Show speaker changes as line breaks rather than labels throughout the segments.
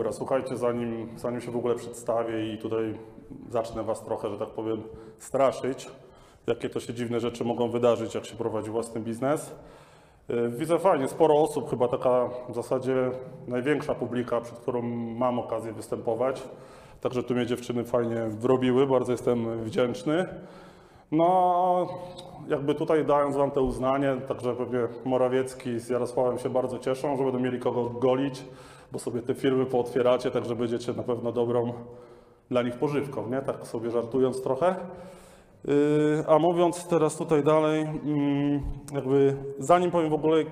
Dobra, słuchajcie, zanim, zanim się w ogóle przedstawię i tutaj zacznę Was trochę, że tak powiem, straszyć, jakie to się dziwne rzeczy mogą wydarzyć, jak się prowadzi własny biznes. Yy, Widzę fajnie, sporo osób, chyba taka w zasadzie największa publika, przed którą mam okazję występować. Także tu mnie dziewczyny fajnie wrobiły, bardzo jestem wdzięczny. No, jakby tutaj dając Wam te uznanie, także pewnie Morawiecki z Jarosławem się bardzo cieszą, że będą mieli kogo golić, bo sobie te firmy pootwieracie, także będziecie na pewno dobrą dla nich pożywką, nie? Tak sobie żartując trochę. Yy, A mówiąc teraz tutaj dalej, mm, jakby zanim powiem w ogóle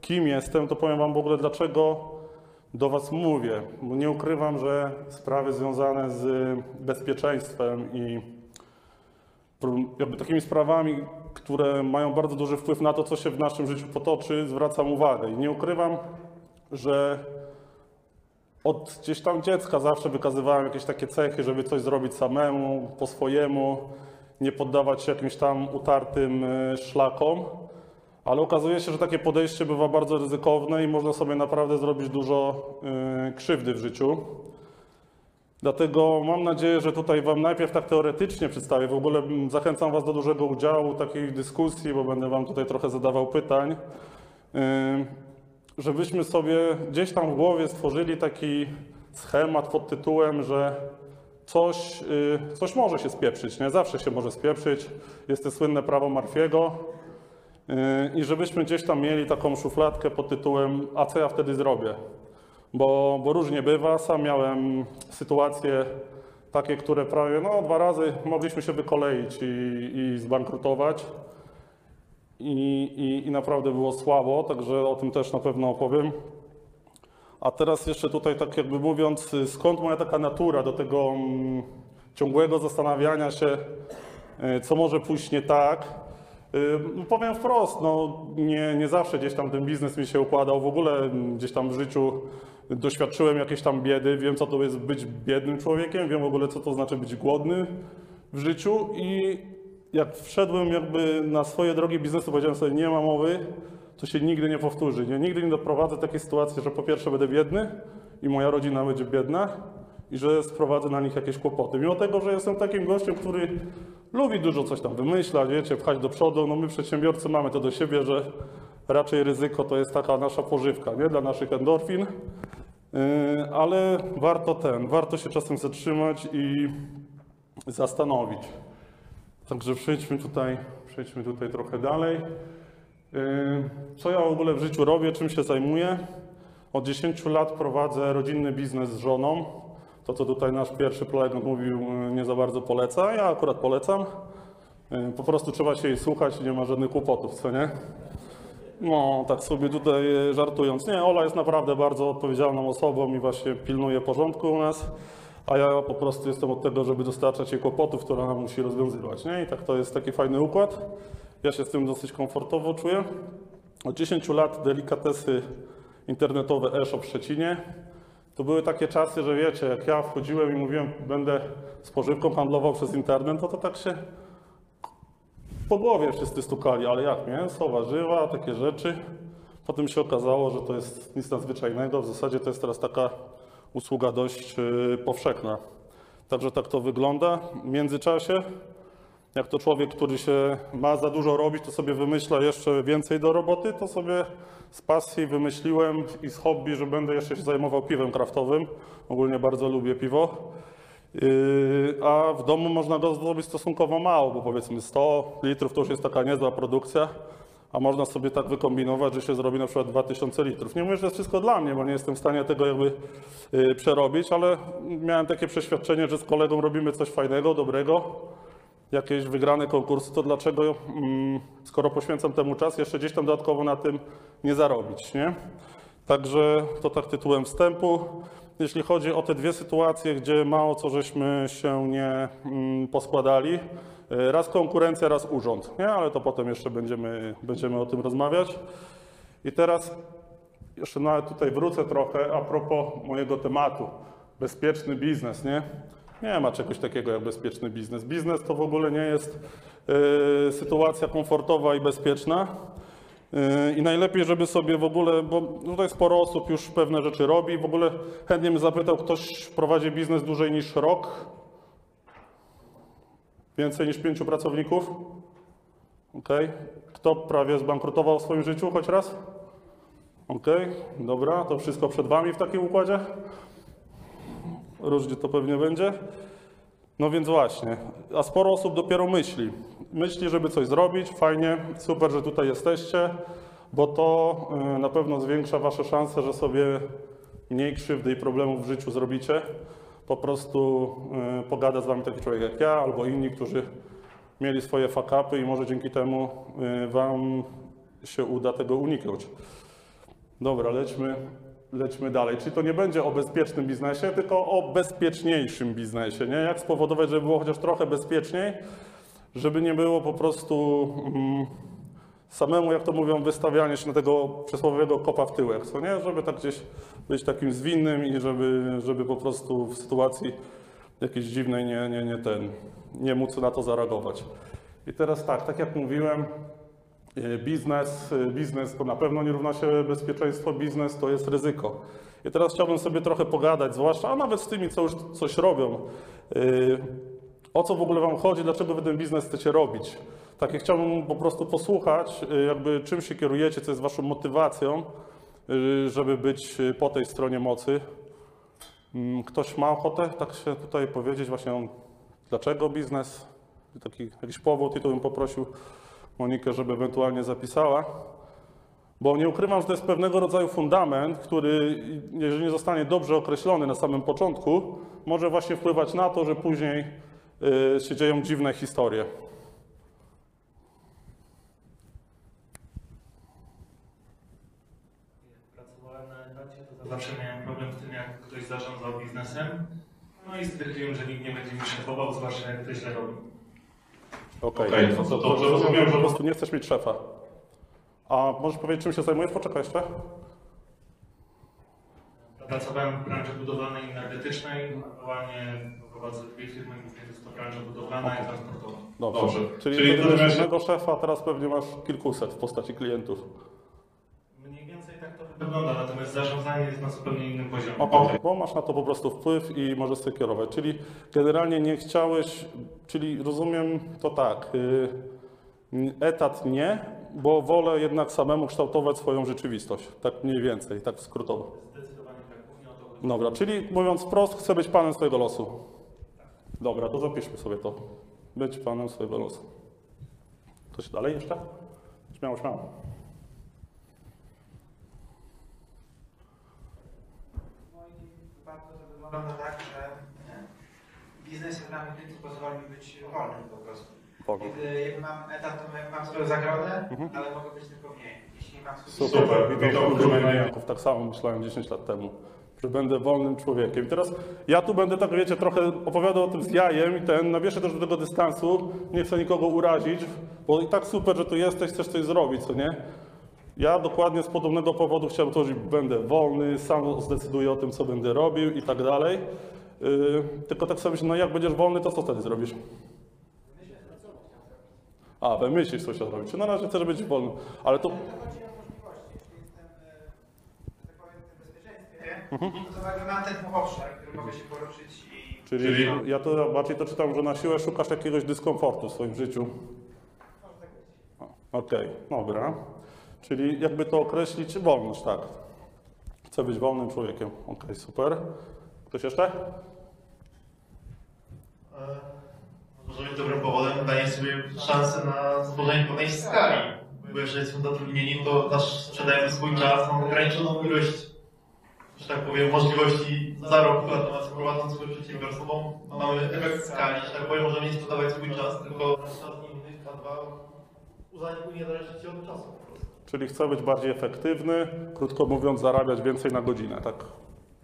kim jestem, to powiem Wam w ogóle dlaczego do Was mówię. Nie ukrywam, że sprawy związane z bezpieczeństwem i jakby takimi sprawami, które mają bardzo duży wpływ na to, co się w naszym życiu potoczy, zwracam uwagę. I nie ukrywam, że od gdzieś tam dziecka zawsze wykazywałem jakieś takie cechy, żeby coś zrobić samemu, po swojemu, nie poddawać się jakimś tam utartym y, szlakom. Ale okazuje się, że takie podejście bywa bardzo ryzykowne i można sobie naprawdę zrobić dużo y, krzywdy w życiu. Dlatego mam nadzieję, że tutaj Wam najpierw tak teoretycznie przedstawię. W ogóle mm, zachęcam Was do dużego udziału takiej dyskusji, bo będę Wam tutaj trochę zadawał pytań. Żebyśmy sobie gdzieś tam w głowie stworzyli taki schemat pod tytułem, że coś, yy, coś może się spieprzyć, nie? Zawsze się może spieprzyć. Jest to słynne prawo Marfiego. Yy, I żebyśmy gdzieś tam mieli taką szufladkę pod tytułem, a co ja wtedy zrobię? bo, bo różnie bywa. Sam miałem sytuacje takie, które prawie no, dwa razy mogliśmy się wykoleić i, i zbankrutować. I, i, I naprawdę było słabo, także o tym też na pewno opowiem. A teraz jeszcze tutaj tak jakby mówiąc, skąd moja taka natura do tego mm, ciągłego zastanawiania się, y, co może pójść nie tak. Y, no Powiem wprost, no nie, nie zawsze gdzieś tam ten biznes mi się układał, w ogóle mm, gdzieś tam w życiu doświadczyłem jakiejś tam biedy, wiem co to jest być biednym człowiekiem, wiem w ogóle co to znaczy być głodny w życiu i jak wszedłem jakby na swoje drogi biznesu, powiedziałem sobie nie ma mowy, to się nigdy nie powtórzy. Nie? Nigdy nie doprowadzę do takiej sytuacji, że po pierwsze będę biedny i moja rodzina będzie biedna i że sprowadzę na nich jakieś kłopoty. Mimo tego, że jestem takim gościem, który lubi dużo coś tam wymyślać, wiecie, pchać do przodu, no my przedsiębiorcy mamy to do siebie, że raczej ryzyko to jest taka nasza pożywka, nie, dla naszych endorfin, Yy, ale warto ten, warto się czasem zatrzymać i zastanowić. Także przejdźmy tutaj, przejdźmy tutaj trochę dalej. Yy, Co ja w ogóle w życiu robię, czym się zajmuję? Od 10 lat prowadzę rodzinny biznes z żoną. To, co tutaj nasz pierwszy prelegent mówił, yy, nie za bardzo poleca. Ja akurat polecam. Yy, Po prostu trzeba się jej słuchać i nie ma żadnych kłopotów, co nie? No, tak sobie tutaj żartując. Nie, Ola jest naprawdę bardzo odpowiedzialną osobą i właśnie pilnuje porządku u nas, a ja po prostu jestem od tego, żeby dostarczać jej kłopotów, które ona musi rozwiązywać. Nie? I tak to jest taki fajny układ. Ja się z tym dosyć komfortowo czuję. Od 10 lat delikatesy internetowe e-shop w Szczecinie. To były takie czasy, że wiecie, jak ja wchodziłem i mówiłem, będę spożywką handlował przez internet, to to tak się po głowie wszyscy stukali, ale jak mięso, warzywa, takie rzeczy. Potem się okazało, że to jest nic nadzwyczajnego. W zasadzie to jest teraz taka usługa dość yy, powszechna. Także tak to wygląda. W międzyczasie, jak to człowiek, który się ma za dużo robić, to sobie wymyśla jeszcze więcej do roboty, to sobie z pasji wymyśliłem i z hobby, że będę jeszcze się zajmował piwem kraftowym. Ogólnie bardzo lubię piwo. Yy, a w domu można go zrobić stosunkowo mało, bo powiedzmy 100 litrów to już jest taka niezła produkcja, a można sobie tak wykombinować, że się zrobi na przykład 2000 litrów. Nie mówię, że to jest wszystko dla mnie, bo nie jestem w stanie tego jakby yy, przerobić, ale miałem takie przeświadczenie, że z kolegą robimy coś fajnego, dobrego, jakieś wygrane konkursy, to dlaczego, mm, skoro poświęcam temu czas, jeszcze gdzieś tam dodatkowo na tym nie zarobić, nie? Także to tak tytułem wstępu. Jeśli chodzi o te dwie sytuacje, gdzie mało co żeśmy się nie mm, poskładali, y, raz konkurencja, raz urząd, nie? ale to potem jeszcze będziemy, będziemy o tym rozmawiać. I teraz jeszcze nawet tutaj wrócę trochę a propos mojego tematu. Bezpieczny biznes, nie? Nie ma czegoś takiego jak bezpieczny biznes. Biznes to w ogóle nie jest y, sytuacja komfortowa i bezpieczna. Yy, I najlepiej, żeby sobie w ogóle, bo tutaj sporo osób już pewne rzeczy robi, w ogóle chętnie bym zapytał, ktoś prowadzi biznes dłużej niż rok? Więcej niż pięciu pracowników? Okej. Kto prawie zbankrutował w swoim życiu choć raz? Okej, dobra, to wszystko przed Wami w takim układzie? Różnie to pewnie będzie. No więc właśnie, a sporo osób dopiero myśli. Myśli, żeby coś zrobić, fajnie, super, że tutaj jesteście, bo to y, na pewno zwiększa Wasze szanse, że sobie mniej krzywdy i problemów w życiu zrobicie. Po prostu y, pogada z Wami taki człowiek jak ja albo inni, którzy mieli swoje fakapy i może dzięki temu y, Wam się uda tego uniknąć. Dobra, lećmy, lećmy dalej. Czyli to nie będzie o bezpiecznym biznesie, tylko o bezpieczniejszym biznesie, nie? Jak spowodować, żeby było chociaż trochę bezpieczniej, żeby nie było po prostu mm, samemu, jak to mówią, wystawianie się na tego przysłowiowego kopa w tyłek, co nie? Żeby tak gdzieś być takim zwinnym i żeby, żeby po prostu w sytuacji jakiejś dziwnej nie, nie, nie ten, nie móc na to zareagować. I teraz tak, tak jak mówiłem, E, Biznes, e, biznes to na pewno nie równa się bezpieczeństwo, biznes to jest ryzyko. I teraz chciałbym sobie trochę pogadać, zwłaszcza, a nawet z tymi, co już coś robią, e, o co w ogóle Wam chodzi, dlaczego Wy ten biznes chcecie robić. Takie chciałbym po prostu posłuchać, jakby czym się kierujecie, co jest Waszą motywacją, żeby być po tej stronie mocy. Mm, Ktoś ma ochotę tak się tutaj powiedzieć właśnie, dlaczego biznes, taki jakiś powód i to bym poprosił Monikę, żeby ewentualnie zapisała, bo nie ukrywam, że to jest pewnego rodzaju fundament, który, jeżeli nie zostanie dobrze określony na samym początku, może właśnie wpływać na to, że później y, się dzieją dziwne historie.
Jak pracowałem na etacie, to zawsze miałem problem z tym, jak ktoś zarządzał biznesem. No i stwierdziłem, że nikt nie będzie mi szefował, zwłaszcza jak ktoś źle robi.
Okej,
Okej,
to, to,
to-
to,
to
rozumiem, że po prostu nie chcesz mieć szefa. A możesz powiedzieć, czym się zajmujesz? Poczekaj jeszcze.
Pracowałem w branży budowlanej i energetycznej. Aktualnie prowadzę dwie firmy, głównie to jest to branża budowlana i transportowa.
Dobrze.
Dobrze.
Czyli,
Czyli razie-
jednego szefa, teraz pewnie masz kilkuset w postaci klientów.
Mniej więcej tak to wygląda, natomiast zarządzanie jest na zupełnie innym poziomie.
Okej, bo masz na to po prostu wpływ i możesz sobie kierować. Czyli generalnie nie chciałeś, czyli rozumiem to tak, y, etat nie, bo wolę jednak samemu kształtować swoją rzeczywistość. Tak mniej więcej, tak skrótowo.
Zdecydowanie tak, głównie o to.
Dobra, czyli mówiąc wprost, chcę być panem swojego losu. Dobra, to zapiszmy sobie to. Być panem swojego losu. Coś dalej jeszcze? Śmiało, śmiało.
W moim wypadku to wygląda tak, że e, biznes jest dla mnie tym, co pozwoli mi być wolnym po prostu.
Wolno.
Kiedy jak mam etat, to mam swoją zagrodę, ale mogę być tylko w niej. Jeśli nie mam swój
Super,
Super,
witam Janków. Tak samo myślałem 10 lat temu, że będę wolnym człowiekiem. I teraz ja tu będę tak, wiecie, trochę opowiadał o tym z jajem i ten, nawieszę też do tego dystansu, nie chcę nikogo urazić, bo i tak super, że tu jesteś, chcesz coś zrobić, co nie? Ja dokładnie z podobnego powodu chciałbym to, że będę wolny, sam zdecyduję o tym, co będę robił i tak dalej. Yy, tylko tak sobie myślę, no jak będziesz wolny, to co wtedy zrobisz? A, wymyślisz coś o zrobić. Na razie chcesz być wolny, ale to...
E, tak powiem, w tym bezpieczeństwie, to zawsze mam ten obszar, który mogę się poruszyć i
Czyli,
Czyli-
ja to bardziej to czytam, że na siłę szukasz jakiegoś dyskomfortu w swoim życiu.
może tak być.
O, Okej, dobra. Czyli jakby to określić, wolność, tak. Chcę być wolnym człowiekiem. Okej, super. Ktoś jeszcze?
Może być dobrym powodem danie sobie szansy na stworzenie pewnej skali. Bo jeżeli są zatrudnieni, to nasz sprzedajemy swój czas, mamy ograniczoną ilość, że tak powiem, możliwości zarobku, natomiast prowadząc swoje przedsiębiorstwo mamy efekt skali, że tak powiem, możemy nie sprzedawać swój czas, tylko nasz czas jest, a dwa zależy ci od czasu.
Czyli chcę być bardziej efektywny, krótko mówiąc, zarabiać więcej na godzinę, tak?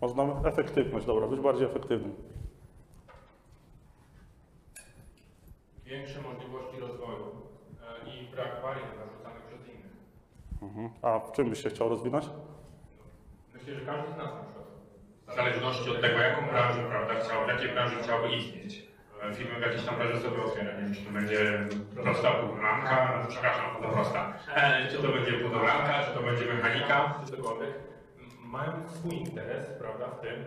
Można efektywność, dobra, być bardziej efektywny.
większe możliwości rozwoju e, i brak barier narzucanych przez innych.
Mhm. A w czym byś się chciał rozwinąć?
Myślę, że każdy z nas na przykład, w zależności od tego, jaką branżę, prawda, chciał, w jakiej branży chciałby istnieć, e, firmy w jakiejś tam razie sobie otwiera. Nie wiem, czy to będzie prosta budowlanka, no, przepraszam, to prosta. E, Czy to będzie budowlanka, czy to będzie mechanika, czy cokolwiek. Mają swój interes, prawda, w tym,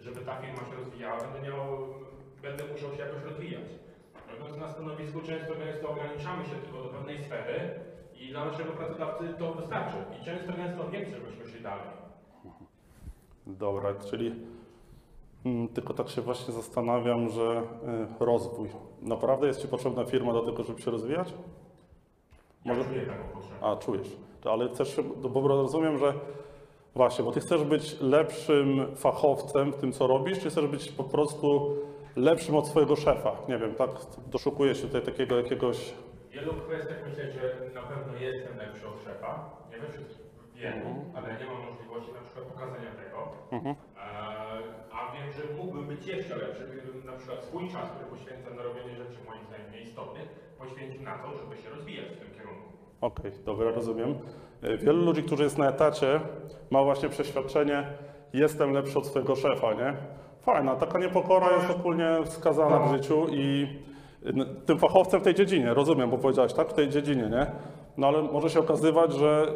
żeby ta firma się rozwijała, będę miał, będę musiał się jakoś rozwijać. Natomiast na stanowisku często gęsto ograniczamy się tylko do pewnej sfery i dla naszego pracodawcy to wystarczy. I często gęsto nie chce, żebyśmy szli dalej.
Dobra, czyli tylko tak się właśnie zastanawiam, że y, rozwój. Naprawdę jest Ci potrzebna firma do tego, żeby się rozwijać?
Ja
Może-
czuję taką potrzebę.
A, czujesz. Ale chcesz, bo rozumiem, że właśnie, bo Ty chcesz być lepszym fachowcem w tym, co robisz, czy chcesz być po prostu lepszym od swojego szefa? Nie wiem, tak doszukuję się tutaj takiego jakiegoś...
W wielu kwestiach myślę, że na pewno jestem lepszy od szefa. Nie we wszystkich wiem, ale nie mam możliwości na przykład pokazania tego.
Mhm.
E, a wiem, że mógłbym być jeszcze lepszy, gdybym na przykład swój czas, który poświęcam na robienie rzeczy moim zdaniem nieistotnych, poświęcił na to, żeby się rozwijać w tym kierunku.
Okej, dobra, rozumiem. Y, Wielu ludzi, którzy jest na etacie, ma właśnie przeświadczenie, jestem lepszy od swojego szefa, nie? Fajna, taka niepokora jest ogólnie wskazana w życiu i tym fachowcem w tej dziedzinie, rozumiem, bo powiedziałeś, tak, w tej dziedzinie, nie? No ale może się okazywać, że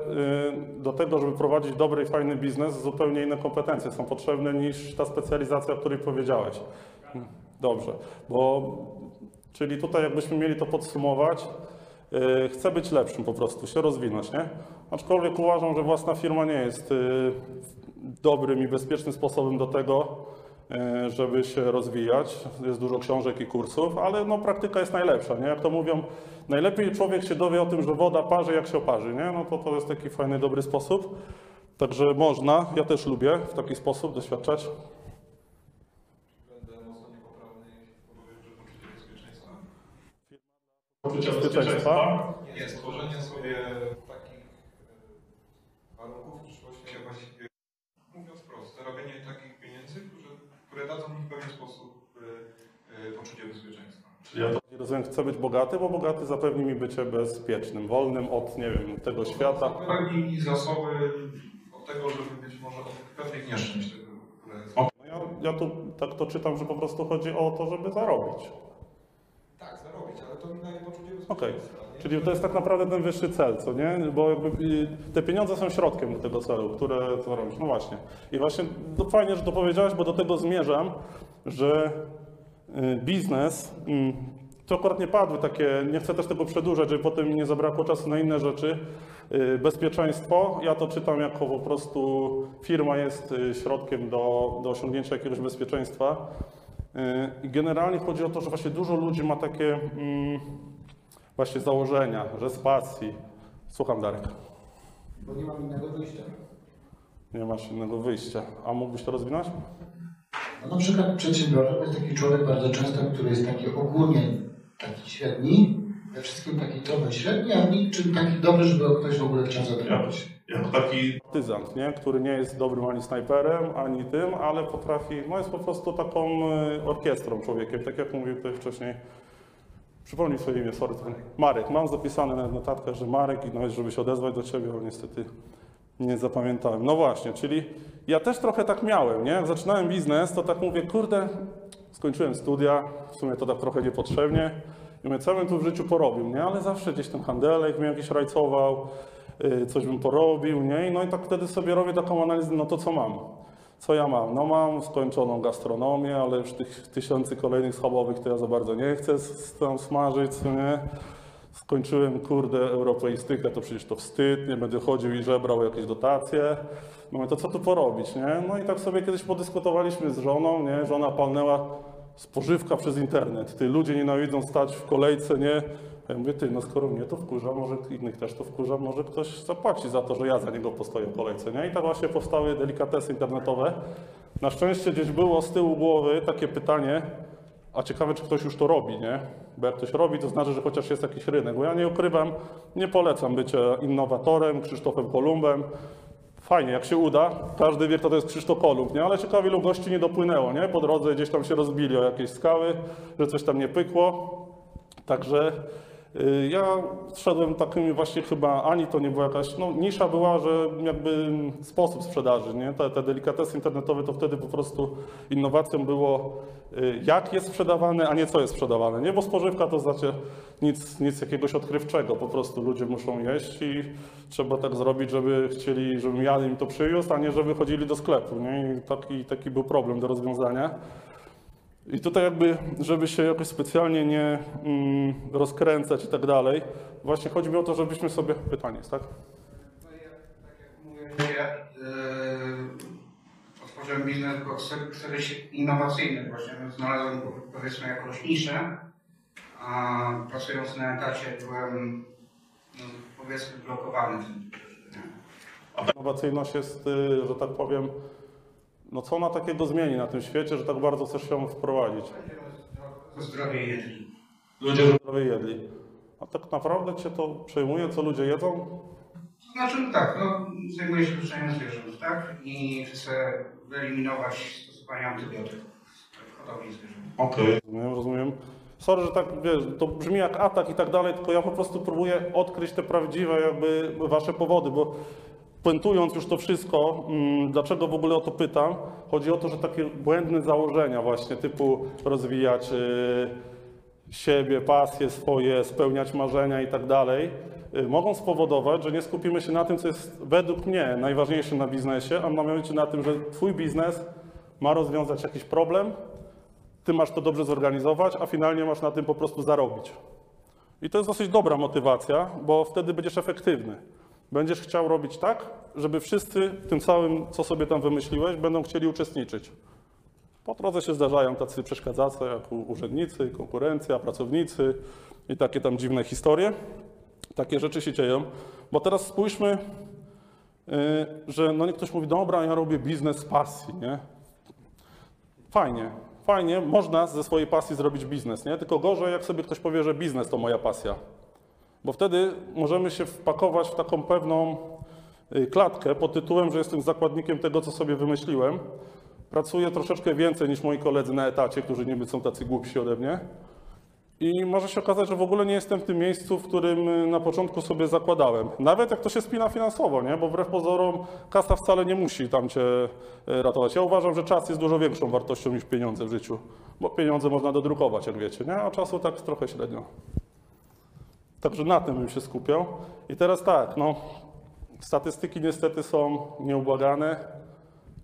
y, do tego, żeby prowadzić dobry i fajny biznes, zupełnie inne kompetencje są potrzebne niż ta specjalizacja, o której powiedziałeś. Dobrze, bo czyli tutaj jakbyśmy mieli to podsumować, y, chcę być lepszym po prostu, się rozwinąć, nie? Aczkolwiek uważam, że własna firma nie jest y, dobrym i bezpiecznym sposobem do tego, żeby się rozwijać. Jest dużo książek i kursów, ale no, praktyka jest najlepsza, nie? Jak to mówią, najlepiej człowiek się dowie o tym, że woda parzy, jak się oparzy, nie? No to to jest taki fajny, dobry sposób. Także można, ja też lubię w taki sposób doświadczać.
Będę mocno niepoprawny, jeśli powiem, że poczucie bezpieczeństwa.
Poczucie bezpieczeństwa.
Nie, stworzenie sobie takich e, warunków w przyszłości, jak właściwie, mówiąc wprost, zarabianie takich pieniędzy, które, które dadzą mi w pewien sposób e, e, poczucie bezpieczeństwa.
Ja to rozumiem, chcę być bogaty, bo bogaty zapewni mi bycie bezpiecznym, wolnym od, nie wiem, tego świata.
Zapewni zasoby od tego, żeby być może od pewnych nieszczęść,
No Ja, ja tu tak to czytam, że po prostu chodzi o to, żeby zarobić.
Tak, zarobić, ale to mi daje poczucie bezpieczeństwa. nie?
Czyli to jest tak naprawdę ten wyższy cel, co nie? Bo te pieniądze są środkiem do tego celu, które co robisz. No właśnie. I właśnie to fajnie, że to powiedziałeś, bo do tego zmierzam, że y, biznes, mm, to akurat nie padły takie, nie chcę też tego przedłużać, żeby potem mi nie zabrakło czasu na inne rzeczy. Y, Bezpieczeństwo, ja to czytam jako po prostu firma jest y, środkiem do, do osiągnięcia jakiegoś bezpieczeństwa. Generalnie chodzi o to, że właśnie dużo ludzi ma takie mm, właśnie założenia, że z pasji. Słucham Darek,
Bo nie mam innego wyjścia.
nie masz innego wyjścia. A mógłbyś to rozwinąć?
No na przykład przedsiębiorca to jest taki człowiek bardzo często, który jest taki ogólnie taki średni, we wszystkim taki trochę średni, a niczym taki dobry, żeby ktoś w ogóle chciał zatrudnić.
Jako taki
Partyzant, nie? który nie jest dobrym ani snajperem, ani tym, ale potrafi, no jest po prostu taką y, orkiestrą człowiekiem, tak jak mówił tutaj wcześniej. Przypomnij swoje imię, sorry. Marek, mam zapisane na notatkach, że Marek i nawet żeby się odezwać do Ciebie, ale niestety nie zapamiętałem. No właśnie, czyli ja też trochę tak miałem, nie? Jak zaczynałem biznes, to tak mówię, kurde, skończyłem studia, w sumie to tak trochę niepotrzebnie. I mówię, co bym tu w życiu porobił, nie? Ale zawsze gdzieś ten handelek mnie jakiś rajcował, y, coś bym porobił, nie? No i tak wtedy sobie robię taką analizę, no to co mam? Co ja mam? No mam skończoną gastronomię, ale już tych tysięcy kolejnych schabowych to ja za bardzo nie chcę tam smażyć, co nie? Skończyłem, kurde, europeistykę, to przecież to wstyd, nie będę chodził i żebrał jakieś dotacje. No to co tu porobić, nie? No i tak sobie kiedyś podyskutowaliśmy z żoną, nie? Żona palnęła spożywka przez internet. Ty, ludzie nienawidzą stać w kolejce, nie? Ja mówię, ty, no skoro mnie to wkurza, może innych też to wkurza, może ktoś zapłaci za to, że ja za niego postoję w kolejce, nie? I tak właśnie powstały delikatesy internetowe. Na szczęście gdzieś było z tyłu głowy takie pytanie, a ciekawe, czy ktoś już to robi, nie? Bo jak ktoś robi, to znaczy, że chociaż jest jakiś rynek. Bo ja nie ukrywam, nie polecam bycia innowatorem, Krzysztofem Kolumbem. Fajnie, jak się uda, każdy wie, kto to jest Krzysztof Kolumb, nie? Ale ciekawie, ilu gości nie dopłynęło, nie? Po drodze gdzieś tam się rozbili o jakieś skały, że coś tam nie pykło. Także Ja szedłem takimi właśnie chyba, ani to nie była jakaś, no nisza była, że jakby sposób sprzedaży, nie? Te, te delikatesy internetowe to wtedy po prostu innowacją było y, jak jest sprzedawane, a nie co jest sprzedawane, nie? Bo spożywka to znaczy nic, nic jakiegoś odkrywczego, po prostu ludzie muszą jeść i trzeba tak zrobić, żeby chcieli, żebym ja im to przywiózł, a nie żeby chodzili do sklepu, nie? I taki, taki był problem do rozwiązania. I tutaj jakby, żeby się jakoś specjalnie nie mm, rozkręcać i tak dalej, właśnie chodzi mi o to, żebyśmy sobie... Pytanie jest, tak?
No ja, tak jak mówię, ja yy, otworzyłem biznes, bo chcę, innowacyjny właśnie, znalazłem powiedzmy jakąś niszę, a pracując na etacie byłem no, powiedzmy blokowany w tym. nie?
Innowacyjność jest, y, że tak powiem, no co ona takiego zmieni na tym świecie, że tak bardzo chcesz ją wprowadzić?
Zdrowie jedli.
Ludzie zdrowie jedli. A tak naprawdę cię to przejmuje, co ludzie jedzą?
Znaczy tak, no, zajmuję się leczeniem zwierząt, tak? I chcę wyeliminować stosowanie antybiotyków w hodowli zwierząt.
Okej. Rozumiem, rozumiem. Sorry, że tak, wiesz, to brzmi jak atak i tak dalej, tylko ja po prostu próbuję odkryć te prawdziwe jakby wasze powody, bo puentując już to wszystko, mm, dlaczego w ogóle o to pytam, chodzi o to, że takie błędne założenia właśnie typu rozwijać y, siebie, pasje swoje, spełniać marzenia i tak dalej, y, mogą spowodować, że nie skupimy się na tym, co jest według mnie najważniejsze na biznesie, a mianowicie na tym, że twój biznes ma rozwiązać jakiś problem, ty masz to dobrze zorganizować, a finalnie masz na tym po prostu zarobić. I to jest dosyć dobra motywacja, bo wtedy będziesz efektywny. Będziesz chciał robić tak, żeby wszyscy tym całym, co sobie tam wymyśliłeś, będą chcieli uczestniczyć. Po drodze się zdarzają tacy przeszkadzacze jak urzędnicy, konkurencja, pracownicy i takie tam dziwne historie. Takie rzeczy się dzieją. Bo teraz spójrzmy, yy, że no ktoś mówi, dobra, ja robię biznes z pasji, nie? Fajnie, fajnie, można ze swojej pasji zrobić biznes, nie? Tylko gorzej, jak sobie ktoś powie, że biznes to moja pasja. Bo wtedy możemy się wpakować w taką pewną y, klatkę pod tytułem, że jestem zakładnikiem tego, co sobie wymyśliłem. Pracuję troszeczkę więcej niż moi koledzy na etacie, którzy niby są tacy głupsi ode mnie. I może się okazać, że w ogóle nie jestem w tym miejscu, w którym y, na początku sobie zakładałem. Nawet jak to się spina finansowo, nie? bo wbrew pozorom kasa wcale nie musi tam cię y, ratować. Ja uważam, że czas jest dużo większą wartością niż pieniądze w życiu, bo pieniądze można dodrukować, jak wiecie, nie? a czasu tak trochę średnio. Także na tym bym się skupiał. I teraz tak, no, statystyki niestety są nieubłagane.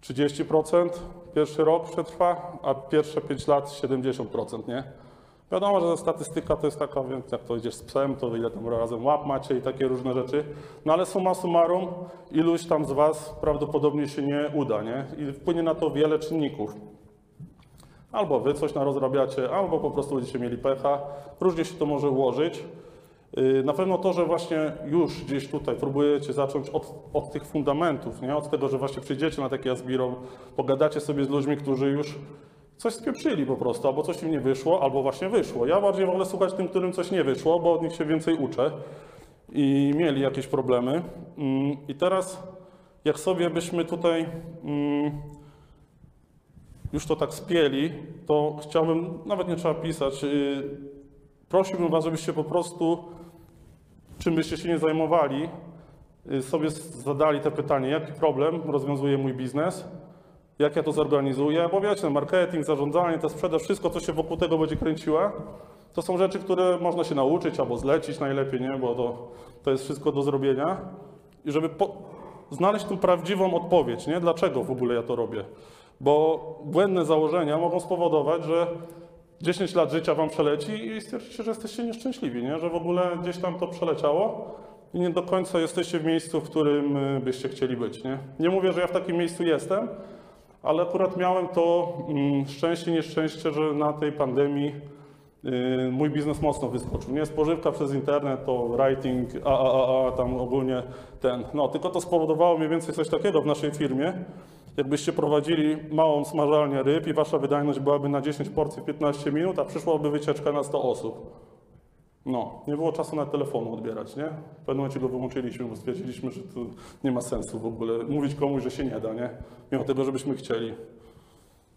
30% pierwszy rok przetrwa, a pierwsze 5 lat 70%, nie? Wiadomo, że statystyka to jest taka, więc jak to idziesz z psem, to ile tam razem łap macie i takie różne rzeczy. No ale summa summarum, iluś tam z Was prawdopodobnie się nie uda, nie? I wpłynie na to wiele czynników. Albo Wy coś narozrabiacie, albo po prostu będziecie mieli pecha. Różnie się to może ułożyć. Yy, Na pewno to, że właśnie już gdzieś tutaj próbujecie zacząć od, od tych fundamentów, nie? od tego, że właśnie przyjdziecie na takie Asbiro, pogadacie sobie z ludźmi, którzy już coś spieprzyli po prostu, albo coś im nie wyszło, albo właśnie wyszło. Ja bardziej wolę słuchać tym, którym coś nie wyszło, bo od nich się więcej uczę i mieli jakieś problemy. Mm, I teraz, jak sobie byśmy tutaj mm, już to tak spieli, to chciałbym, nawet nie trzeba pisać, yy, prosiłbym Was, żebyście po prostu, czym byście się nie zajmowali, y, sobie zadali te pytanie, jaki problem rozwiązuje mój biznes, jak ja to zorganizuję, bo wiecie, marketing, zarządzanie, ta sprzedaż, wszystko, co się wokół tego będzie kręciło, to są rzeczy, które można się nauczyć albo zlecić najlepiej, nie? bo to, to jest wszystko do zrobienia. I żeby po, znaleźć tą prawdziwą odpowiedź, nie? dlaczego w ogóle ja to robię. Bo błędne założenia mogą spowodować, że 10 lat życia wam przeleci i stwierdzicie, że jesteście nieszczęśliwi, nie? że w ogóle gdzieś tam to przeleciało i nie do końca jesteście w miejscu, w którym y, byście chcieli być. Nie, nie mówię, że ja w takim miejscu jestem, ale akurat miałem to mm, szczęście, nieszczęście, że na tej pandemii y, mój biznes mocno wyskoczył. Nie spożywka przez internet, to writing, a, a, a, a, tam ogólnie ten. No, tylko to spowodowało mniej więcej coś takiego w naszej firmie. Jakbyście prowadzili małą smażalnię ryb i wasza wydajność byłaby na 10 porcji w 15 minut, a przyszłaby wycieczka na 100 osób. No, nie było czasu na telefonu odbierać, nie? W pewnym momencie go wyłączyliśmy, bo stwierdziliśmy, że to nie ma sensu w ogóle mówić komuś, że się nie da, nie? Mimo tego, żebyśmy chcieli.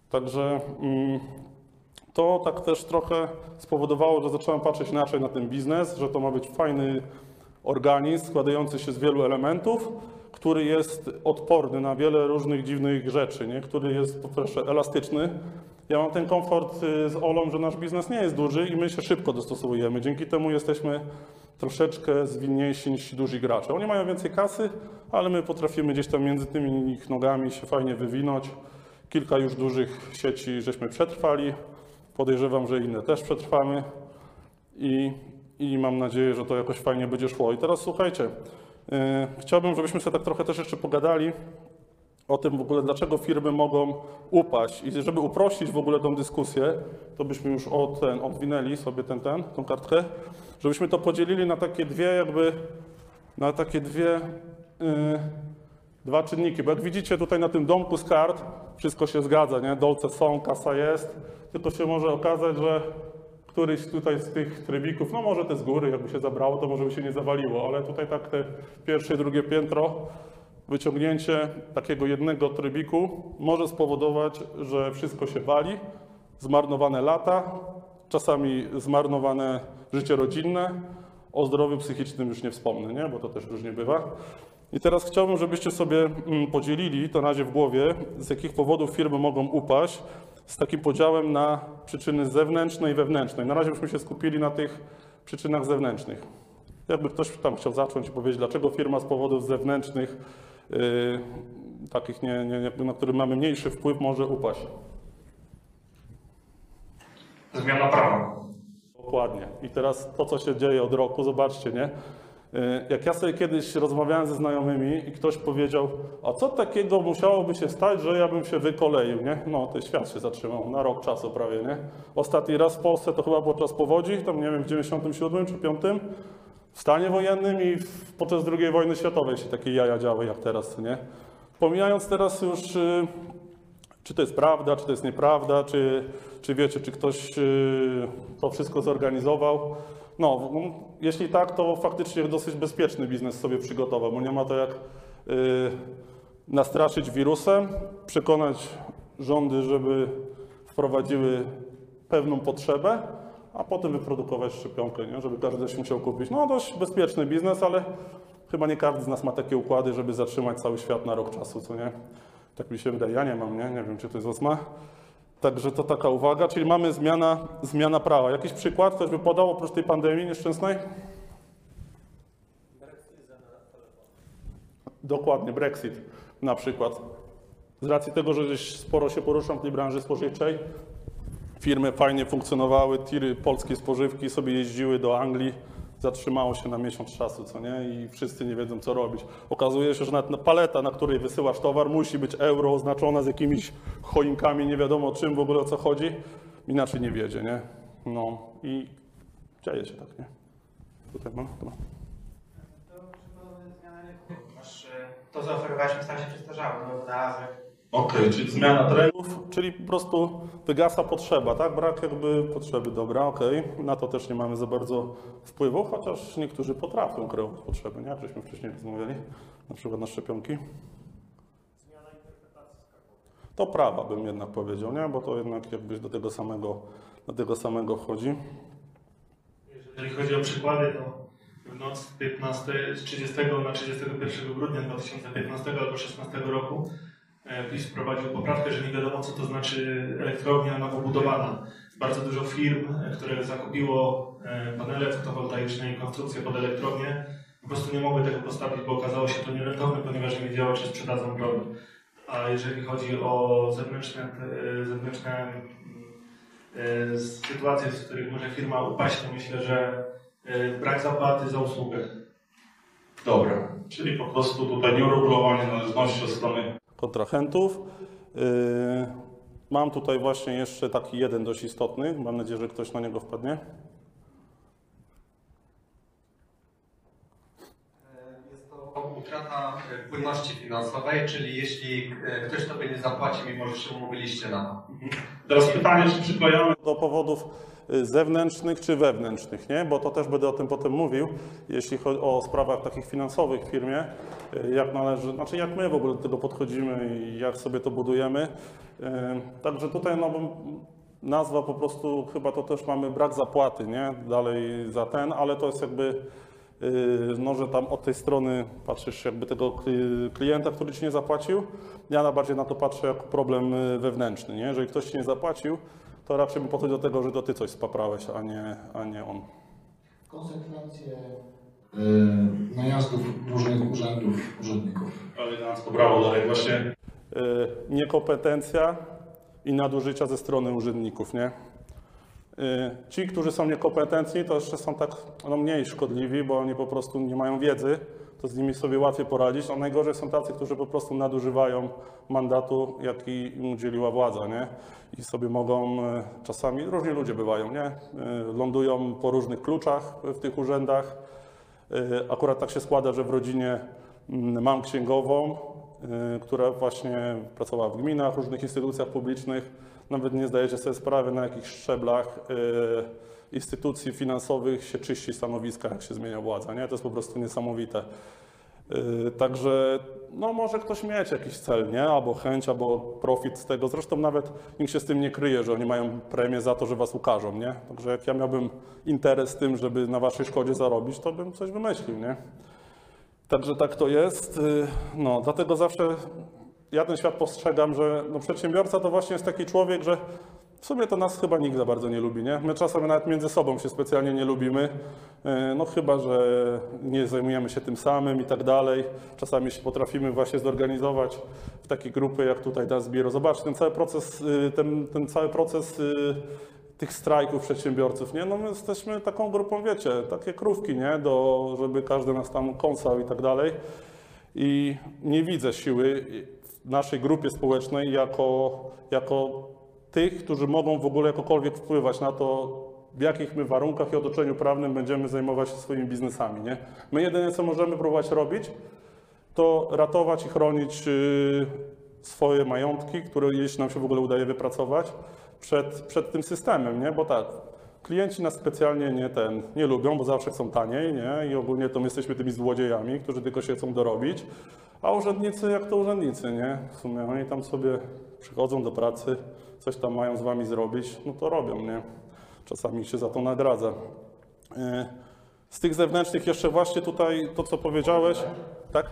Także mm, to tak też trochę spowodowało, że zacząłem patrzeć inaczej na ten biznes, że to ma być fajny organizm składający się z wielu elementów, który jest odporny na wiele różnych dziwnych rzeczy, nie? który jest po pierwsze elastyczny. Ja mam ten komfort y, z Olą, że nasz biznes nie jest duży i my się szybko dostosowujemy. Dzięki temu jesteśmy troszeczkę zwinniejsi niż duzi gracze. Oni mają więcej kasy, ale my potrafimy gdzieś tam między tymi ich nogami się fajnie wywinąć. Kilka już dużych sieci żeśmy przetrwali. Podejrzewam, że inne też przetrwamy i, i mam nadzieję, że to jakoś fajnie będzie szło. I teraz słuchajcie, chciałbym, żebyśmy sobie tak trochę też jeszcze pogadali o tym w ogóle, dlaczego firmy mogą upaść. I żeby uprościć w ogóle tą dyskusję, to byśmy już o ten, odwinęli sobie ten, ten, tą kartkę, żebyśmy to podzielili na takie dwie jakby, na takie dwie, yy, dwa czynniki. Bo jak widzicie tutaj na tym domku z kart, wszystko się zgadza, nie? Dolce są, kasa jest, tylko się może okazać, że któryś tutaj z tych trybików, no może te z góry, jakby się zabrało, to może by się nie zawaliło, ale tutaj tak te pierwsze i drugie piętro, wyciągnięcie takiego jednego trybiku może spowodować, że wszystko się wali, zmarnowane lata, czasami zmarnowane życie rodzinne, o zdrowiu psychicznym już nie wspomnę, nie? bo to też różnie bywa. I teraz chciałbym, żebyście sobie mm, podzielili to na razie w głowie, z jakich powodów firmy mogą upaść, z takim podziałem na przyczyny zewnętrzne i wewnętrzne. Na razie byśmy się skupili na tych przyczynach zewnętrznych. Jakby ktoś tam chciał zacząć i powiedzieć, dlaczego firma z powodów zewnętrznych, yy, takich, nie, nie, nie, na które mamy mniejszy wpływ, może upaść.
Zmiana prawa.
Dokładnie. I teraz to, co się dzieje od roku, zobaczcie, nie? Y, Jak ja sobie kiedyś rozmawiałem ze znajomymi i ktoś powiedział, a co takiego musiałoby się stać, że ja bym się wykoleił, nie? No, to świat się zatrzymał na rok czasu prawie, nie? Ostatni raz w Polsce to chyba podczas powodzi, tam nie wiem, w 97 czy 5, w stanie wojennym i podczas II wojny światowej się takie jaja działy jak teraz, nie? Pomijając teraz już y, czy to jest prawda, czy to jest nieprawda, czy, czy wiecie, czy ktoś yy, to wszystko zorganizował. No, jeśli tak, to faktycznie dosyć bezpieczny biznes sobie przygotował, bo nie ma to jak yy, nastraszyć wirusem, przekonać rządy, żeby wprowadziły pewną potrzebę, a potem wyprodukować szczepionkę, nie? żeby każdy się musiał kupić. No, dość bezpieczny biznes, ale chyba nie każdy z nas ma takie układy, żeby zatrzymać cały świat na rok czasu, co nie? Tak mi się wydaje. Ja nie mam, nie? Nie wiem, czy ktoś z Was ma. Także to taka uwaga, czyli mamy zmiana, zmiana prawa. Jakiś przykład ktoś by podał oprócz tej pandemii nieszczęsnej? Dokładnie, Brexit na przykład. Z racji tego, że gdzieś sporo się poruszam w tej branży spożywczej, firmy fajnie funkcjonowały, tiry polskie spożywki sobie jeździły do Anglii, zatrzymało się na miesiąc czasu, co nie? I wszyscy nie wiedzą, co robić. Okazuje się, że nawet na paleta, na której wysyłasz towar, musi być euro oznaczona z jakimiś choinkami, nie wiadomo czym w ogóle o co chodzi, inaczej nie wiedzie, nie? No i dzieje się tak, nie? Tutaj mam.
Masz, e, to zaoferowaliśmy stanie się przestarzały, no wynalazek.
Okej, czyli zmiana trendów, czyli po prostu wygasa potrzeba, tak? Brak jakby potrzeby, dobra, okej. Na to też nie mamy za bardzo wpływu, chociaż niektórzy potrafią kreować potrzeby, nie? Jak żeśmy wcześniej rozmawiali, na przykład na szczepionki. To prawa bym jednak powiedział, nie? Bo to jednak jakbyś do tego samego, do tego samego wchodzi.
Jeżeli chodzi o przykłady, to w noc z 15, z 30 na 31 grudnia 2015 albo 2016 roku PiS wprowadził poprawkę, że nie wiadomo co to znaczy elektrownia nowo budowana. Bardzo dużo firm, e, które zakupiło e, panele fotowoltaiczne i konstrukcje pod elektrownię, po prostu nie mogły tego postawić, bo okazało się to nierentowne, ponieważ nie wiedziały, czy sprzedadzą prąd. A jeżeli chodzi o zewnętrzne, e, zewnętrzne mm, e, sytuacje, w których może firma upaść, to myślę, że e, brak zapłaty za usługę.
Dobra, czyli po prostu tutaj nieuregulowanie należności od strony kontrahentów. Yy, Mam tutaj właśnie jeszcze taki jeden dość istotny. Mam nadzieję, że ktoś na niego wpadnie.
Jest to utrata e, płynności finansowej, czyli jeśli e, ktoś tobie nie zapłaci, mimo że się umówiliście na to.
Teraz pytanie, czy przyklejamy do powodów zewnętrznych czy wewnętrznych, nie? Bo to też będę o tym potem mówił, jeśli chodzi o sprawach takich finansowych w firmie, y, jak należy, znaczy jak my w ogóle do tego podchodzimy i jak sobie to budujemy. Y, Także tutaj no, nazwa po prostu, chyba to też mamy brak zapłaty, nie? Dalej za ten, ale to jest jakby, no, że tam od tej strony patrzysz jakby tego kli- klienta, który ci nie zapłacił. Ja na bardziej na to patrzę jako problem y, wewnętrzny, nie? Jeżeli ktoś ci nie zapłacił, to raczej bym podchodził do tego, że to ty coś spaprałeś, a nie, a nie on.
Konsekwencje y, najazdów różnych urzędów, urzędników.
elegancko, brawo, dalej właśnie. Y, Niekompetencja i nadużycia ze strony urzędników, nie? Y, Ci, którzy są niekompetentni, to jeszcze są tak no, mniej szkodliwi, bo oni po prostu nie mają wiedzy, to z nimi sobie łatwiej poradzić, a najgorzej są tacy, którzy po prostu nadużywają mandatu, jaki im udzieliła władza, nie? I sobie mogą, y, czasami różni ludzie bywają, nie? Y, Lądują po różnych kluczach w tych urzędach, Y, Akurat tak się składa, że w rodzinie mm, mam księgową, która właśnie pracowała w gminach, różnych instytucjach publicznych. Nawet nie zdajecie sobie sprawy, na jakich szczeblach instytucji finansowych się czyści stanowiska, jak się zmienia władza. Nie? To jest po prostu niesamowite. Y, Także no może ktoś mieć jakiś cel, nie? Albo chęć, albo profit z tego. Zresztą nawet nikt się z tym nie kryje, że oni mają premię za to, że was ukażą, nie? Także jak ja miałbym interes z tym, żeby na waszej szkodzie zarobić, to bym coś wymyślił, nie? Także tak to jest. Y, No, dlatego zawsze ja ten świat postrzegam, że no, przedsiębiorca to właśnie jest taki człowiek, że w sumie to nas chyba nikt za bardzo nie lubi, nie? My czasami nawet między sobą się specjalnie nie lubimy, y, no chyba, że nie zajmujemy się tym samym i tak dalej. Czasami się potrafimy właśnie zorganizować w takie grupy jak tutaj Das Biro. Zobacz, ten cały proces, y, ten, ten cały proces y, tych strajków przedsiębiorców, nie? No my jesteśmy taką grupą, wiecie, takie krówki, nie? Do, żeby każdy nas tam kąsał i tak dalej. I nie widzę siły w naszej grupie społecznej jako, jako tych, którzy mogą w ogóle jakokolwiek wpływać na to, w jakich my warunkach i otoczeniu prawnym będziemy zajmować się swoimi biznesami, nie? My jedyne, co możemy próbować robić, to ratować i chronić y, swoje majątki, które jeśli nam się w ogóle udaje wypracować, przed, przed tym systemem, nie? Bo tak, klienci nas specjalnie nie, ten, nie lubią, bo zawsze chcą taniej, nie? I ogólnie to my jesteśmy tymi złodziejami, którzy tylko się chcą dorobić, a urzędnicy jak to urzędnicy, nie? W sumie oni tam sobie przychodzą do pracy, coś tam mają z wami zrobić, no to robią, nie? Czasami się za to nagradza. Y, Z tych zewnętrznych jeszcze właśnie tutaj to, co powiedziałeś, tak?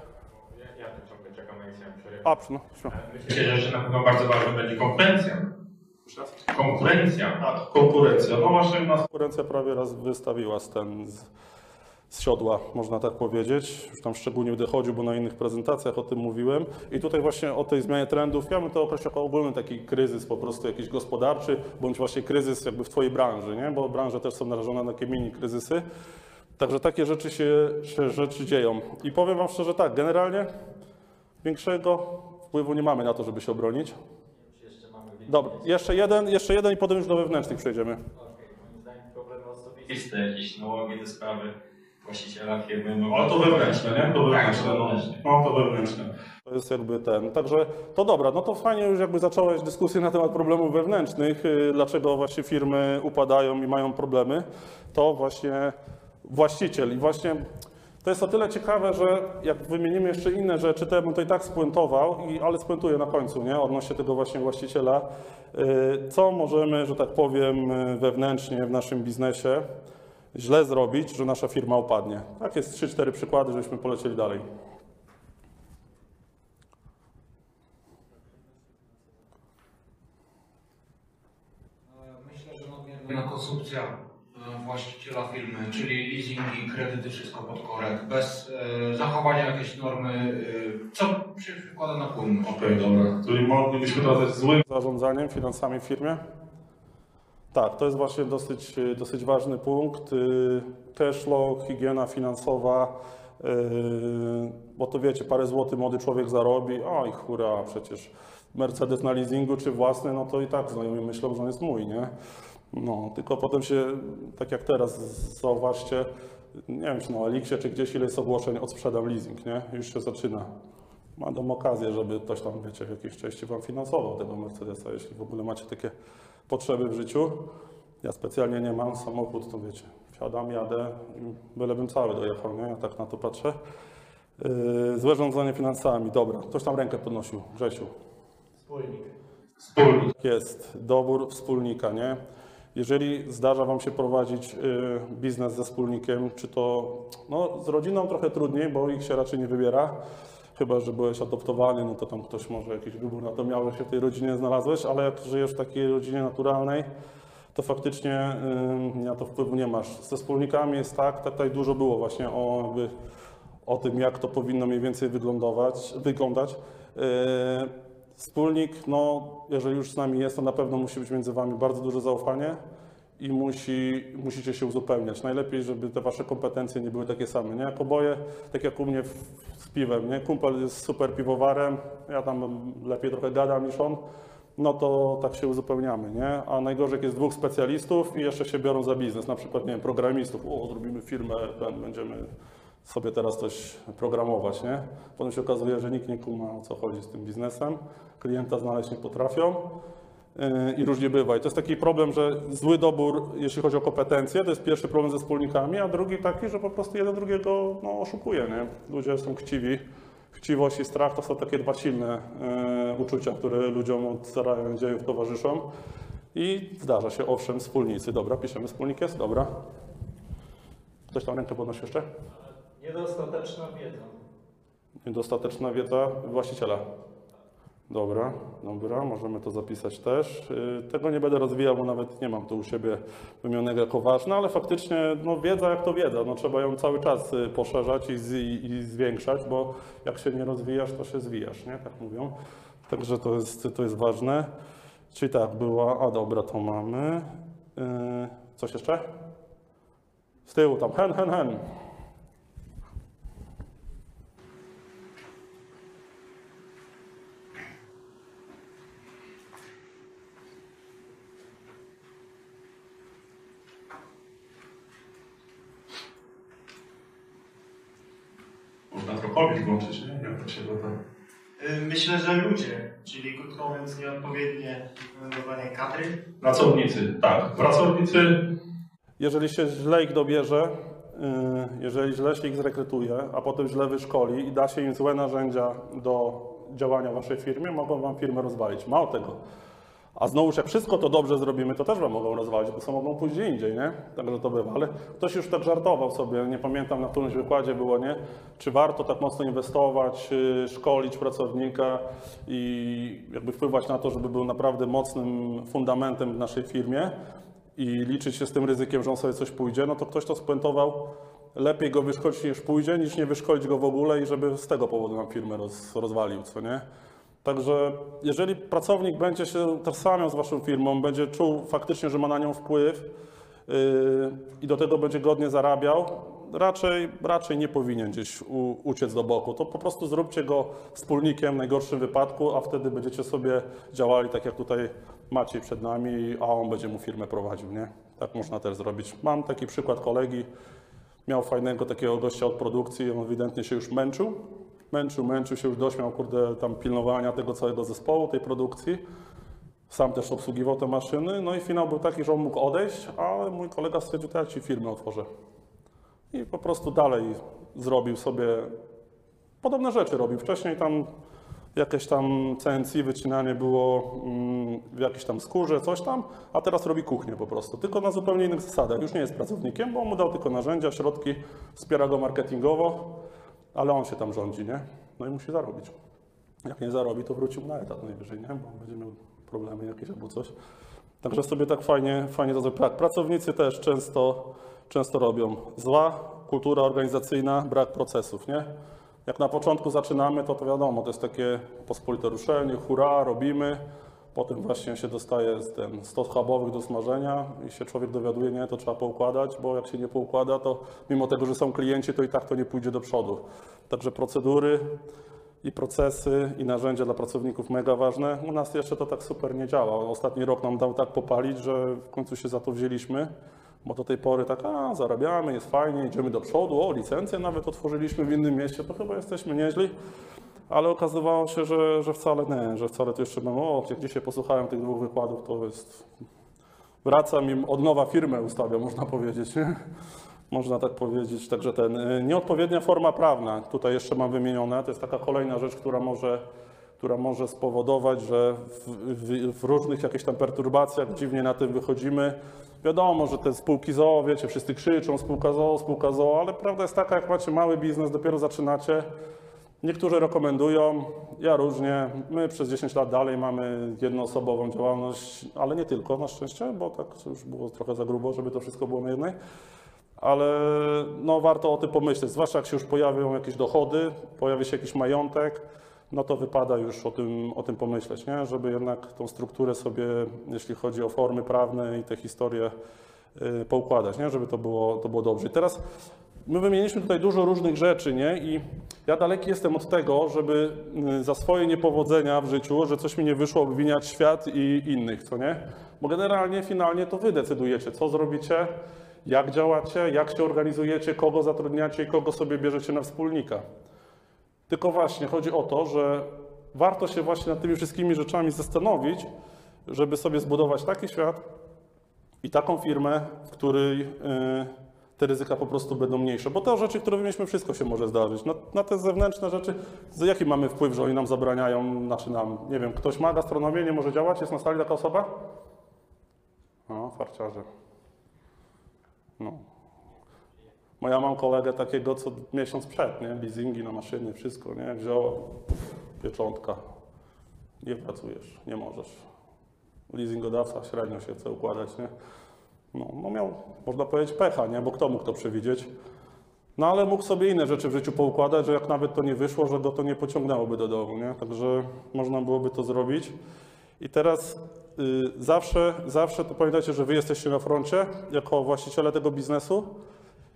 Ja, ja tu ciągle czekam na.
A, no, śmiało.
Myślę, że na pewno bardzo ważna będzie konkurencja. Konkurencja.
Tak, konkurencja. No właśnie nas konkurencja prawie raz wystawiła z ten z, z siodła, można tak powiedzieć. Już tam szczególnie dochodził, bo na innych prezentacjach o tym mówiłem. I tutaj właśnie o tej zmianie trendów, ja bym to określał jako ogólny taki kryzys po prostu jakiś gospodarczy, bądź właśnie kryzys jakby w twojej branży, nie? Bo branże też są narażone na takie mini kryzysy. Także takie rzeczy się, się rzeczy dzieją. I powiem wam szczerze tak, generalnie większego wpływu nie mamy na to, żeby się obronić. Dobra, jeszcze jeden, jeszcze jeden i potem już do wewnętrznych przejdziemy.
Moim zdaniem problemy osobiste, jakieś nałogi te sprawy właściciela firmy. No,
Ale to wewnętrzne, nie? To wewnętrzne,
Tak,
no.
wewnętrzne.
no to wewnętrzne. To jest jakby ten, także to dobra, no to fajnie już jakby zacząłeś dyskusję na temat problemów wewnętrznych, y, dlaczego właśnie firmy upadają i mają problemy, to właśnie właściciel i właśnie to jest o tyle ciekawe, że jak wymienimy jeszcze inne rzeczy, to ja bym to i tak spuentował, i, ale spuentuję na końcu, nie, odnośnie tego właśnie właściciela, Y, co możemy, że tak powiem, y, wewnętrznie w naszym biznesie źle zrobić, że nasza firma upadnie. Tak jest 3-4 przykłady, żebyśmy polecieli dalej.
Myślę, że nadmierna konsumpcja e, właściciela firmy, czyli leasingi, kredyty, wszystko pod korek, bez e, zachowania jakiejś normy, e, co się przykłada na płyn.
Okej, dobra. Czyli moglibyśmy to nazwać złym zarządzaniem finansami w firmie? Tak, to jest właśnie dosyć, dosyć ważny punkt. Y, Cashflow, higiena finansowa, y, bo to wiecie, parę złotych młody człowiek zarobi, oj hura, przecież Mercedes na leasingu czy własny, no to i tak znajomi myślą, że on jest mój, nie? No, tylko potem się, tak jak teraz, zauważcie, nie wiem, czy na Elixie, czy gdzieś ile jest ogłoszeń, odsprzedam leasing, nie? Już się zaczyna. Mam okazję, żeby ktoś tam, wiecie, w jakiejś części Wam finansował tego Mercedesa, jeśli w ogóle macie takie potrzeby w życiu. Ja specjalnie nie mam samochód, to wiecie, wsiadam, jadę, bylebym cały dojechał, nie? Ja tak na to patrzę. Yy, złe rządzenie finansami, dobra. Ktoś tam rękę podnosił, Grzesiu.
Wspólnik.
Wspólnik.
jest dobór wspólnika, nie? Jeżeli zdarza Wam się prowadzić y, biznes ze wspólnikiem, czy to no, z rodziną trochę trudniej, bo ich się raczej nie wybiera, chyba że byłeś adoptowany, no to tam ktoś może jakiś wybór na to miał, że się w tej rodzinie znalazłeś, ale jak żyjesz w takiej rodzinie naturalnej, to faktycznie y, na to wpływu nie masz. Ze wspólnikami jest tak, tutaj dużo było właśnie o, jakby, o tym, jak to powinno mniej więcej wyglądować, wyglądać. Yy, Wspólnik, no, jeżeli już z nami jest, to na pewno musi być między Wami bardzo duże zaufanie i musi, musicie się uzupełniać. Najlepiej, żeby te Wasze kompetencje nie były takie same. Nie? Jak oboje, tak jak u mnie z piwem, nie? kumpel jest super piwowarem, ja tam lepiej trochę gadam niż on, no to tak się uzupełniamy, nie? A najgorzej jest dwóch specjalistów i jeszcze się biorą za biznes, na przykład, nie wiem, programistów, o, zrobimy firmę, będziemy sobie teraz coś programować, nie? Potem się okazuje, że nikt nie kuma o co chodzi z tym biznesem, klienta znaleźć nie potrafią i różnie bywa. I to jest taki problem, że zły dobór, jeśli chodzi o kompetencje, to jest pierwszy problem ze wspólnikami, a drugi taki, że po prostu jeden drugiego no, oszukuje, nie? Ludzie są chciwi. Chciwość i strach to są takie dwa silne yy, uczucia, które ludziom od zarania dziejów towarzyszą. I zdarza się, owszem, wspólnicy. Dobra, piszemy, wspólnik jest, dobra. Ktoś tam rękę podnosi jeszcze?
Niedostateczna wiedza.
Niedostateczna wiedza właściciela. Dobra, dobra, możemy to zapisać też. Yy, Tego nie będę rozwijał, bo nawet nie mam tu u siebie wymienionego jako ważne, ale faktycznie no, wiedza jak to wiedza, no, trzeba ją cały czas y, poszerzać i, z, i zwiększać, bo jak się nie rozwijasz, to się zwijasz, nie? Tak mówią. Także to jest, to jest ważne. Czyli tak, była, a dobra, to mamy. Yy, coś jeszcze? Z tyłu tam, hen, hen, hen.
Trochę włączyć, nie? Jak to się.
Y, Myślę, że ludzie, czyli krótko mówiąc nieodpowiednie wyglądowanie kadry.
Pracownicy, tak. Pracownicy
Jeżeli się źle ich dobierze, yy, jeżeli źle się ich zrekrutuje, a potem źle wyszkoli i da się im złe narzędzia do działania w waszej firmie, mogą wam firmę rozwalić. Mało tego. A znowuż jak wszystko to dobrze zrobimy, to też wam mogą rozwalić, bo są mogą pójść gdzie indziej, nie? Także to bywa. Ale ktoś już tak żartował sobie, nie pamiętam na którymś wykładzie było, nie? Czy warto tak mocno inwestować, yy, szkolić pracownika i jakby wpływać na to, żeby był naprawdę mocnym fundamentem w naszej firmie, i liczyć się z tym ryzykiem, że on sobie coś pójdzie, no to ktoś to spuentował, lepiej go wyszkolić niż pójdzie, niż nie wyszkolić go w ogóle i żeby z tego powodu nam firmę roz, rozwalił, co nie? Także jeżeli pracownik będzie się tożsamiał z waszą firmą, będzie czuł faktycznie, że ma na nią wpływ yy, i do tego będzie godnie zarabiał, raczej, raczej nie powinien gdzieś uciec do boku. To po prostu zróbcie go wspólnikiem w najgorszym wypadku, a wtedy będziecie sobie działali tak jak tutaj Maciej przed nami, a on będzie mu firmę prowadził, nie? Tak można też zrobić. Mam taki przykład kolegi, miał fajnego takiego gościa od produkcji, on ewidentnie się już męczył. Męczył, męczył się, już dośmiał, kurde, tam pilnowania tego całego zespołu, tej produkcji. Sam też obsługiwał te maszyny, no i finał był taki, że on mógł odejść, ale mój kolega stwierdził, to ja ci firmę otworzę. I po prostu dalej zrobił sobie podobne rzeczy robił. Wcześniej tam jakieś tam CNC wycinanie było mm, w jakiejś tam skórze, coś tam, a teraz robi kuchnię po prostu, tylko na zupełnie innych zasadach. Już nie jest pracownikiem, bo mu dał tylko narzędzia, środki, wspiera go marketingowo, ale on się tam rządzi, nie? No i musi zarobić. Jak nie zarobi, to wrócił na etat najwyżej, nie? Bo będzie miał problemy jakieś albo coś. Także sobie tak fajnie, fajnie to zrobić. Tak, pracownicy też często, często robią. Zła kultura organizacyjna, brak procesów, nie? Jak na początku zaczynamy, to to wiadomo, to jest takie pospolite ruszenie, hurra, robimy. Potem właśnie się dostaje ten stos chabowych do smażenia i się człowiek dowiaduje, nie, to trzeba poukładać, bo jak się nie poukłada, to mimo tego, że są klienci, to i tak to nie pójdzie do przodu. Także procedury i procesy i narzędzia dla pracowników mega ważne. U nas jeszcze to tak super nie działa. Ostatni rok nam dał tak popalić, że w końcu się za to wzięliśmy. Bo do tej pory tak, a zarabiamy, jest fajnie, idziemy do przodu, o licencję nawet otworzyliśmy w innym mieście, to chyba jesteśmy nieźli. Ale okazywało się, że, że wcale nie, że wcale to jeszcze mam, o, jak dzisiaj posłuchałem tych dwóch wykładów, to jest, wracam im od nowa firmę ustawiam, można powiedzieć? Można tak powiedzieć, także ten, y, nieodpowiednia forma prawna, tutaj jeszcze mam wymienione, to jest taka kolejna rzecz, która może, która może spowodować, że w, w, w różnych jakichś tam perturbacjach dziwnie na tym wychodzimy. Wiadomo, że te spółki ZOO, wiecie, wszyscy krzyczą spółka ZOO, spółka ZOO, ale prawda jest taka, jak macie mały biznes, dopiero zaczynacie, Niektórzy rekomendują, ja różnie. My przez 10 lat dalej mamy jednoosobową działalność, ale nie tylko na szczęście, bo tak już było trochę za grubo, żeby to wszystko było na jednej. Ale no, warto o tym pomyśleć, zwłaszcza jak się już pojawią jakieś dochody, pojawi się jakiś majątek, no to wypada już o tym, o tym pomyśleć, nie? żeby jednak tą strukturę sobie, jeśli chodzi o formy prawne i te historie, yy, poukładać, nie? żeby to było, to było dobrze. I teraz My wymieniliśmy tutaj dużo różnych rzeczy, nie? I ja daleki jestem od tego, żeby y, za swoje niepowodzenia w życiu, że coś mi nie wyszło, obwiniać świat i innych, co nie? Bo generalnie, finalnie to wy decydujecie, co zrobicie, jak działacie, jak się organizujecie, kogo zatrudniacie i kogo sobie bierzecie na wspólnika. Tylko właśnie chodzi o to, że warto się właśnie nad tymi wszystkimi rzeczami zastanowić, żeby sobie zbudować taki świat i taką firmę, w której yy, te ryzyka po prostu będą mniejsze. Bo te rzeczy, które wymieniliśmy, wszystko się może zdarzyć. Na, na te zewnętrzne rzeczy, jaki mamy wpływ, że oni nam zabraniają, znaczy nam, nie wiem, ktoś ma gastronomię, nie może działać, jest na sali taka osoba? No, farciarze. No. Bo ja mam kolegę takiego, co miesiąc przed, nie? Leasingi na maszyny, wszystko, nie? Wziął pieczątka. Nie pracujesz, nie możesz. Leasingodawca średnio się chce układać, nie? No, no miał, można powiedzieć, pecha, nie? Bo kto mógł to przewidzieć? No ale mógł sobie inne rzeczy w życiu poukładać, że jak nawet to nie wyszło, że go to nie pociągnęłoby do domu, nie? Także można byłoby to zrobić. I teraz y, zawsze, zawsze to pamiętajcie, że wy jesteście na froncie jako właściciele tego biznesu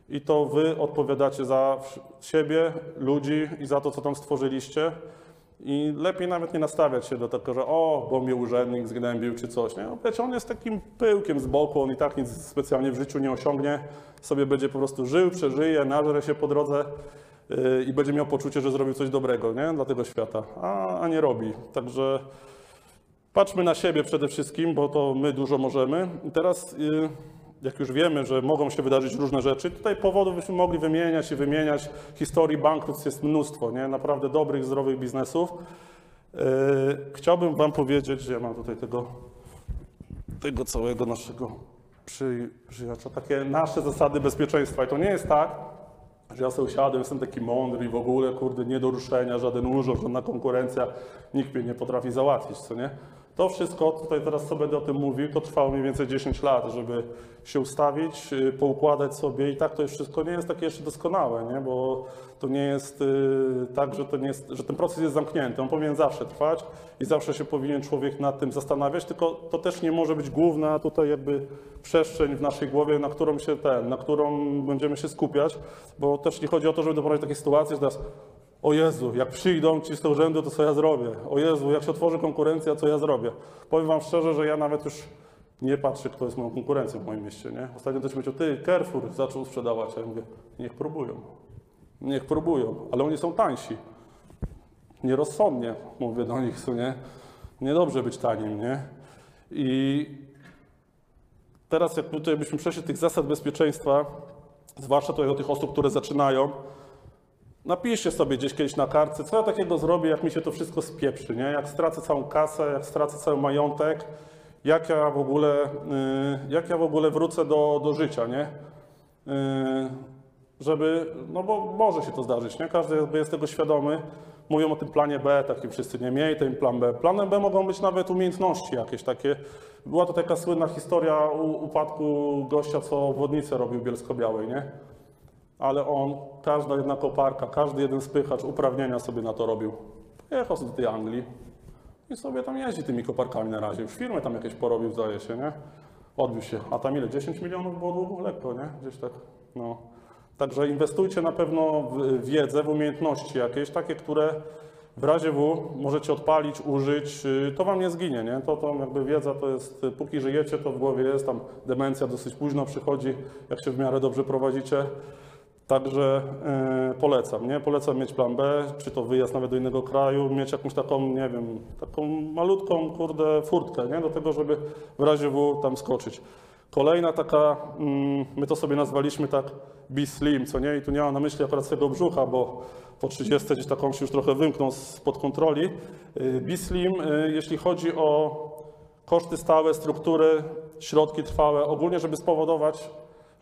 i to wy odpowiadacie za siebie, ludzi i za to, co tam stworzyliście. I lepiej nawet nie nastawiać się do tego, że o, bo mnie urzędnik zgnębił czy coś. Nie? No, wiecie, on jest takim pyłkiem z boku, on i tak nic specjalnie w życiu nie osiągnie. Sobie będzie po prostu żył, przeżyje, nażre się po drodze yy, i będzie miał poczucie, że zrobił coś dobrego nie? dla tego świata, a, a nie robi. Także patrzmy na siebie przede wszystkim, bo to my dużo możemy. I teraz, yy, jak już wiemy, że mogą się wydarzyć różne rzeczy, tutaj powodów byśmy mogli wymieniać i wymieniać. Historii bankructw jest mnóstwo, nie? naprawdę dobrych, zdrowych biznesów. Yy, chciałbym Wam powiedzieć, że ja mam tutaj tego, tego całego naszego przy, przyjacza, takie nasze zasady bezpieczeństwa. I to nie jest tak, że ja sobie usiadłem, jestem taki mądry i w ogóle, kurde, nie do ruszenia, żaden urząd, żadna konkurencja, nikt mnie nie potrafi załatwić, co nie? To wszystko, tutaj teraz co będę o tym mówił, to trwało mniej więcej 10 lat, żeby się ustawić, y, poukładać sobie i tak to jest wszystko nie jest takie jeszcze doskonałe, nie? bo to nie jest y, tak, że, to nie jest, że ten proces jest zamknięty, on powinien zawsze trwać i zawsze się powinien człowiek nad tym zastanawiać, tylko to też nie może być główna tutaj jakby przestrzeń w naszej głowie, na którą się ten, na którą będziemy się skupiać, bo też nie chodzi o to, żeby doprowadzić do takiej sytuacji, że teraz o Jezu, jak przyjdą ci z tego urzędu, to co ja zrobię? O Jezu, jak się otworzy konkurencja, co ja zrobię? Powiem wam szczerze, że ja nawet już nie patrzę, kto jest moją konkurencją w moim mieście, nie? Ostatnio ktoś powiedział, ty, Carrefour zaczął sprzedawać, a ja mówię, niech próbują. Niech próbują, ale oni są tańsi. Nierozsądnie, mówię do nich, co nie? Niedobrze być tanim, nie? I teraz jak tutaj byśmy przeszli tych zasad bezpieczeństwa, zwłaszcza tutaj do tych osób, które zaczynają, Napiszcie sobie gdzieś kiedyś na kartce, co ja takiego zrobię, jak mi się to wszystko spieprzy, nie? Jak stracę całą kasę, jak stracę cały majątek, jak ja w ogóle, y, jak ja w ogóle wrócę do, do życia, nie? Y, żeby, no bo może się to zdarzyć, nie? Każdy jest tego świadomy. Mówią o tym planie B, takim wszyscy, nie? Miej ten plan B. Planem B mogą być nawet umiejętności jakieś takie. Była to taka słynna historia upadku gościa, co wodnicę robił Bielsko-Białej, nie? Ale on, każda jedna koparka, każdy jeden spychacz uprawnienia sobie na to robił. Pojechał do tej Anglii i sobie tam jeździ tymi koparkami na razie. Już firmy tam jakieś porobił, zdaje się, nie? Odbił się. A tam ile? 10 milionów było długo? Lekko, nie? Gdzieś tak, no. Także inwestujcie na pewno w wiedzę, w umiejętności jakieś, takie, które w razie W możecie odpalić, użyć, y, to wam nie zginie, nie? To, to jakby wiedza to jest, y, póki żyjecie, to w głowie jest, tam demencja dosyć późno przychodzi, jak się w miarę dobrze prowadzicie. Także e, polecam, nie? Polecam mieć plan B, czy to wyjazd nawet do innego kraju, mieć jakąś taką, nie wiem, taką malutką, kurde, furtkę, nie? Do tego, żeby w razie W tam skoczyć. Kolejna taka, mm, my to sobie nazwaliśmy tak B-slim, co nie? I tu nie mam na myśli akurat swojego brzucha, bo po 30 gdzieś taką się już trochę wymknął spod kontroli. Y, B-slim, y, jeśli chodzi o koszty stałe, struktury, środki trwałe, ogólnie, żeby spowodować,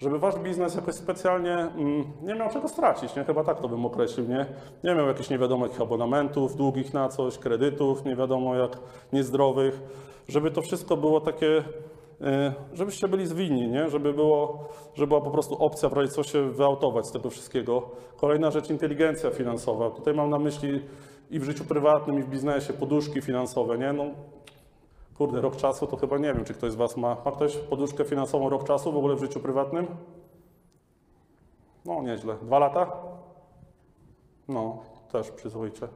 żeby wasz biznes jakoś specjalnie mm, nie miał czego stracić, nie? Chyba tak to bym określił, nie? Nie miał jakichś nie wiadomo jakich abonamentów, długich na coś, kredytów, nie wiadomo jak niezdrowych, żeby to wszystko było takie, y, żebyście byli zwinni, nie? Żeby, było, żeby była po prostu opcja w razie co się wyautować z tego wszystkiego. Kolejna rzecz, inteligencja finansowa. Tutaj mam na myśli i w życiu prywatnym, i w biznesie, poduszki finansowe, nie? No, Kurde, rok czasu to chyba nie wiem, czy ktoś z Was ma. Ma ktoś poduszkę finansową rok czasu w ogóle w życiu prywatnym? No, nieźle. Dwa lata? No, też przyzwoicie.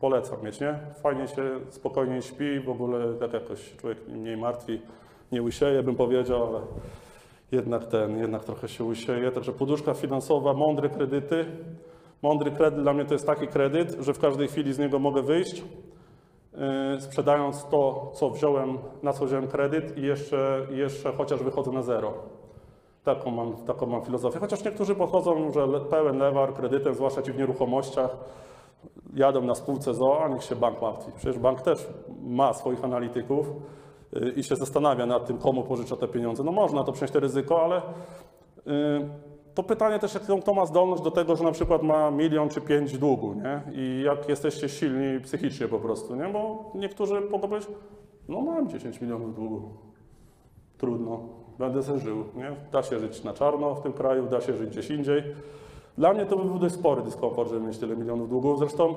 Polecam mieć, nie? Fajnie się spokojnie śpi, w ogóle tak jakoś człowiek mniej martwi, nie łysieje, bym powiedział, ale jednak ten, jednak trochę się łysieje. Także poduszka finansowa, mądre kredyty. Mądry kredyt dla mnie to jest taki kredyt, że w każdej chwili z niego mogę wyjść, sprzedając to, co wziąłem, na co wziąłem kredyt i jeszcze, jeszcze chociaż wychodzę na zero. Taką mam, taką mam filozofię. Chociaż niektórzy podchodzą, że pełen lewar kredytem, zwłaszcza ci w nieruchomościach, jadą na spółce ZOO, a niech się bank martwi. Przecież bank też ma swoich analityków yy, i się zastanawia nad tym, komu pożycza te pieniądze. No można to przyjąć te ryzyko, ale yy, to pytanie też, jaką to ma zdolność do tego, że na przykład ma milion czy pięć długu, nie? I jak jesteście silni psychicznie po prostu, nie? Bo niektórzy mogą powiedzieć, no mam 10 milionów długu. Trudno, będę se żył, nie? Da się żyć na czarno w tym kraju, da się żyć gdzieś indziej. Dla mnie to by był dość spory dyskomfort, żeby mieć tyle milionów długów. Zresztą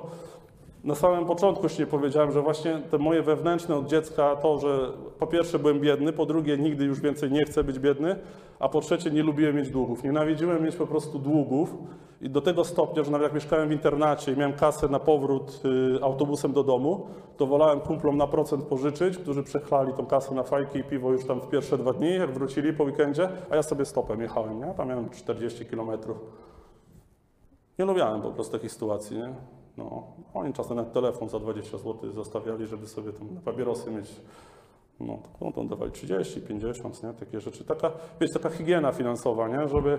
na samym początku nie powiedziałem, że właśnie te moje wewnętrzne od dziecka to, że po pierwsze byłem biedny, po drugie nigdy już więcej nie chcę być biedny, a po trzecie nie lubiłem mieć długów. Nienawidziłem mieć po prostu długów i do tego stopnia, że nawet jak mieszkałem w internacie i miałem kasę na powrót y, autobusem do domu, to wolałem kumplom na procent pożyczyć, którzy przechlali tą kasę na fajki i piwo już tam w pierwsze dwa dni, jak wrócili po weekendzie, a ja sobie stopem jechałem, nie? Tam miałem 40 kilometrów. Nie lubiałem po prostu takich sytuacji, nie? No, oni czasem nawet telefon za 20 zł zostawiali, żeby sobie tam na papierosy mieć. No, to, to dawali 30, 50, nie? Takie rzeczy. Taka, wiecie, taka higiena finansowa, nie? Żeby,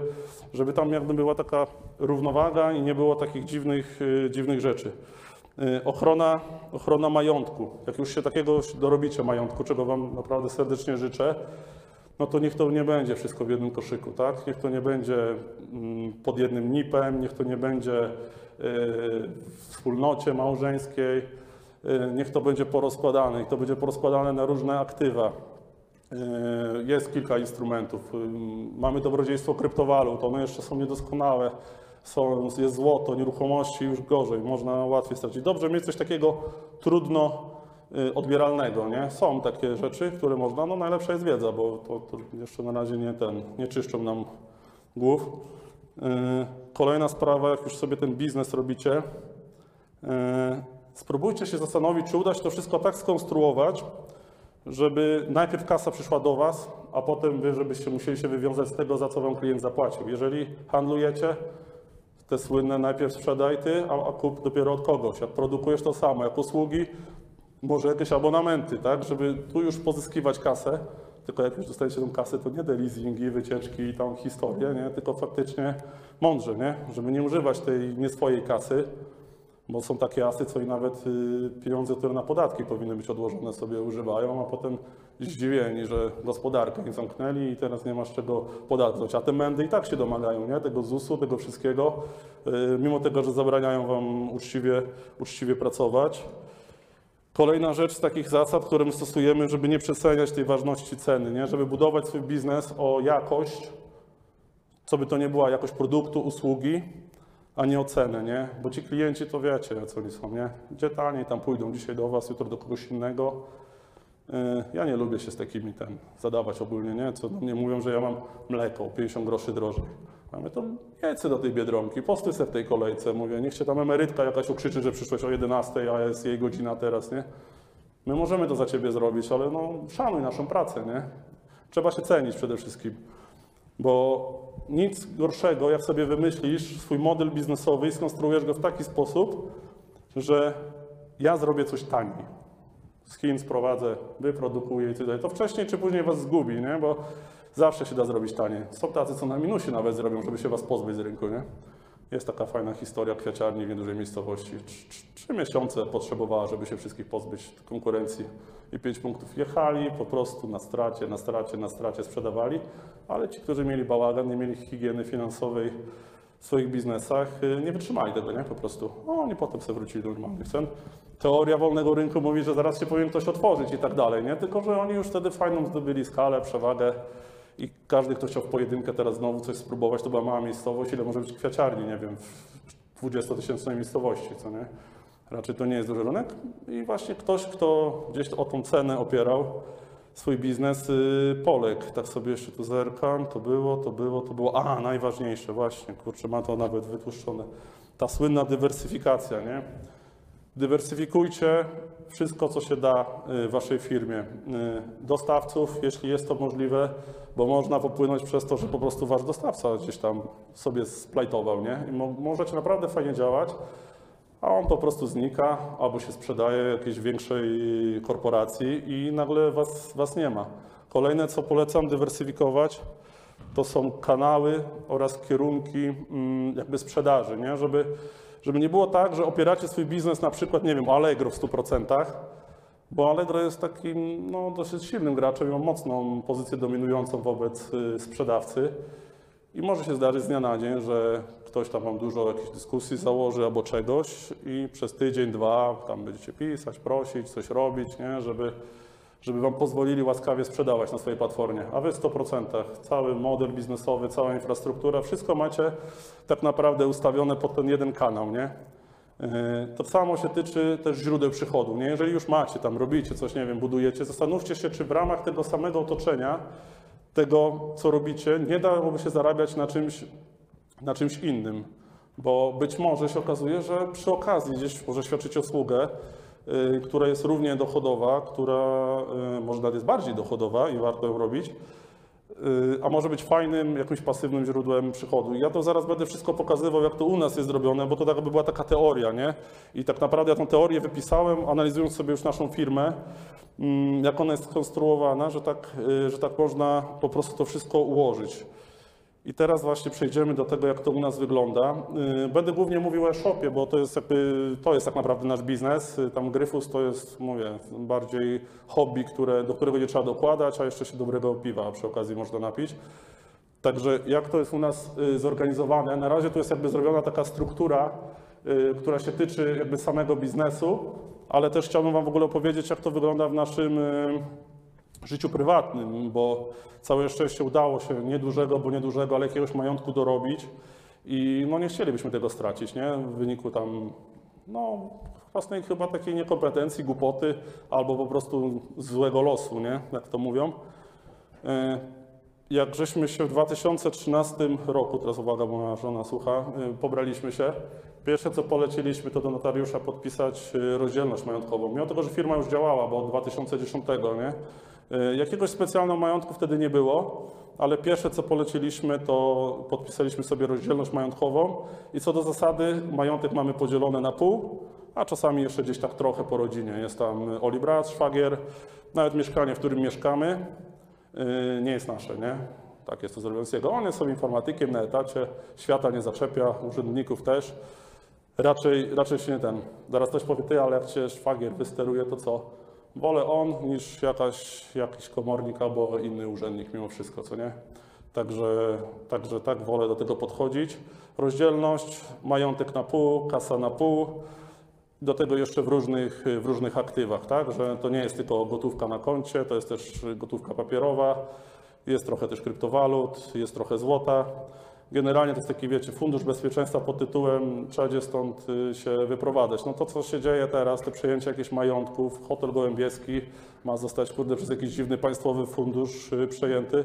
żeby tam jakby była taka równowaga i nie było takich dziwnych, y, dziwnych rzeczy. Y, ochrona, ochrona majątku. Jak już się takiego dorobicie majątku, czego Wam naprawdę serdecznie życzę, no to niech to nie będzie wszystko w jednym koszyku, tak? Niech to nie będzie mm, pod jednym nipem, niech to nie będzie w wspólnocie małżeńskiej, y, niech to będzie porozkładane, niech to będzie porozkładane na różne aktywa. Y, Jest kilka instrumentów. Y, Mamy dobrodziejstwo kryptowalut, one jeszcze są niedoskonałe. Są, jest złoto, nieruchomości już gorzej, można łatwiej stracić. Dobrze mieć coś takiego trudno odbieralnego, nie? Są takie rzeczy, które można, no najlepsza jest wiedza, bo to, to jeszcze na razie nie ten, nie czyszczą nam głów. Y, Kolejna sprawa, jak już sobie ten biznes robicie, y, spróbujcie się zastanowić, czy uda się to wszystko tak skonstruować, żeby najpierw kasa przyszła do Was, a potem Wy, żebyście musieli się wywiązać z tego, za co Wam klient zapłacił. Jeżeli handlujecie, te słynne najpierw sprzedaj Ty, a kup dopiero od kogoś. Jak produkujesz to samo, jak usługi, może jakieś abonamenty, tak, żeby tu już pozyskiwać kasę, tylko jak już dostajecie tą kasę, to nie te leasingi, wycieczki i tam historie, nie, tylko faktycznie mądrze, nie, żeby nie używać tej nie swojej kasy, bo są takie asy, co i nawet y, pieniądze, które na podatki powinny być odłożone, sobie używają, a potem zdziwieni, że gospodarkę nie zamknęli i teraz nie masz czego podatkować. A te mędy i tak się domagają, nie? Tego ZUS-u, tego wszystkiego, y, mimo tego, że zabraniają wam uczciwie, uczciwie pracować. Kolejna rzecz z takich zasad, które my stosujemy, żeby nie przeceniać tej ważności ceny, nie? żeby budować swój biznes o jakość, co by to nie była jakość produktu, usługi, a nie o cenę, nie? Bo ci klienci to wiecie, co oni są, nie? Gdzie taniej, tam pójdą dzisiaj do was, jutro do kogoś innego. Yy, Ja nie lubię się z takimi ten zadawać ogólnie, nie? Co do mnie mówią, że ja mam mleko o 50 groszy drożej. A my to jedź do tej Biedronki, postój se w tej kolejce, mówię, niech się tam emerytka jakaś ukrzyczy, że przyszłeś o 11, a jest jej godzina teraz, nie? My możemy to za ciebie zrobić, ale no szanuj naszą pracę, nie? Trzeba się cenić przede wszystkim. Bo nic gorszego, jak sobie wymyślisz swój model biznesowy i skonstruujesz go w taki sposób, że ja zrobię coś taniej. Z Chin sprowadzę, wyprodukuję i tak dalej. To wcześniej czy później was zgubi, nie? Bo Zawsze się da zrobić taniej. Są tacy, co na minusie nawet zrobią, żeby się was pozbyć z rynku, nie? Jest taka fajna historia kwiaciarni w niedużej miejscowości. Trz- trz- Trzy miesiące potrzebowała, żeby się wszystkich pozbyć konkurencji i pięć punktów. Jechali po prostu na stracie, na stracie, na stracie sprzedawali, ale ci, którzy mieli bałagan, nie mieli higieny finansowej w swoich biznesach, y, nie wytrzymali tego, nie? Po prostu. No, oni potem sobie wrócili do normalnych cen. Teoria wolnego rynku mówi, że zaraz się powinien ktoś otworzyć i tak dalej, nie? Tylko, że oni już wtedy fajną zdobyli skalę, przewagę i każdy, kto chciał w pojedynkę teraz znowu coś spróbować, to była mała miejscowość, ile może być kwiaciarni, nie wiem, w 20-tysięcznej miejscowości, co nie? Raczej to nie jest duży rynek i właśnie ktoś, kto gdzieś o tą cenę opierał swój biznes, y, Polek, tak sobie jeszcze tu zerkam, to było, to było, to było, a najważniejsze właśnie, kurczę, ma to nawet wytłuszczone, ta słynna dywersyfikacja, nie? Dywersyfikujcie wszystko, co się da y, waszej firmie. Y, Dostawców, jeśli jest to możliwe, bo można popłynąć przez to, że po prostu wasz dostawca gdzieś tam sobie splajtował, nie? I mo- możecie naprawdę fajnie działać, a on po prostu znika albo się sprzedaje jakiejś większej korporacji i nagle was, was nie ma. Kolejne, co polecam dywersyfikować, to są kanały oraz kierunki mm, jakby sprzedaży, nie? Żeby, żeby nie było tak, że opieracie swój biznes na przykład, nie wiem, Allegro w 100%, bo Allegro jest takim no, dosyć silnym graczem ma mocną pozycję dominującą wobec y, sprzedawcy. I może się zdarzyć z dnia na dzień, że ktoś tam wam dużo jakichś dyskusji założy albo czegoś i przez tydzień, dwa tam będziecie pisać, prosić, coś robić, nie? Żeby, żeby wam pozwolili łaskawie sprzedawać na swojej platformie. A wy w 100%, cały model biznesowy, cała infrastruktura, wszystko macie tak naprawdę ustawione pod ten jeden kanał, nie? Yy, To samo się tyczy też źródeł przychodu. Nie? Jeżeli już macie tam, robicie coś, nie wiem, budujecie, zastanówcie się, czy w ramach tego samego otoczenia, tego, co robicie, nie dałoby się zarabiać na czymś, na czymś innym. Bo być może się okazuje, że przy okazji gdzieś może świadczyć usługę, która jest równie dochodowa, która y, może nawet jest bardziej dochodowa i warto ją robić, y, a może być fajnym, jakimś pasywnym źródłem przychodu. Ja to zaraz będę wszystko pokazywał, jak to u nas jest zrobione, bo to tak by była taka teoria, nie? I tak naprawdę ja tę teorię wypisałem, analizując sobie już naszą firmę, mm, jak ona jest skonstruowana, że tak, y, że tak można po prostu to wszystko ułożyć. I teraz właśnie przejdziemy do tego, jak to u nas wygląda. Y, Będę głównie mówił o e-shopie, bo to jest, jakby, to jest tak naprawdę nasz biznes. Y, Tam Gryfus to jest, mówię, bardziej hobby, które, do którego nie trzeba dokładać, a jeszcze się dobrego piwa przy okazji można napić. Także jak to jest u nas y, zorganizowane? Na razie to jest jakby zrobiona taka struktura, która się tyczy jakby samego biznesu, ale też chciałbym Wam w ogóle opowiedzieć, jak to wygląda w naszym życiu prywatnym, bo całe szczęście udało się niedużego, bo niedużego, ale jakiegoś majątku dorobić i no nie chcielibyśmy tego stracić, nie? W wyniku tam, no własnej chyba takiej niekompetencji, głupoty albo po prostu złego losu, nie? Jak to mówią. E, Jak żeśmy się w 2013 roku, teraz uwaga, bo moja żona słucha, e, pobraliśmy się, pierwsze co poleciliśmy to do notariusza podpisać e, rozdzielność majątkową. Mimo tego, że firma już działała, bo od 2010, nie? E, Jakiegoś specjalnego majątku wtedy nie było, ale pierwsze co poleciliśmy to podpisaliśmy sobie rozdzielność majątkową i co do zasady majątek mamy podzielony na pół, a czasami jeszcze gdzieś tak trochę po rodzinie. Jest tam Oli brat, szwagier, nawet mieszkanie, w którym mieszkamy, Yy, nie jest nasze, nie? Tak jest to zrobione z jego. On jest sobie informatykiem na etacie, świata nie zaczepia, urzędników też. Raczej, raczej się nie ten. Zaraz ktoś powie, ty, ale jak cię szwagier wysteruje, to co? Wolę on niż jakaś, jakiś komornik albo inny urzędnik mimo wszystko, co nie? Także, także tak wolę do tego podchodzić. Rozdzielność, majątek na pół, kasa na pół. Do tego jeszcze w różnych, w różnych aktywach, tak? Że to nie jest tylko gotówka na koncie, to jest też gotówka papierowa, jest trochę też kryptowalut, jest trochę złota. Generalnie to jest taki, wiecie, fundusz bezpieczeństwa pod tytułem trzeba gdzie stąd y, się wyprowadzać. No to, co się dzieje teraz, te przejęcie jakichś majątków, hotel gołębieski ma zostać, kurde, przez jakiś dziwny państwowy fundusz y, przejęty.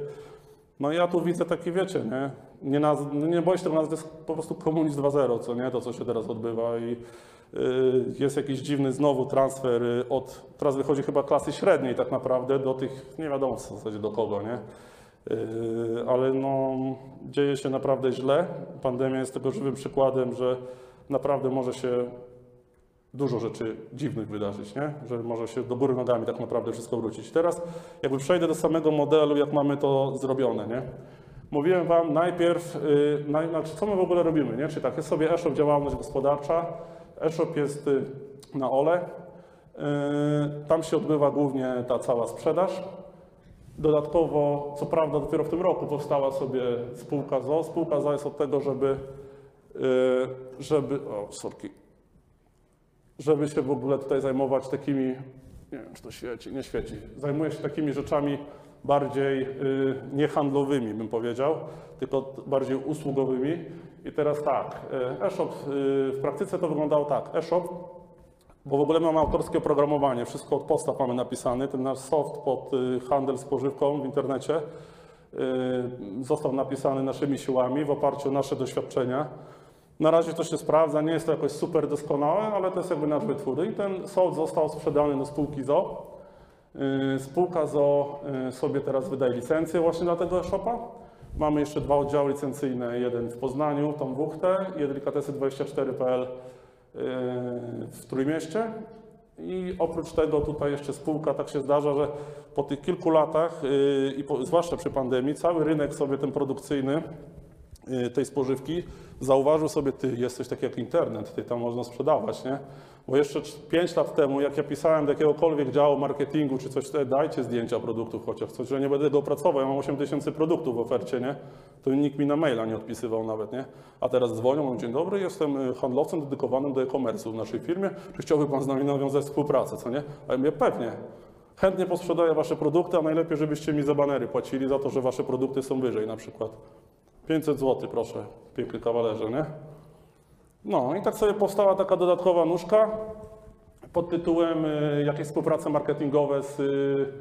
No ja tu widzę taki, wiecie, nie, nie, naz- nie boję się tego nazwać, to jest po prostu komunizm 2.0, co nie, to co się teraz odbywa i y, jest jakiś dziwny znowu transfer od, teraz wychodzi chyba klasy średniej tak naprawdę do tych, nie wiadomo w zasadzie do kogo, nie, ale no dzieje się naprawdę źle. Pandemia jest tego żywym przykładem, że naprawdę może się dużo rzeczy dziwnych wydarzyć, nie? że może się do góry nogami tak naprawdę wszystko wrócić. Teraz jakby przejdę do samego modelu, jak mamy to zrobione. Nie? Mówiłem Wam najpierw, yy, naj, znaczy co my w ogóle robimy, nie? Czyli tak, jest sobie e-shop działalność gospodarcza, e-shop jest y, na ole, yy, tam się odbywa głównie ta cała sprzedaż. Dodatkowo, co prawda dopiero w tym roku powstała sobie spółka ZO. Spółka ZO jest od tego, żeby, yy, żeby, o sorki, żeby się w ogóle tutaj zajmować takimi, nie wiem czy to świeci, nie świeci, zajmuje się takimi rzeczami bardziej y, niehandlowymi, bym powiedział, tylko bardziej usługowymi. I teraz tak, y, e-shop, y, w praktyce to wyglądało tak, e-shop, bo w ogóle mamy autorskie oprogramowanie, wszystko od podstaw mamy napisane, ten nasz soft pod y, handel spożywką w internecie y, został napisany naszymi siłami w oparciu o nasze doświadczenia. Na razie to się sprawdza, nie jest to jakoś super doskonałe, ale to jest jakby nasz wytwór. I ten soft został sprzedany do spółki ZO. Yy, Spółka ZO sobie teraz wydaje licencję właśnie dla tego e-shopa. Mamy jeszcze dwa oddziały licencyjne, jeden w Poznaniu, tą Wuchtę i delikatesy24.pl yy, w Trójmieście. I oprócz tego tutaj jeszcze spółka, tak się zdarza, że po tych kilku latach yy, i zwłaszcza przy pandemii, cały rynek sobie ten produkcyjny tej spożywki, zauważył sobie, ty jesteś taki jak internet, ty tam można sprzedawać, nie? Bo jeszcze 5 lat temu, jak ja pisałem do jakiegokolwiek działu marketingu czy coś, dajcie zdjęcia produktów chociaż, coś, że nie będę go opracował, ja mam 8 tysięcy produktów w ofercie, nie? To nikt mi na maila nie odpisywał nawet, nie? A teraz dzwonią, mówią, dzień dobry, jestem y, handlowcem dedykowanym do e-commerce'u w naszej firmie, czy chciałby Pan z nami nawiązać współpracę, co nie? A ja mówię, pewnie. Chętnie posprzedaję Wasze produkty, a najlepiej, żebyście mi za banery płacili za to, że Wasze produkty są wyżej na przykład. 500 zł, proszę, piękny kawalerze, nie? No i tak sobie powstała taka dodatkowa nóżka pod tytułem y, jakieś współprace marketingowe z y,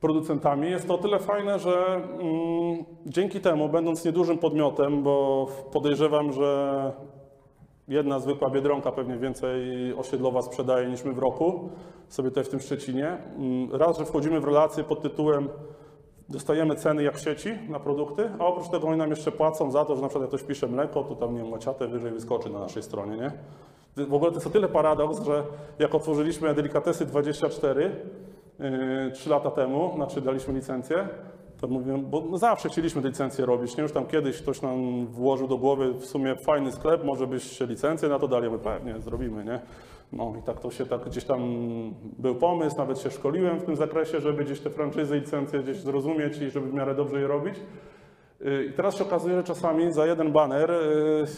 producentami. Jest to o tyle fajne, że mm, dzięki temu, będąc niedużym podmiotem, bo podejrzewam, że jedna zwykła Biedronka pewnie więcej osiedlowa sprzedaje niż my w roku, sobie tutaj w tym Szczecinie. Mm, Raz, że wchodzimy w relacje pod tytułem dostajemy ceny jak sieci na produkty, a oprócz tego oni nam jeszcze płacą za to, że na przykład jak ktoś pisze mleko, to tam nie wiem, maciatę wyżej wyskoczy na naszej stronie, nie? W ogóle to jest o tyle paradoks, że jak otworzyliśmy Delikatesy 24 yy, 3 lata temu, znaczy daliśmy licencję, to mówię, bo zawsze chcieliśmy licencję robić, nie? Już tam kiedyś ktoś nam włożył do głowy w sumie fajny sklep, może byście licencję na to dali, my pewnie zrobimy, nie? No i tak to się tak gdzieś tam był pomysł, nawet się szkoliłem w tym zakresie, żeby gdzieś te franczyzy i licencje gdzieś zrozumieć i żeby w miarę dobrze je robić. Yy, I teraz się okazuje, że czasami za jeden baner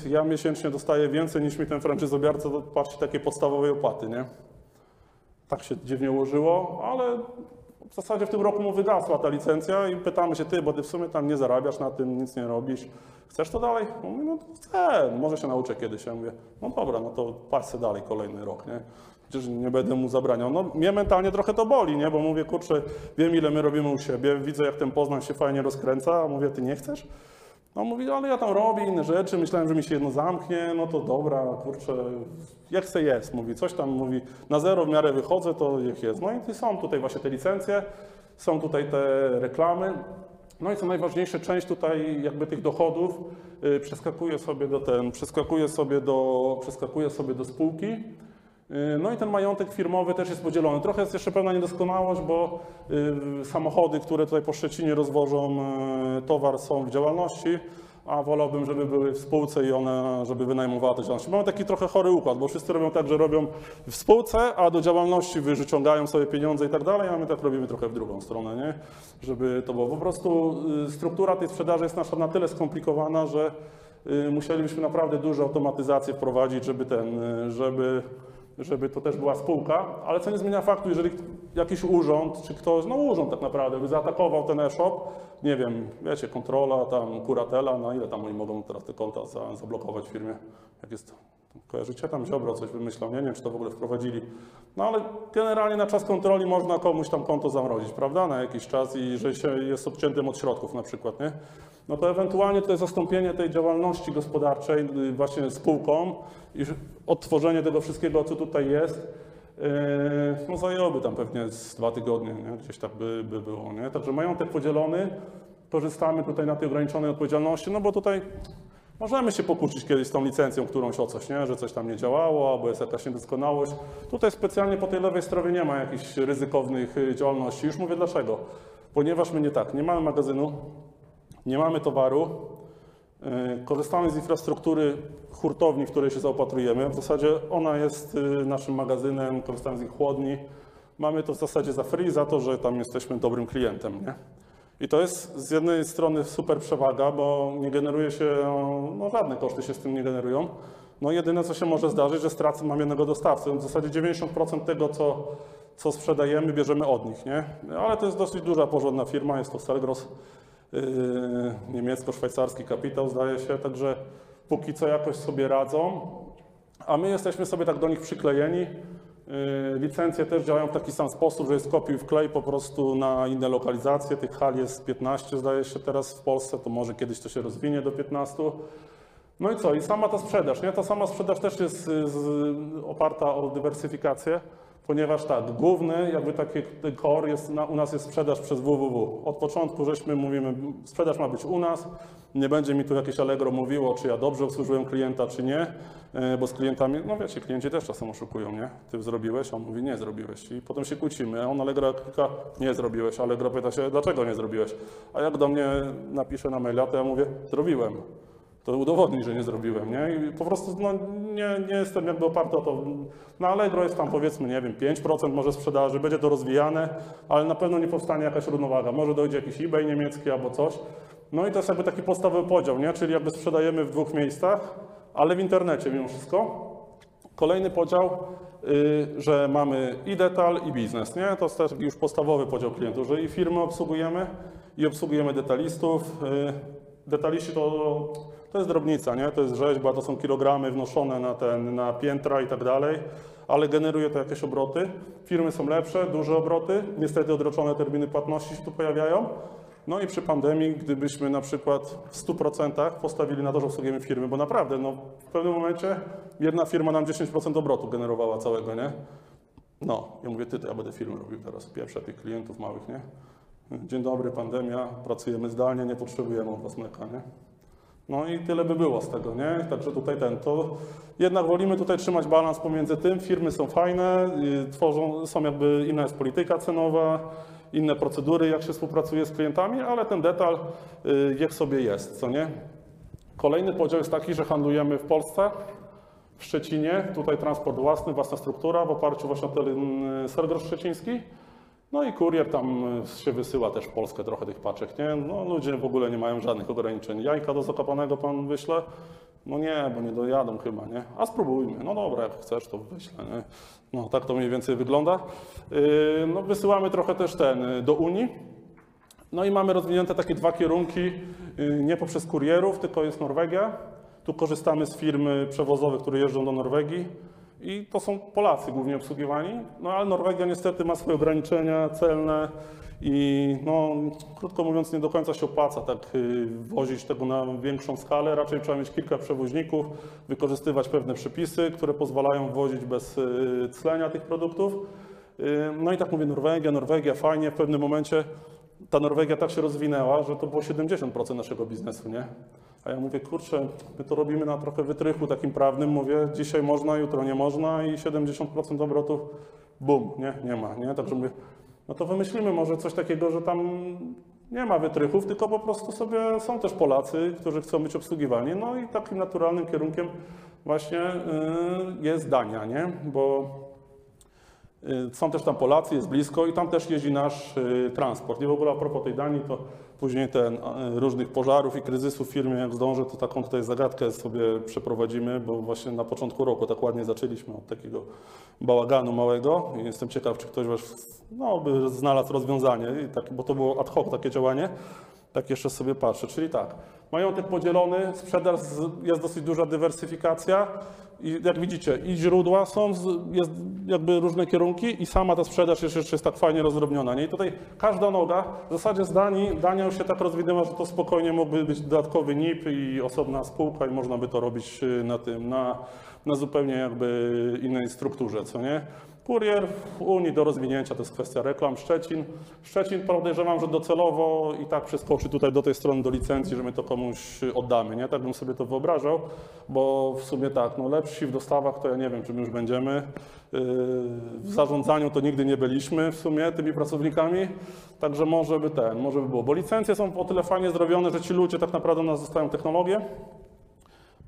yy, ja miesięcznie dostaję więcej niż mi ten franczyzobiarca płaci takiej podstawowej opłaty, nie? Tak się dziwnie ułożyło, ale w zasadzie w tym roku mu wygasła ta licencja i pytamy się, ty, bo ty w sumie tam nie zarabiasz na tym, nic nie robisz. Chcesz to dalej? Mówi, no chcę, może się nauczę kiedyś. Ja mówię, no dobra, no to patrz se dalej kolejny rok, nie? Przecież nie będę mu zabraniał. No mnie mentalnie trochę to boli, nie? Bo mówię, kurczę, wiem ile my robimy u siebie, widzę jak ten Poznań się fajnie rozkręca, a mówię, ty nie chcesz? No mówi, ale ja tam robię inne rzeczy, myślałem, że mi się jedno zamknie, no to dobra, kurczę, jak se jest, mówi, coś tam, mówi, na zero w miarę wychodzę, to jak jest. No i są tutaj właśnie te licencje, są tutaj te reklamy, no i co najważniejsze, część tutaj jakby tych dochodów y, przeskakuje sobie do ten, przeskakuje sobie do, przeskakuje sobie do spółki. Y, No i ten majątek firmowy też jest podzielony. Trochę jest jeszcze pewna niedoskonałość, bo y, samochody, które tutaj po Szczecinie rozwożą y, towar są w działalności, a wolałbym, żeby były w spółce i one, żeby wynajmowały te działalności. Mamy taki trochę chory układ, bo wszyscy robią tak, że robią w spółce, a do działalności wyciągają sobie pieniądze i tak dalej, a my tak robimy trochę w drugą stronę, nie? Żeby to było. Po prostu struktura tej sprzedaży jest nasza na tyle skomplikowana, że musielibyśmy naprawdę dużo automatyzację wprowadzić, żeby ten, żeby żeby to też była spółka, ale co nie zmienia faktu, jeżeli jakiś urząd, czy ktoś, no urząd tak naprawdę, by zaatakował ten e-shop, nie wiem, wiecie, kontrola, tam kuratela, na ile tam oni mogą teraz te konta za, zablokować w firmie, jak jest, kojarzycie, tam Ziobro coś wymyślał, nie, nie wiem, czy to w ogóle wprowadzili, no ale generalnie na czas kontroli można komuś tam konto zamrozić, prawda, na jakiś czas i że się jest odciętym od środków na przykład, nie, no to ewentualnie to jest zastąpienie tej działalności gospodarczej y, właśnie spółką i odtworzenie tego wszystkiego, co tutaj jest, yy, no zajęłoby tam pewnie z dwa tygodnie, nie? gdzieś tak by, by było. Nie? Także majątek podzielony, korzystamy tutaj na tej ograniczonej odpowiedzialności, no bo tutaj Możemy się pokłócić kiedyś z tą licencją, którąś o coś, nie? że coś tam nie działało, albo jest jakaś niedoskonałość. Tutaj specjalnie po tej lewej stronie nie ma jakichś ryzykownych y, działalności. Już mówię dlaczego. Ponieważ my nie tak, nie mamy magazynu, nie mamy towaru, y, korzystamy z infrastruktury hurtowni, w której się zaopatrujemy. W zasadzie ona jest y, naszym magazynem, korzystamy z ich chłodni. Mamy to w zasadzie za free, za to, że tam jesteśmy dobrym klientem. Nie? I to jest z jednej strony super przewaga, bo nie generuje się, no żadne koszty się z tym nie generują. No jedyne co się może zdarzyć, że stracę mam jednego dostawcę. W zasadzie 90% tego, co, co sprzedajemy, bierzemy od nich, nie? Ale to jest dosyć duża, porządna firma, jest to Selgros, yy, niemiecko-szwajcarski kapitał zdaje się, także póki co jakoś sobie radzą, a my jesteśmy sobie tak do nich przyklejeni. Yy, Licencje też działają w taki sam sposób, że jest kopiuj wklej po prostu na inne lokalizacje. Tych hal jest 15 zdaje się teraz w Polsce, to może kiedyś to się rozwinie do 15. No i co? I sama ta sprzedaż, nie? Ta sama sprzedaż też jest y, oparta o dywersyfikację, ponieważ tak, główny jakby taki core jest, na, u nas jest sprzedaż przez www. Od początku żeśmy mówimy, sprzedaż ma być u nas, nie będzie mi tu jakieś Allegro mówiło, czy ja dobrze obsłużyłem klienta, czy nie, y, bo z klientami, no wiecie, klienci też czasem oszukują, nie? Ty zrobiłeś, on mówi, nie zrobiłeś i potem się kłócimy, on Allegro klika, nie zrobiłeś, Allegro pyta się, dlaczego nie zrobiłeś? A jak do mnie napisze na maila, to ja mówię, zrobiłem to udowodni, że nie zrobiłem, nie? I po prostu no, nie, nie jestem jakby oparty o to. Na Allegro jest tam powiedzmy, nie wiem, 5% może sprzedaży, będzie to rozwijane, ale na pewno nie powstanie jakaś równowaga. Może dojdzie jakiś eBay niemiecki albo coś. No i to jest jakby taki podstawowy podział, nie? Czyli jakby sprzedajemy w dwóch miejscach, ale w internecie mimo wszystko. Kolejny podział, y, że mamy i detal, i biznes, nie? To jest też już podstawowy podział klientów, że i firmy obsługujemy, i obsługujemy detalistów. Y, Detaliści to, to jest drobnica, nie? To jest rzeźba, to są kilogramy wnoszone na, ten, na piętra i tak dalej, ale generuje to jakieś obroty. Firmy są lepsze, duże obroty, niestety odroczone terminy płatności się tu pojawiają. No i przy pandemii, gdybyśmy na przykład w 100% postawili na to, że obsługujemy firmy, bo naprawdę, no, w pewnym momencie jedna firma nam 10% obrotu generowała całego, nie? No, ja mówię, ty, to ja będę firmy robił teraz, pierwsze tych klientów małych, nie? Dzień dobry, pandemia, pracujemy zdalnie, nie potrzebujemy od was mleka, nie? No i tyle by było z tego, nie? Także tutaj ten, to jednak wolimy tutaj trzymać balans pomiędzy tym, firmy są fajne, y, tworzą, są jakby, inna jest polityka cenowa, inne procedury, jak się współpracuje z klientami, ale ten detal y, niech sobie jest, co nie? Kolejny podział jest taki, że handlujemy w Polsce, w Szczecinie, tutaj transport własny, własna struktura w oparciu właśnie o ten y, Sergros Szczeciński. No i kurier tam y, się wysyła też w Polskę trochę tych paczek, nie? No ludzie w ogóle nie mają żadnych ograniczeń. Jajka do Zakopanego pan wyśle? No nie, bo nie dojadą chyba, nie? A spróbujmy. No dobra, jak chcesz, to wyślę, nie? No tak to mniej więcej wygląda. Yy, no wysyłamy trochę też ten y, do Unii. No i mamy rozwinięte takie dwa kierunki, yy, nie poprzez kurierów, tylko jest Norwegia. Tu korzystamy z firmy przewozowych, które jeżdżą do Norwegii. I to są Polacy głównie obsługiwani, no ale Norwegia niestety ma swoje ograniczenia celne i no, krótko mówiąc nie do końca się opłaca tak y, wozić tego na większą skalę. Raczej trzeba mieć kilka przewoźników, wykorzystywać pewne przepisy, które pozwalają wozić bez y, clenia tych produktów. Y, No i tak mówię Norwegia, Norwegia fajnie, w pewnym momencie ta Norwegia tak się rozwinęła, że to było 70% naszego biznesu, nie? A ja mówię, kurczę, my to robimy na trochę wytrychu takim prawnym, mówię, dzisiaj można, jutro nie można i 70% obrotów, bum, nie, nie ma, nie? Także mówię, no to wymyślimy może coś takiego, że tam nie ma wytrychów, tylko po prostu sobie są też Polacy, którzy chcą być obsługiwani, no i takim naturalnym kierunkiem właśnie y, jest Dania, nie? Bo Y, Są też tam Polacy, jest blisko i tam też jeździ nasz y, transport. I w ogóle a propos tej Danii, to później ten y, różnych pożarów i kryzysów w firmie, jak zdążę, to taką tutaj zagadkę sobie przeprowadzimy, bo właśnie na początku roku tak ładnie zaczęliśmy od takiego bałaganu małego i jestem ciekaw, czy ktoś no, by znalazł rozwiązanie, I tak, bo to było ad hoc takie działanie. Tak jeszcze sobie patrzę, czyli tak, majątek podzielony, sprzedaż, jest dosyć duża dywersyfikacja i jak widzicie i źródła są, jest jakby różne kierunki i sama ta sprzedaż jeszcze jeszcze jest tak fajnie rozdrobniona. Nie? I tutaj każda noga, w zasadzie z Danii, Dania już się tak rozwinęła, że to spokojnie mógłby być dodatkowy NIP i osobna spółka i można by to robić y, na tym, na, na zupełnie jakby innej strukturze, co nie? Kurier w Unii do rozwinięcia to jest kwestia reklam. Szczecin. Szczecin podejrzewam, że docelowo i tak przeskoczy tutaj do tej strony do licencji, że my to komuś oddamy. Nie? Tak bym sobie to wyobrażał, bo w sumie tak, no lepsi w dostawach to ja nie wiem, czy my już będziemy. Yy, W zarządzaniu to nigdy nie byliśmy w sumie tymi pracownikami, także może by ten, może by było. Bo licencje są o tyle fajnie zrobione, że ci ludzie tak naprawdę nas dostają technologię,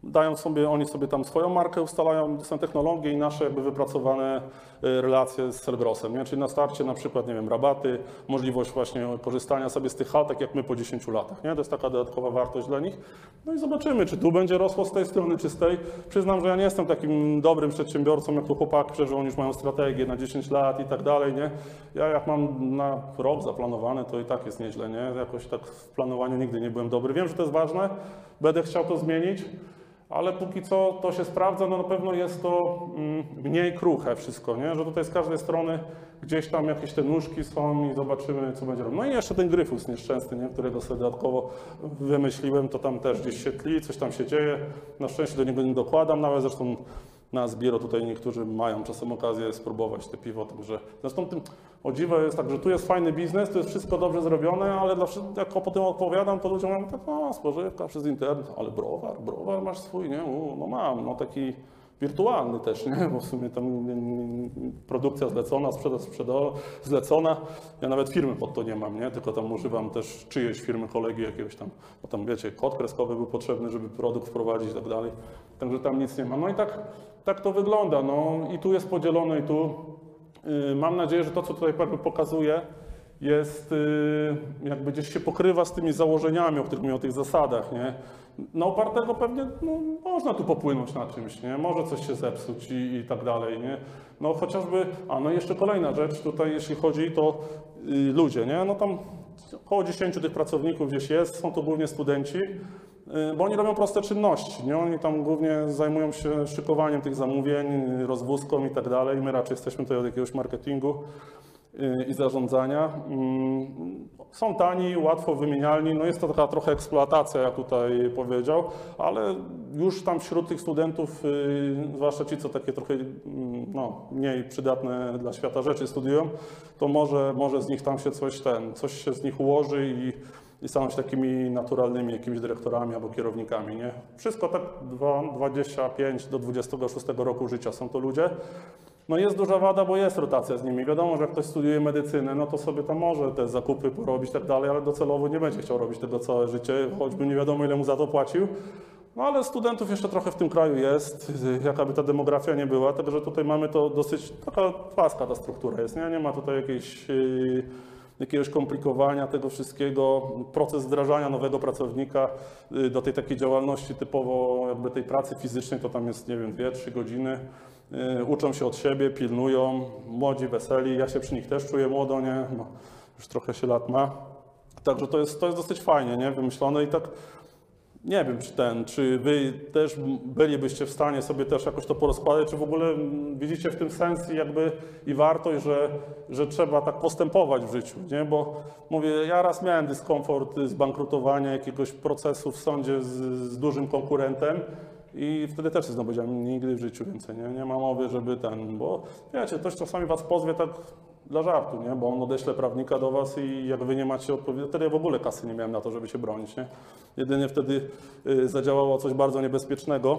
dają sobie, oni sobie tam swoją markę ustalają, są technologie i nasze jakby wypracowane y, relacje z Selgrosem, nie? Czyli na starcie na przykład, nie wiem, rabaty, możliwość właśnie korzystania sobie z tych hal, tak jak my po 10 latach, nie? To jest taka dodatkowa wartość dla nich. No i zobaczymy, czy tu będzie rosło z tej strony, czy z tej. Przyznam, że ja nie jestem takim dobrym przedsiębiorcą, jak tu chłopaki, że oni już mają strategię na 10 lat i tak dalej, nie? Ja jak mam na rok zaplanowane, to i tak jest nieźle, nie? Jakoś tak w planowaniu nigdy nie byłem dobry. Wiem, że to jest ważne, będę chciał to zmienić. Ale póki co to się sprawdza, no na pewno jest to mm, mniej kruche wszystko, nie? że tutaj z każdej strony gdzieś tam jakieś te nóżki są i zobaczymy, co będzie robił. No i jeszcze ten gryfus nieszczęsny, nie? którego sobie dodatkowo wymyśliłem, to tam też gdzieś się tli, coś tam się dzieje. Na szczęście do niego nie dokładam, nawet zresztą na Zbiro tutaj niektórzy mają czasem okazję spróbować te piwo, także zresztą tym o dziwo jest tak, że tu jest fajny biznes, tu jest wszystko dobrze zrobione, ale dla, jak po tym opowiadam, to ludzie mówią tak, no spożywka przez internet, ale browar, browar masz swój, nie? U, no mam, no taki wirtualny też, nie? Bo w sumie tam produkcja zlecona, sprzedaż sprzeda zlecona. Ja nawet firmy pod to nie mam, nie? Tylko tam używam też czyjejś firmy, kolegi jakiegoś tam, bo tam wiecie, kod kreskowy był potrzebny, żeby produkt wprowadzić i tak dalej. Także tam nic nie ma. No i tak, tak to wygląda, no i tu jest podzielone i tu. Yy, Mam nadzieję, że to, co tutaj jakby pokazuje, jest yy, jakby gdzieś się pokrywa z tymi założeniami, o których mówię, o tych zasadach, nie? Na opartego pewnie no, można tu popłynąć na czymś, nie? Może coś się zepsuć i, i tak dalej, nie? No chociażby, a no jeszcze kolejna rzecz tutaj, jeśli chodzi, to yy, ludzie, nie? No tam około 10 tych pracowników gdzieś jest, są to głównie studenci, yy, bo oni robią proste czynności, nie? Oni tam głównie zajmują się szykowaniem tych zamówień, rozwózką i tak dalej. My raczej jesteśmy tutaj od jakiegoś marketingu i zarządzania. Mm, Są tani, łatwo wymienialni, no jest to taka trochę eksploatacja, jak tutaj powiedział, ale już tam wśród tych studentów, yy, zwłaszcza ci, co takie trochę mm, no, mniej przydatne dla świata rzeczy studiują, to może, może z nich tam się coś ten, coś się z nich ułoży i, i staną się takimi naturalnymi jakimiś dyrektorami albo kierownikami, nie? Wszystko tak dwa- 25 do 26 roku życia są to ludzie. No jest duża wada, bo jest rotacja z nimi. Wiadomo, że jak ktoś studiuje medycynę, no to sobie tam może te zakupy porobić tak dalej, ale docelowo nie będzie chciał robić tego całe życie, choćby nie wiadomo ile mu za to płacił. No ale studentów jeszcze trochę w tym kraju jest, jakaby ta demografia nie była, także tutaj mamy to dosyć, taka płaska ta struktura jest, nie? Nie ma tutaj jakiejś, yy, jakiegoś komplikowania tego wszystkiego. Proces wdrażania nowego pracownika yy, do tej takiej działalności typowo jakby tej pracy fizycznej to tam jest, nie wiem, 2-3 godziny. Yy, Uczą się od siebie, pilnują, młodzi, weseli, ja się przy nich też czuję młodo, nie? No, już trochę się lat ma. Także to jest, to jest dosyć fajnie, nie? Wymyślone i tak nie wiem, czy ten, czy wy też bylibyście w stanie sobie też jakoś to porozkładać, czy w ogóle mm, widzicie w tym sens jakby i wartość, że, że trzeba tak postępować w życiu, nie? Bo mówię, ja raz miałem dyskomfort z bankrutowania jakiegoś procesu w sądzie z, z dużym konkurentem i wtedy też znowu powiedziałem, nigdy w życiu więcej, nie? Nie ma mowy, żeby ten, bo wiecie, ktoś czasami was pozwie tak dla żartu, nie? Bo on odeśle prawnika do was i jak wy nie macie odpowiedzi, wtedy ja w ogóle kasy nie miałem na to, żeby się bronić, nie? Jedynie wtedy y, zadziałało coś bardzo niebezpiecznego,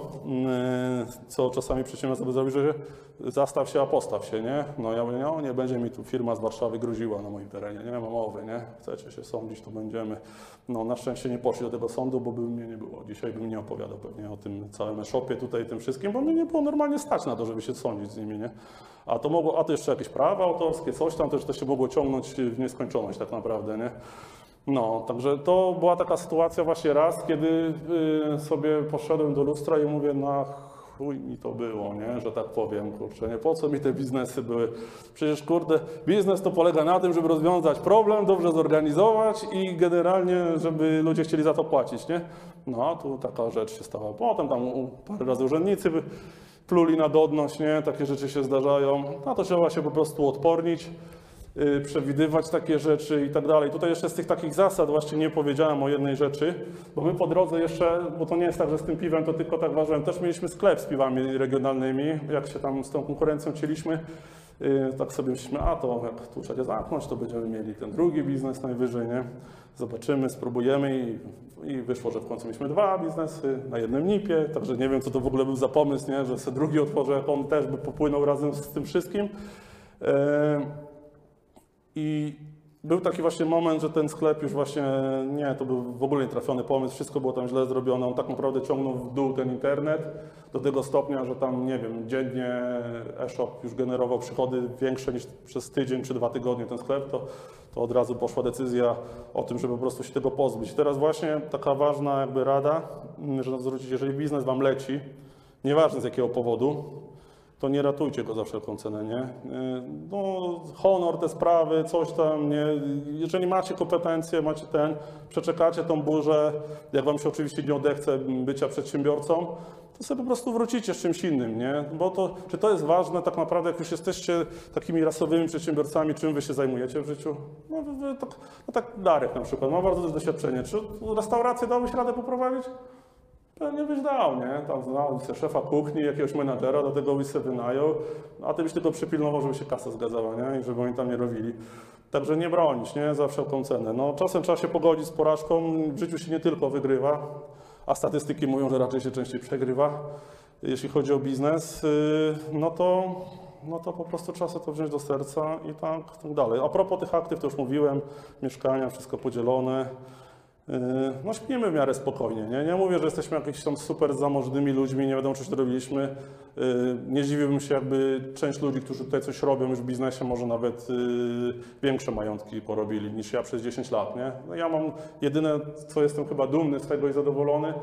y, co czasami przedsiębiorca by zrobił, że zastaw się, a postaw się, nie? No ja mówię, no nie będzie mi tu firma z Warszawy gruziła na moim terenie, nie ma mowy, nie? Chcecie się sądzić, to będziemy. No na szczęście nie poszli do tego sądu, bo by mnie nie było. Dzisiaj bym nie opowiadał pewnie o tym całym e-shopie tutaj, tym wszystkim, bo mnie nie było normalnie stać na to, żeby się sądzić z nimi, nie? A to mogło, a to jeszcze jakieś prawa autorskie, coś tam, też to się mogło ciągnąć w nieskończoność tak naprawdę, nie? No, także to była taka sytuacja właśnie raz, kiedy y, sobie poszedłem do lustra i mówię, na chuj mi to było, nie, że tak powiem, kurczę, nie, po co mi te biznesy były? Przecież, kurde, biznes to polega na tym, żeby rozwiązać problem, dobrze zorganizować i generalnie, żeby ludzie chcieli za to płacić, nie? No, a tu taka rzecz się stała. Potem tam parę razy urzędnicy by pluli na dodność, nie, takie rzeczy się zdarzają. Na to trzeba się po prostu odpornić y, przewidywać takie rzeczy i tak dalej. Tutaj jeszcze z tych takich zasad właśnie nie powiedziałem o jednej rzeczy, bo my po drodze jeszcze, bo to nie jest tak, że z tym piwem to tylko tak ważyłem, też mieliśmy sklep z piwami regionalnymi, jak się tam z tą konkurencją cieliśmy Yy, Tak sobie myślimy, a to jak tu trzeba zamknąć, to będziemy mieli ten drugi biznes najwyżej, nie? Zobaczymy, spróbujemy i, i wyszło, że w końcu mieliśmy dwa biznesy na jednym nipie, także nie wiem, co to w ogóle był za pomysł, nie? Że sobie drugi otworzę, jak on też by popłynął razem z tym wszystkim. Yy, I był taki właśnie moment, że ten sklep już właśnie, nie, to był w ogóle nietrafiony pomysł, wszystko było tam źle zrobione, on tak naprawdę ciągnął w dół ten internet do tego stopnia, że tam, nie wiem, dziennie e-shop już generował przychody większe niż przez tydzień czy dwa tygodnie ten sklep, to, to od razu poszła decyzja o tym, żeby po prostu się tego pozbyć. Teraz właśnie taka ważna jakby rada, mm, że zwrócić, jeżeli biznes Wam leci, nieważne z jakiego powodu, to nie ratujcie go za wszelką cenę, nie? Yy, No, honor, te sprawy, coś tam, nie? Jeżeli macie kompetencje, macie ten, przeczekacie tą burzę, jak wam się oczywiście nie odechce bycia przedsiębiorcą, to sobie po prostu wrócicie z czymś innym, nie? Bo to, czy to jest ważne tak naprawdę, jak już jesteście takimi rasowymi przedsiębiorcami, czym wy się zajmujecie w życiu? No, wy, wy, tak, no tak Darek na przykład, ma bardzo duże doświadczenie. Czy restaurację dałbyś radę poprowadzić? Pewnie byś dał, nie? Tam znał sobie szefa kuchni, jakiegoś menadżera, do tego byś sobie wynajął, a ty byś tylko przypilnował, żeby się kasa zgadzała, nie? I żeby oni tam nie robili. Także nie bronić, nie? Za wszelką cenę. No, czasem trzeba się pogodzić z porażką. W życiu się nie tylko wygrywa, a statystyki mówią, że raczej się częściej przegrywa. Jeśli chodzi o biznes, yy, no to, no to po prostu trzeba sobie to wziąć do serca i tak, tak dalej. A propos tych aktyw, to już mówiłem, mieszkania, wszystko podzielone. Yy, No śpimy w miarę spokojnie, nie? Nie mówię, że jesteśmy jakimiś tam super zamożnymi ludźmi, nie wiadomo, czy to robiliśmy. Yy, Nie zdziwiłbym się, jakby część ludzi, którzy tutaj coś robią już w biznesie, może nawet yy, większe majątki porobili niż ja przez 10 lat, nie? No ja mam jedyne, co jestem chyba dumny z tego i zadowolony,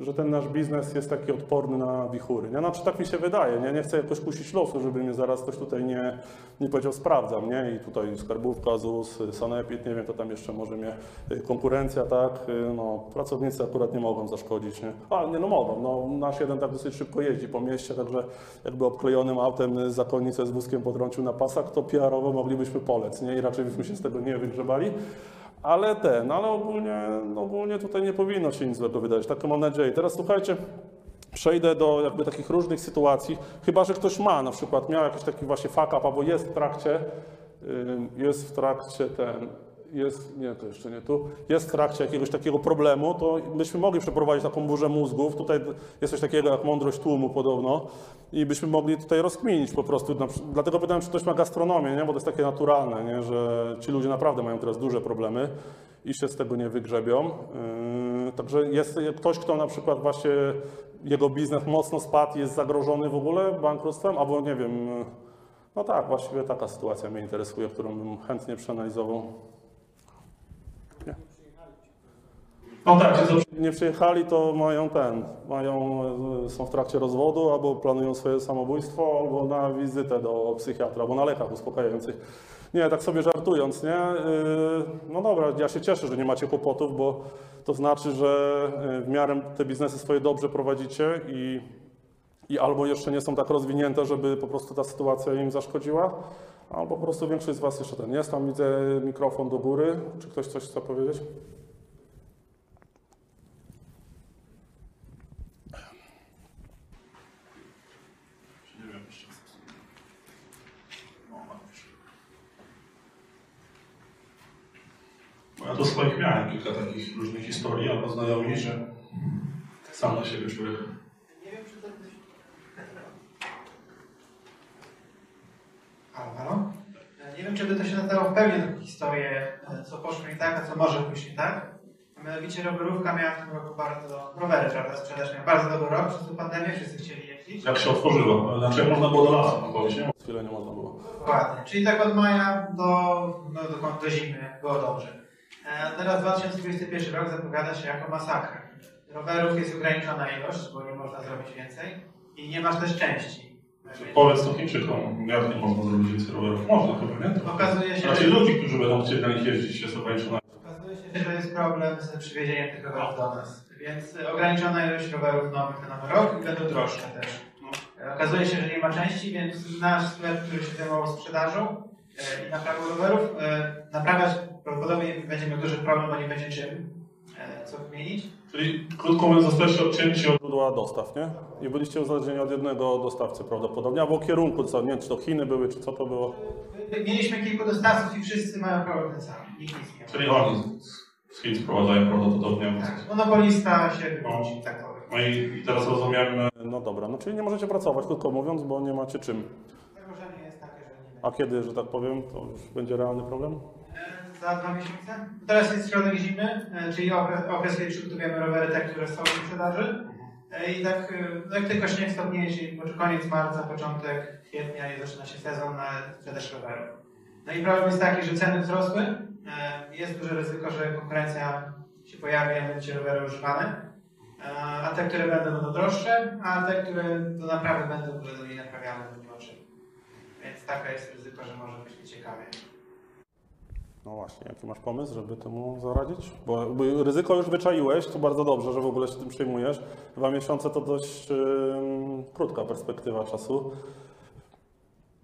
że ten nasz biznes jest taki odporny na wichury. Nie? Znaczy tak mi się wydaje, nie? nie chcę jakoś kusić losu, żeby mnie zaraz ktoś tutaj nie, nie powiedział sprawdzam, nie? I tutaj skarbówka, ZUS, Sanepid, nie wiem, to tam jeszcze może mnie y, konkurencja, tak? Y, No, pracownicy akurat nie mogą zaszkodzić, nie? Ale nie, no mogą, no nasz jeden tak dosyć szybko jeździ po mieście, także jakby obklejonym autem zakonnicę z wózkiem potrącił na pasach, to PR-owo moglibyśmy polec, nie? I raczej byśmy się z tego nie wygrzebali. Ale ten, ale ogólnie, no ogólnie tutaj nie powinno się nic złego wydarzyć, taką mam nadzieję. Teraz słuchajcie, przejdę do jakby takich różnych sytuacji, chyba że ktoś ma, na przykład miał jakiś taki właśnie fuck up, albo jest w trakcie, jest w trakcie ten, jest, nie, to jeszcze nie tu, jest w trakcie jakiegoś takiego problemu, to byśmy mogli przeprowadzić taką burzę mózgów. Tutaj jest coś takiego jak mądrość tłumu podobno i byśmy mogli tutaj rozkminić po prostu. Dlatego pytałem, czy ktoś ma gastronomię, nie? bo to jest takie naturalne, nie? że ci ludzie naprawdę mają teraz duże problemy i się z tego nie wygrzebią. Yy, Także jest ktoś, kto na przykład właśnie jego biznes mocno spadł, jest zagrożony w ogóle bankructwem, albo nie wiem, no tak, właściwie taka sytuacja mnie interesuje, którą bym chętnie przeanalizował. Nie. No tak, co nie przyjechali, to mają ten, mają, e, są w trakcie rozwodu, albo planują swoje samobójstwo, albo na wizytę do psychiatra, albo na lekach uspokajających. Nie, tak sobie żartując, nie? Yy, No dobra, ja się cieszę, że nie macie kłopotów, bo to znaczy, że yy, w miarę te biznesy swoje dobrze prowadzicie i, i albo jeszcze nie są tak rozwinięte, żeby po prostu ta sytuacja im zaszkodziła, albo po prostu większość z Was jeszcze ten jest. Tam widzę mikrofon do góry. Czy ktoś coś chce powiedzieć?
Nie wiem jeszcze. No, mam już. Ja do swoich miałem kilka takich różnych historii, albo znajomi, że sam na siebie człowiek.
Nie wiem, czy to... Halo, halo? Nie wiem, czy by to się nadało w pełni taką historię, co poszło nie tak, a co może pójść nie tak. Mianowicie rowerówka miała w tym roku bardzo... Rowery, prawda? Sprzedaż miała bardzo dobry rok, przez tę pandemię wszyscy chcieli jeździć.
Jak się otworzyło? Znaczy, można było do lasu chodzić, nie?
Chwilę nie można było.
Dokładnie. Czyli tak od maja do, no, do, do zimy było dobrze. E, teraz 2021 rok zapowiada się jako masakra. Rowerów jest ograniczona ilość, bo nie można zrobić więcej i nie masz też części.
Powiedz to Chińczykom, jak nie można zrobić więcej rowerów? Można chyba, nie?
Okazuje się, że,
ludzi, którzy będą chcieli na nich jeździć, jest ograniczona.
okazuje się, że jest problem z przywiezieniem tych rowerów do nas. Więc e, ograniczona ilość rowerów nowych na nowy rok i będą droższe też. E, Okazuje się, że nie ma części, więc nasz sklep, który się zajmował sprzedażą i naprawą rowerów, naprawiać prawdopodobnie będzie miał duży problem, bo nie będzie czym.
e, co wymienić.
Czyli krótko mówiąc, zostaliście odcięci od źródła dostaw, nie? I byliście uzależnieni od jednego dostawcy prawdopodobnie, albo kierunku, co, nie wiem, czy to Chiny były, czy co to było.
Mieliśmy kilku dostawców i wszyscy mają problem ten sam. Nikt nic nie ma.
Czyli oni z Chin sprowadzają prawdopodobnie.
Tak, monopolista się wyłączył, tak powiem.
No i teraz rozumiem... No dobra, no czyli nie możecie pracować, krótko mówiąc, bo nie macie czym.
Zagrożenie jest takie, że nie
A kiedy, że tak powiem, to już będzie realny problem?
Za dwa miesiące. Teraz jest środek zimy, e, czyli okres, kiedy przygotowujemy rowery te, które są w sprzedaży. E, I tak e, no jak tylko śnieg stopnieje, czyli koniec marca, początek kwietnia i zaczyna się sezon na sprzedaż rowerów. No i problem jest taki, że ceny wzrosły. Jest duże ryzyko, że konkurencja się pojawi, a będzie rowery używane. A te, które będą, będą droższe, a te, które do naprawy będą, będą nie naprawiane, czym. Więc taka jest ryzyko, że może być nieciekawie.
No właśnie, jaki masz pomysł, żeby temu zaradzić? Bo ryzyko już wyczaiłeś, to bardzo dobrze, że w ogóle się tym przejmujesz. Dwa miesiące to dość ym, krótka perspektywa czasu.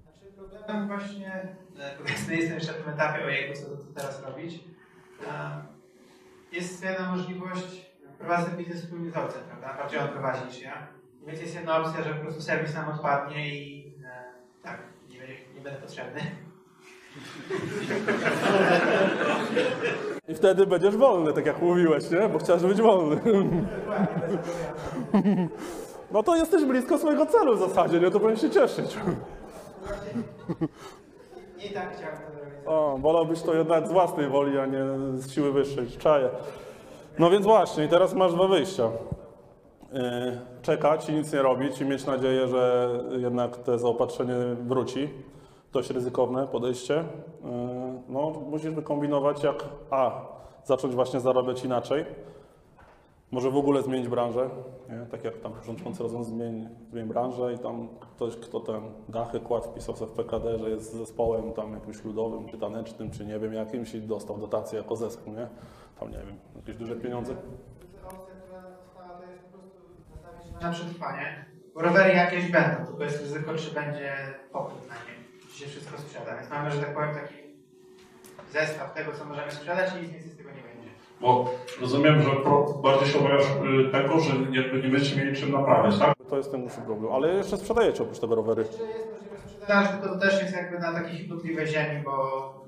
Znaczy problemem właśnie, e, powiedzmy, jestem jeszcze w tym etapie ojejku, co, co teraz robić. Jest jedna możliwość, prowadzę biznes wspólnie z prawda? Bardziej on prowadzi niż ja. Więc jest jedna opcja, że po prostu serwis nam odpadnie i e, tak, nie, będzie, nie będę potrzebny.
I wtedy będziesz wolny, tak jak mówiłeś, nie? Bo chciałeś być wolny. No to jesteś blisko swojego celu w zasadzie, nie? To powinien się cieszyć.
Nie tak chciałem to zrobić.
O, wolałbyś to jednak z własnej woli, a nie z siły wyższej, czaję. No więc właśnie, i teraz masz dwa wyjścia. Yy, Czekać i nic nie robić i mieć nadzieję, że jednak te zaopatrzenie wróci. Dość ryzykowne podejście. Yy, No, musisz wykombinować jak A, zacząć właśnie zarabiać inaczej. Może w ogóle zmienić branżę, nie? tak jak tam rządzący rodzą zmień, zmień branżę i tam ktoś, kto ten dachy kładł, wpisał sobie w PKD, że jest zespołem tam jakimś ludowym, czy tanecznym, czy nie wiem jakimś i dostał dotację jako zespół, nie? Tam nie wiem, jakieś duże pieniądze.
Opcja, która została, to jest po prostu nastawić na przetrwanie. Rowery jakieś będą, tylko jest ryzyko, czy będzie popyt na nie, się wszystko sprzeda. Więc mamy, że tak powiem, taki zestaw tego, co możemy sprzedać i nic więcej z tego nie będzie.
Bo rozumiem, że bardziej się obawiasz y, tego, że nie, nie będziecie mieli czym naprawiać, tak? To jest ten główny problem. Ale jeszcze sprzedajecie oprócz tego rowery.
Czy jest możliwość sprzedaży, to też jest jakby na takiej chybotliwej ziemi, bo,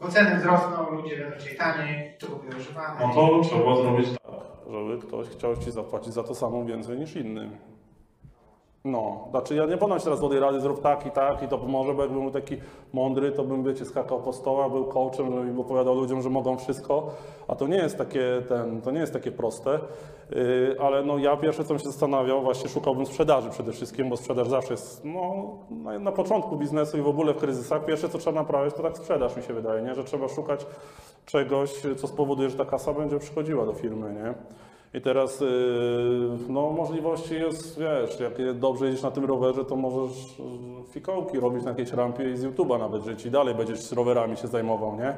bo ceny wzrosną, ludzie będą chcieli taniej, to kupują używane.
No to trzeba zrobić tak, żeby ktoś chciał ci zapłacić za to samo więcej niż innym. No, znaczy ja nie ponoć teraz do tej rady zrób tak i tak i to pomoże, bo jakbym był taki mądry, to bym, wiecie, skakał po stołach, był coachem, żebym opowiadał ludziom, że mogą wszystko, a to nie jest takie, ten, to nie jest takie proste, yy, ale no ja pierwsze, co bym się zastanawiał, właśnie szukałbym sprzedaży przede wszystkim, bo sprzedaż zawsze jest, no, na, na początku biznesu i w ogóle w kryzysach, pierwsze, co trzeba naprawiać, to tak sprzedaż, mi się wydaje, nie, że trzeba szukać czegoś, co spowoduje, że ta kasa będzie przychodziła do firmy, nie. I teraz yy, no, możliwości jest, wiesz, jak dobrze jedziesz na tym rowerze, to możesz yy, fikołki robić na jakiejś rampie z YouTube'a nawet żyć i dalej będziesz rowerami się zajmował, nie?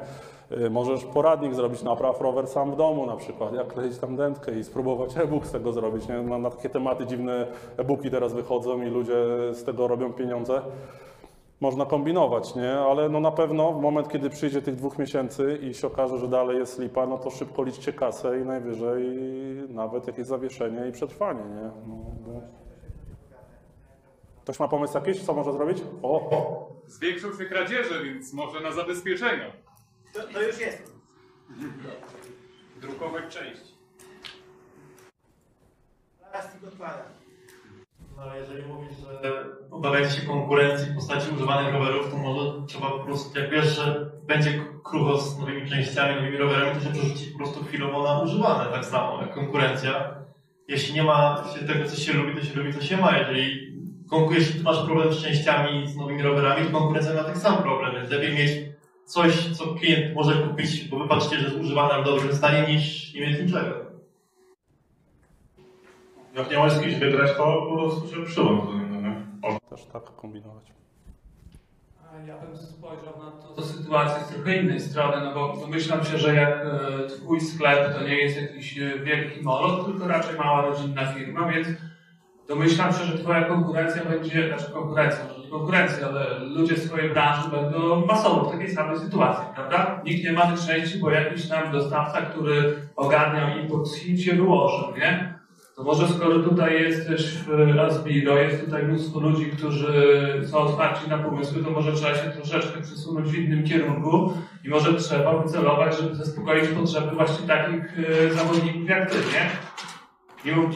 Yy, możesz poradnik zrobić, napraw rower sam w domu na przykład, jak kleić tam dętkę i spróbować e-book z tego zrobić, nie? Na, na takie tematy dziwne e-booki teraz wychodzą i ludzie z tego robią pieniądze można kombinować, nie? Ale no na pewno w moment, kiedy przyjdzie tych dwóch miesięcy i się okaże, że dalej jest lipa, no to szybko liczcie kasę i najwyżej nawet jakieś zawieszenie i przetrwanie, nie? No, bo... Ktoś ma pomysł jakiś, co może zrobić? O, o.
Zwiększą się kradzieże, więc może na zabezpieczenia.
To, to już jest.
Drukować części.
Plastik odpada.
No jeżeli mówisz, że obawiacie się konkurencji w postaci używanych rowerów, to może trzeba po prostu, jak wiesz, że będzie krucho z nowymi częściami, nowymi rowerami, to się przerzucić po prostu chwilowo na używane, tak samo jak konkurencja. Jeśli nie ma tego, co się lubi, to się lubi, co się ma. Jeżeli, konku- jeśli masz problem z częściami, z nowymi rowerami, to konkurencja ma taki sam problem, więc lepiej mieć coś, co klient może kupić, bo wy patrzycie, że jest używane w dobrym stanie, niż nie mieć niczego.
Jak nie ma z kimś wygrać, to po prostu się przyłącz do niego, nie? Można też tak kombinować.
Ja bym spojrzał na to, to sytuację z trochę innej strony, no bo domyślam się, że jak e, twój sklep to nie jest jakiś e, wielki molot, tylko raczej mała rodzinna firma, więc domyślam się, że twoja konkurencja będzie, znaczy konkurencja, może nie konkurencja, ale ludzie z twojej branży będą masowo w takiej samej sytuacji, prawda? Nikt nie ma tych części, bo jakiś tam dostawca, który ogarniał import z Chin się wyłożył, nie? To może skoro tutaj jesteś w Asbiro, jest tutaj mnóstwo ludzi, którzy są otwarci na pomysły, to może trzeba się troszeczkę przesunąć w innym kierunku i może trzeba wycelować, żeby zaspokoić potrzeby właśnie takich e, zawodników jak ty, nie?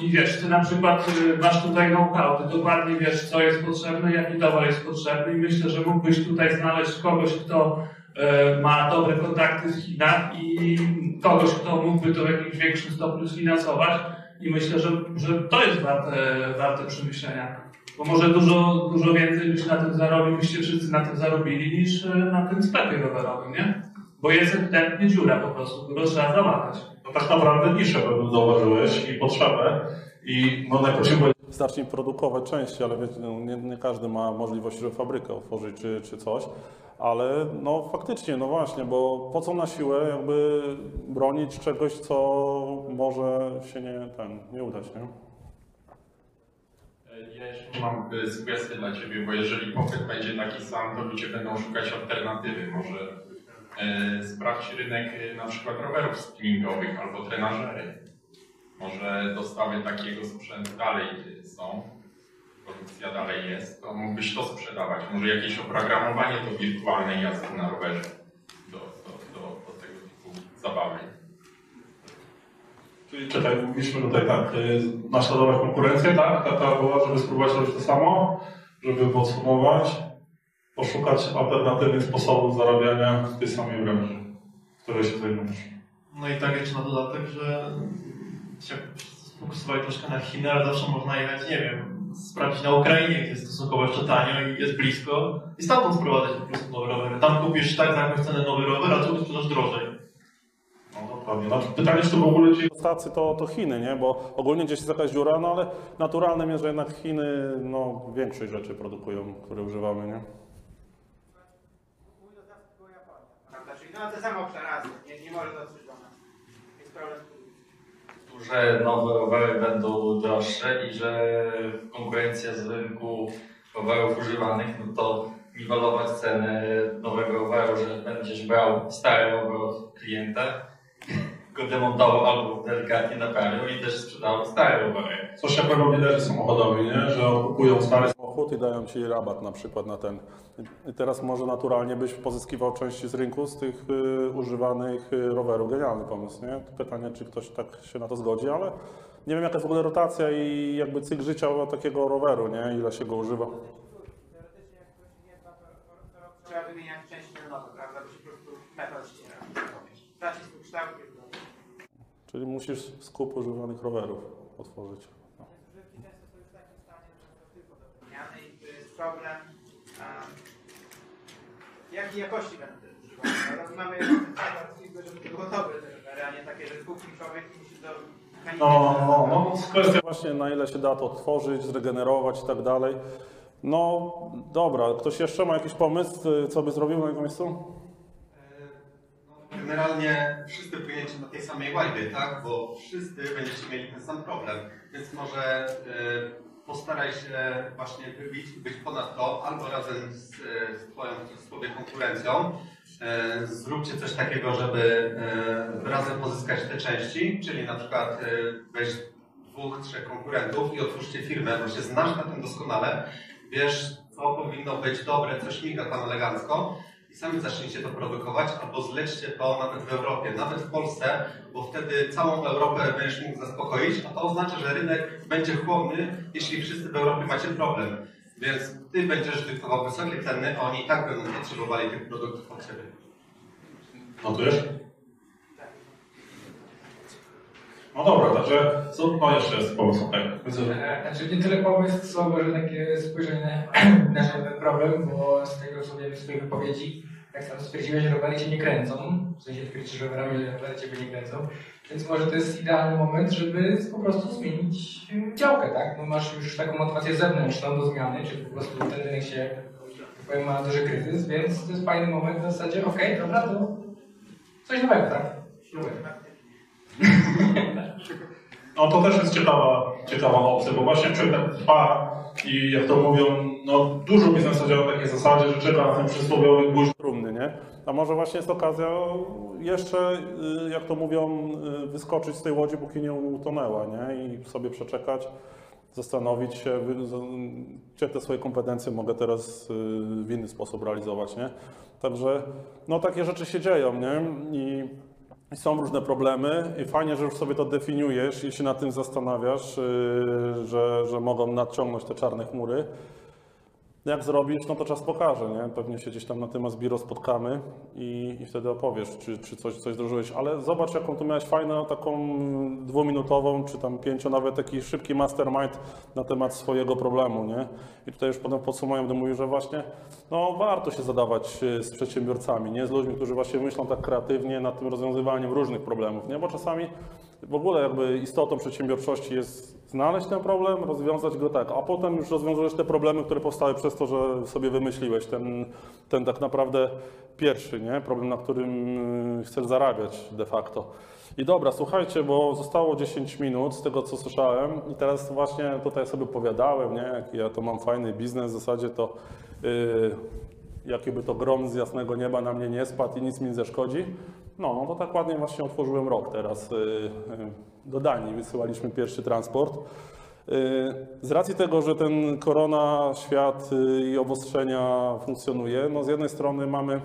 I, wiesz, ty na przykład y, masz tutaj know-how, ty dokładnie wiesz, co jest potrzebne, jaki towar jest potrzebny i myślę, że mógłbyś tutaj znaleźć kogoś, kto e, ma dobre kontakty w Chinach i kogoś, kto mógłby to w jakimś większym stopniu sfinansować i myślę, że, że to jest warte, warte przemyślenia. Bo może dużo, dużo więcej byś na tym zarobił, byście wszyscy na tym zarobili niż e, na tym sklepie rowerowym, nie? Bo jest ewidentnie dziura po prostu, którą trzeba załatać.
No tak naprawdę niszę pewnie zauważyłeś i potrzebę i no najprościej Wystarczy im produkować części, ale wiecie, no, nie, nie każdy ma możliwość, żeby fabrykę otworzyć czy, czy coś. Ale no faktycznie, no właśnie, bo po co na siłę jakby bronić czegoś, co może się nie, ten, nie udać, nie?
Ja jeszcze mam y, sugestię dla Ciebie, bo jeżeli popyt będzie taki sam, to ludzie będą szukać alternatywy. Może e, sprawdź rynek e, na przykład rowerów spinningowych albo trenażery. Może dostawy takiego sprzętu dalej e, są, produkcja dalej jest, to mógłbyś to sprzedawać. Może jakieś oprogramowanie do wirtualnej jazdy na rowerze, do, do, do, do tego typu zabawy.
Czyli czekaj, mówiliśmy tutaj tak, y, naśladować konkurencję, tak? Taka była, żeby spróbować robić to samo, żeby podsumować, poszukać alternatywnych sposobów zarabiania w tej samej branży, w której się zajmujesz.
No i tak jeszcze na dodatek, że się sfokusowali troszkę na Chiny, ale zawsze można jechać, nie wiem, sprawdzić na Ukrainie, gdzie jest stosunkowo jeszcze tanio i jest blisko i stamtąd sprowadzać po prostu nowe rowery. Tam kupisz tak za jakąś cenę nowy rower, a tu sprzedasz drożej.
No dokładnie. Znaczy, pytanie, czy to w ogóle ci dostawcy to, to Chiny, nie? Bo ogólnie gdzieś jest jakaś dziura, no ale naturalnym jest, że jednak Chiny no, większość rzeczy produkują, które używamy, nie?
Prawda? Czyli no te same obszary, nie, nie może dotrzeć do nas. Jest problem.
Że nowe rowery będą droższe i że konkurencja z rynku rowerów używanych, no to niwelować cenę nowego roweru, że będziesz brał stary rower od klienta, go demontował albo delikatnie naprawił i też sprzedał stare rowery.
Coś jak robią liderzy samochodowi, nie? Że kupują stary samochód i dają ci rabat na przykład na ten. I teraz może naturalnie byś pozyskiwał części z rynku z tych y, używanych y, rowerów. Genialny pomysł, nie? Pytanie, czy ktoś tak się na to zgodzi, ale nie wiem jaka jest w ogóle rotacja i jakby cykl życia takiego roweru, nie? Ile się go używa.
Trzeba wymieniać części na nowe, prawda? Bo się po prostu metal ściera. Traci swój kształt. jest to.
Czyli musisz skup używanych rowerów otworzyć. No.
Używki często są już w takim stanie, że są tylko do wymiany i to jest problem. Jakiej jakości będą te używane? Teraz mamy towar, żeby to były dobre te rowery, a nie takie, że kupił człowiek i musi do
No, no, no, kwestia właśnie na ile się da to otworzyć, zregenerować i tak dalej. No dobra, ktoś jeszcze ma jakiś pomysł, co by zrobił na jego miejscu?
Generalnie wszyscy płyniecie na tej samej łajbie, tak? Bo wszyscy będziecie mieli ten sam problem. Więc może e, postaraj się właśnie wybić być ponad to, albo razem z, z Twoją konkurencją. E, zróbcie coś takiego, żeby e, razem pozyskać te części, czyli na przykład e, weź dwóch, trzech konkurentów i otwórzcie firmę, bo się znasz na tym doskonale, wiesz, co powinno być dobre, co śmiga tam elegancko i sami zacznijcie to produkować, albo zlećcie to nawet w Europie, nawet w Polsce, bo wtedy całą Europę będziesz mógł zaspokoić, a to oznacza, że rynek będzie chłodny, jeśli wszyscy w Europie macie problem. Więc ty będziesz dyktował wysokie ceny, a oni i tak będą potrzebowali tych produktów od ciebie.
Notujesz? No dobra, także co no jeszcze jest pomysł tutaj?
Znaczy nie tyle pomysł, co może takie spojrzenie na ten problem, bo z tego co wiem z twojej wypowiedzi, jak sam stwierdziłeś, rowery cię nie kręcą, w sensie twierdzisz, że rowerami rowery ciebie nie kręcą, więc może to jest idealny moment, żeby po prostu zmienić e, działkę, tak? No masz już taką motywację zewnętrzną do zmiany, czy po prostu ten rynek się, tak powiem, ma duży kryzys, więc to jest fajny moment na zasadzie, okej, dobra, to coś nowego, tak?
No to też jest ciekawa, ciekawa opcja, bo właśnie przetarg trwa i jak to mówią, no dużo biznesu działa na takiej zasadzie, że czeka na ten przysłowiowy gwóźdź
trumny, nie? A może właśnie jest okazja jeszcze, y, jak to mówią, y, wyskoczyć z tej łodzi, póki nie utonęła, nie? I sobie przeczekać, zastanowić się, gdzie te swoje kompetencje mogę teraz y, w inny sposób realizować, nie? Także, no takie rzeczy się dzieją, nie? I są różne problemy fajnie, że już sobie to definiujesz i się nad tym zastanawiasz, yy, że, że mogą nadciągnąć te czarne chmury. Jak zrobisz, no to czas pokaże, nie? Pewnie się gdzieś tam na tym Asbiro spotkamy i, i wtedy opowiesz, czy, czy coś, coś zdrożyłeś. Ale zobacz, jaką tu miałeś fajną, taką dwuminutową, czy tam pięcio, nawet taki szybki mastermind na temat swojego problemu, nie? I tutaj już potem podsumowuję, będę mówił, że właśnie, no warto się zadawać y, z przedsiębiorcami, nie? Z ludźmi, którzy właśnie myślą tak kreatywnie nad tym rozwiązywaniem różnych problemów, nie? Bo czasami w ogóle jakby istotą przedsiębiorczości jest znaleźć ten problem, rozwiązać go tak, a potem już rozwiązujesz te problemy, które powstały przez to, że sobie wymyśliłeś ten, ten tak naprawdę pierwszy, nie? Problem, na którym y, chcesz zarabiać de facto. I dobra, słuchajcie, bo zostało 10 minut z tego, co słyszałem i teraz właśnie tutaj sobie opowiadałem, nie? Jaki ja to mam fajny biznes, w zasadzie to yy, to grom z jasnego nieba na mnie nie spadł i nic mi nie zaszkodzi. No, no to tak ładnie właśnie otworzyłem rok teraz. yy, yy, Do Danii wysyłaliśmy pierwszy transport. Yy, Z racji tego, że ten korona, świat i obostrzenia funkcjonuje, no z jednej strony mamy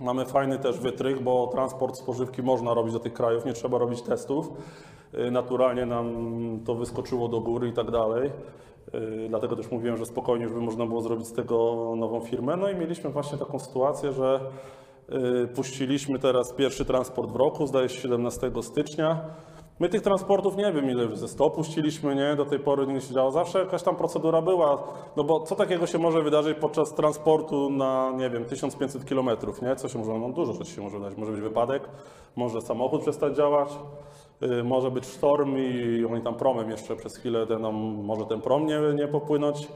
Mamy fajny też wytrych, bo transport spożywki można robić do tych krajów, nie trzeba robić testów. Y, Naturalnie nam to wyskoczyło do góry i tak dalej. Y, Dlatego też mówiłem, że spokojnie już by można było zrobić z tego nową firmę. No i mieliśmy właśnie taką sytuację, że y, puściliśmy teraz pierwszy transport w roku, zdaje się 17 stycznia. My tych transportów nie wiem ile ze 100 puściliśmy, nie? Do tej pory nie się działo. Zawsze jakaś tam procedura była, no bo co takiego się może wydarzyć podczas transportu na, nie wiem, 1500 km, nie? Co się może, no dużo rzeczy się może wydarzyć. Może być wypadek, może samochód przestać działać, y, może być sztorm i oni tam promem jeszcze przez chwilę, ten, nam, może ten prom nie, nie popłynąć.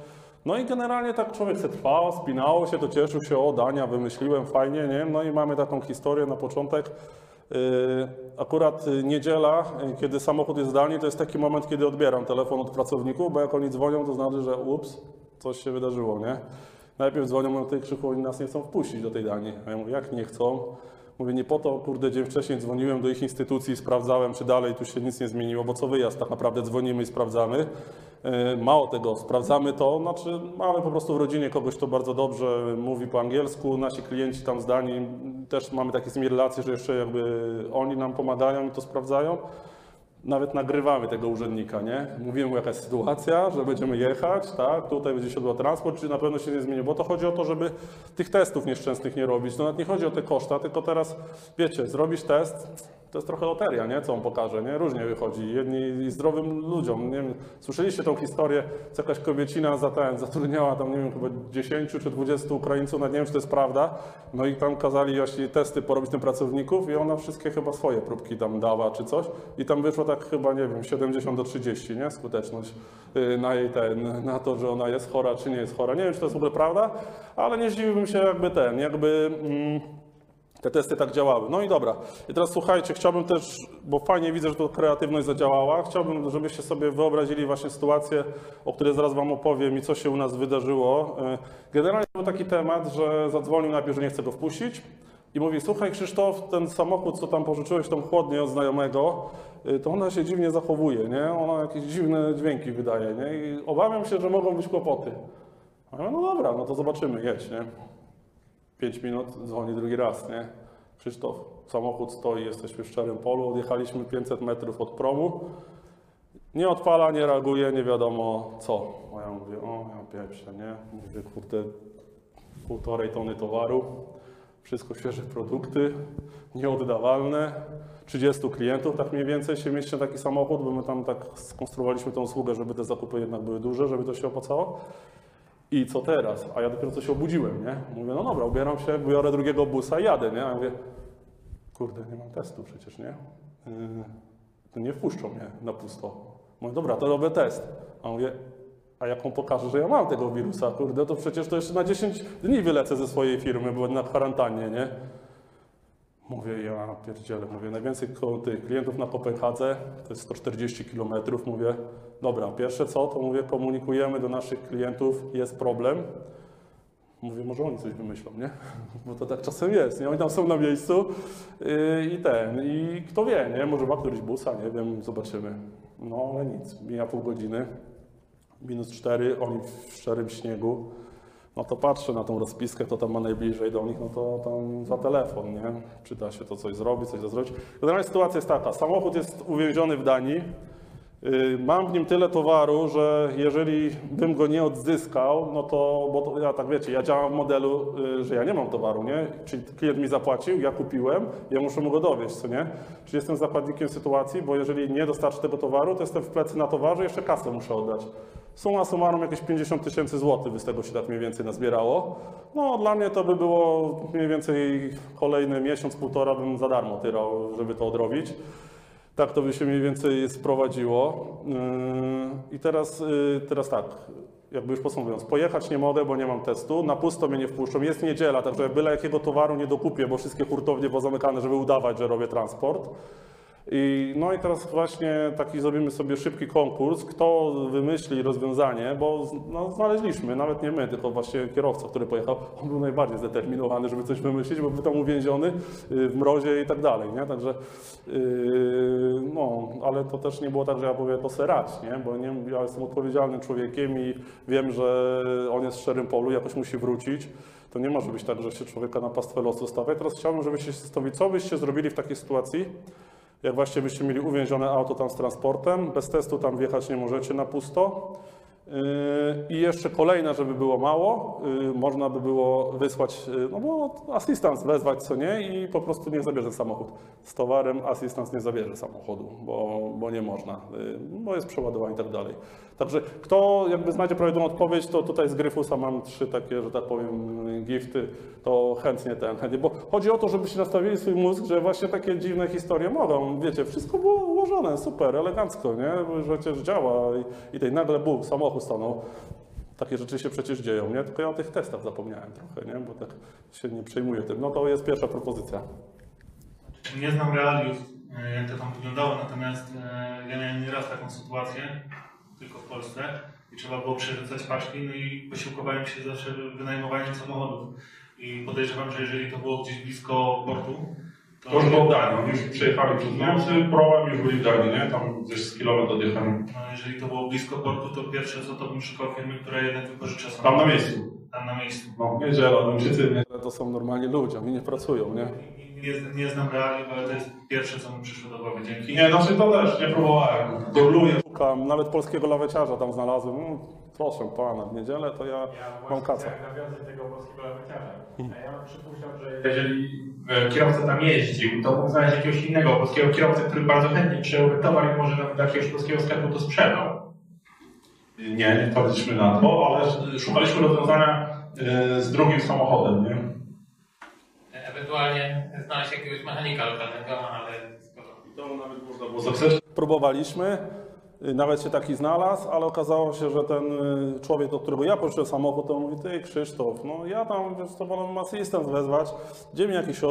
No i generalnie tak człowiek se trwał, spinało się, to cieszył się, o Dania, wymyśliłem, fajnie, nie? No i mamy taką historię na początek. Yy, Akurat y, niedziela, y, kiedy samochód jest zdalnie, to jest taki moment, kiedy odbieram telefon od pracowników, bo jak oni dzwonią, to znaczy, że ups, coś się wydarzyło, nie? Najpierw dzwonią, mówią, tej krzyku, oni nas nie chcą wpuścić do tej Danii. A ja mówię, jak nie chcą? Mówię, nie po to, kurde, dzień wcześniej dzwoniłem do ich instytucji, sprawdzałem, czy dalej tu się nic nie zmieniło, bo co wyjazd, tak naprawdę dzwonimy i sprawdzamy. Yy, Mało tego, sprawdzamy to, znaczy mamy po prostu w rodzinie kogoś, kto bardzo dobrze mówi po angielsku, nasi klienci tam zdani, też mamy takie z nimi relacje, że jeszcze jakby oni nam pomagają i to sprawdzają. Nawet nagrywamy tego urzędnika, nie? Mówimy mu jaka jest sytuacja, że będziemy jechać, tak? Tutaj będzie się odbywał transport, czy na pewno się nie zmieni, bo to chodzi o to, żeby tych testów nieszczęsnych nie robić. No nawet nie chodzi o te koszta, tylko teraz, wiecie, zrobisz test, to jest trochę loteria, nie? Co on pokaże, nie? Różnie wychodzi. Jedni zdrowym ludziom, nie wiem, słyszeliście tą historię, co jakaś kobiecina zatrudniała tam, nie wiem, chyba 10 czy 20 Ukraińców, nawet nie wiem, czy to jest prawda, no i tam kazali właśnie testy porobić tym pracowników i ona wszystkie chyba swoje próbki tam dała czy coś i tam wyszło tak chyba, nie wiem, 70 do 30, nie? Skuteczność y, na jej ten, na to, że ona jest chora czy nie jest chora. Nie wiem, czy to jest w ogóle prawda, ale nie zdziwiłbym się jakby ten, jakby... Mm, te testy tak działały. No i dobra. I teraz słuchajcie, chciałbym też, bo fajnie widzę, że to kreatywność zadziałała, chciałbym, żebyście sobie wyobrazili właśnie sytuację, o której zaraz Wam opowiem i co się u nas wydarzyło. E, Generalnie był taki temat, że zadzwonił najpierw, że nie chce go wpuścić i mówi, słuchaj Krzysztof, ten samochód, co tam pożyczyłeś, tą chłodnię od znajomego, y, to ona się dziwnie zachowuje, nie? Ona jakieś dziwne dźwięki wydaje, nie? I obawiam się, że mogą być kłopoty. A ja mówię, no dobra, no to zobaczymy, jedź, nie? 5 minut, dzwoni drugi raz, nie? Krzysztof, samochód stoi, jesteśmy w szczerym polu, odjechaliśmy 500 metrów od promu, nie odpala, nie reaguje, nie wiadomo co. A ja mówię, o, ja pieprzę, nie? Mówię, kurde, półtorej tony towaru, wszystko świeże produkty, nieoddawalne, 30 klientów, tak mniej więcej się mieści taki samochód, bo my tam tak skonstruowaliśmy tę usługę, żeby te zakupy jednak były duże, żeby to się opłacało. I co teraz? A ja dopiero co się obudziłem, nie? Mówię, no dobra, ubieram się, biorę drugiego busa i jadę, nie? A ja mówię, kurde, nie mam testu przecież, nie? Yy, to nie wpuszczą mnie na pusto. Mówię, dobra, to robię test. A mówię, a jak on pokaże, że ja mam tego wirusa, kurde, to przecież to jeszcze na 10 dni wylecę ze swojej firmy, bo na kwarantannie, nie? Mówię, ja pierdzielę, mówię, najwięcej klientów na Kopenhadze to jest 140 km. Mówię, dobra, pierwsze co, to mówię, komunikujemy do naszych klientów, jest problem. Mówię, może oni coś wymyślą, nie? Bo to tak czasem jest, nie? Oni tam są na miejscu yy, i ten, i kto wie, nie? Może ma któryś busa, nie wiem, zobaczymy. No ale nic, mija pół godziny, minus 4, oni w szczerym śniegu. No to patrzę na tą rozpiskę, to tam ma najbliżej do nich, no to tam za telefon, nie? Czy da się to coś zrobić, coś zrobić. Generalnie sytuacja jest taka, samochód jest uwięziony w Danii, Yy, Mam w nim tyle towaru, że jeżeli bym go nie odzyskał, no to, bo to, ja tak wiecie, ja działam w modelu, yy, że ja nie mam towaru, nie? Czyli klient mi zapłacił, ja kupiłem, ja muszę mu go dowieść, co nie? Czyli jestem zakładnikiem sytuacji, bo jeżeli nie dostarczę tego towaru, to jestem w plecy na towarze, jeszcze kasę muszę oddać. Summa summarum jakieś 50 tysięcy złotych by z tego się tak mniej więcej nazbierało. No dla mnie to by było mniej więcej kolejny miesiąc, półtora bym za darmo tyrał, żeby to odrobić. Tak to by się mniej więcej sprowadziło. Yy, I teraz, yy, teraz tak, jakby już podsumowując, pojechać nie mogę, bo nie mam testu, na pusto mnie nie wpuszczą, jest niedziela, także byle jakiego towaru nie dokupię, bo wszystkie hurtownie pozamykane, żeby udawać, że robię transport. I, no i teraz właśnie taki zrobimy sobie szybki konkurs, kto wymyśli rozwiązanie, bo no, znaleźliśmy, nawet nie my, tylko właśnie kierowca, który pojechał, on był najbardziej zdeterminowany, żeby coś wymyślić, bo był tam uwięziony y, w mrozie i tak dalej, nie? Także, yy, no, ale to też nie było tak, że ja powiem to serać, nie? Bo nie, ja jestem odpowiedzialnym człowiekiem i wiem, że on jest w szczerym polu, jakoś musi wrócić. To nie może być tak, że się człowieka na pastwę losu stawia. Teraz chciałbym, żebyście się co byście zrobili w takiej sytuacji, jak właśnie byście mieli uwięzione auto tam z transportem, bez testu tam wjechać nie możecie na pusto. Yy, I jeszcze kolejna, żeby było mało, yy, można by było wysłać, yy, no bo asystans wezwać, co nie, i po prostu nie zabierze samochód. Z towarem asystans nie zabierze samochodu, bo, bo nie można, bo jest przeładowanie i tak dalej. Także kto jakby znajdzie prawidłową odpowiedź, to tutaj z Gryfusa mam trzy takie, że tak powiem, gifty, to chętnie ten, chętnie, bo chodzi o to, żebyście nastawili swój mózg, że właśnie takie dziwne historie mogą, wiecie, wszystko było ułożone, super, elegancko, nie, że przecież działa i, i tej nagle bum, samochód stanął. Takie rzeczy się przecież dzieją, nie? Tylko ja o tych testach zapomniałem trochę, nie? Bo tak się nie przejmuję tym. No to jest pierwsza propozycja.
Nie znam realiów, e, jak to tam wyglądało, natomiast e, ja miałem nieraz taką sytuację, tylko w Polsce, i trzeba było przerzucać paczki, no i posiłkowałem się zawsze wynajmowaniem samochodów. I podejrzewam, że jeżeli to było gdzieś blisko portu,
To już było w Danii, oni już przyjechali przez Niemcy, problem już byli w Danii, nie? Tam gdzieś z kilometr odjechali.
no jeżeli to było blisko portu, to pierwsze co to bym szukał firmy, która jednak wypożycza
Tam
samochód.
na miejscu.
Tam na miejscu.
No, niedziela, Niemczycy, nie?
To są normalnie ludzie, oni nie pracują, nie?
Nie, nie znam realiów, ale to jest pierwsze, co mi przyszło do głowy. Dzięki.
Nie, znaczy to też nie próbowałem. Googluję.
Szukam, nawet polskiego laweciarza tam znalazłem. Mm, proszę pana, w niedzielę to ja mam kaca.
Jak nawiązać do tego polskiego laweciarza. Ja bym przypuszczał, że jeżeli e, kierowca tam jeździł, to mógł znaleźć jakiegoś innego polskiego kierowcę, który bardzo chętnie przejąłby towar i może nawet do jakiegoś polskiego sklepu to sprzedał.
Nie, nie wpadliśmy na to, ale szukaliśmy rozwiązania e, z drugim samochodem, nie?
Ewentualnie znaleźć jakiegoś mechanika lokalnego, ale skoro...
To nawet można było zapisać.
Próbowaliśmy, y, nawet się taki znalazł, ale okazało się, że ten y, człowiek, do którego ja pożyczyłem samochód, to mówi, ty Krzysztof, no ja tam wiesz, to wolę asystent wezwać, gdzie mi jakiś y,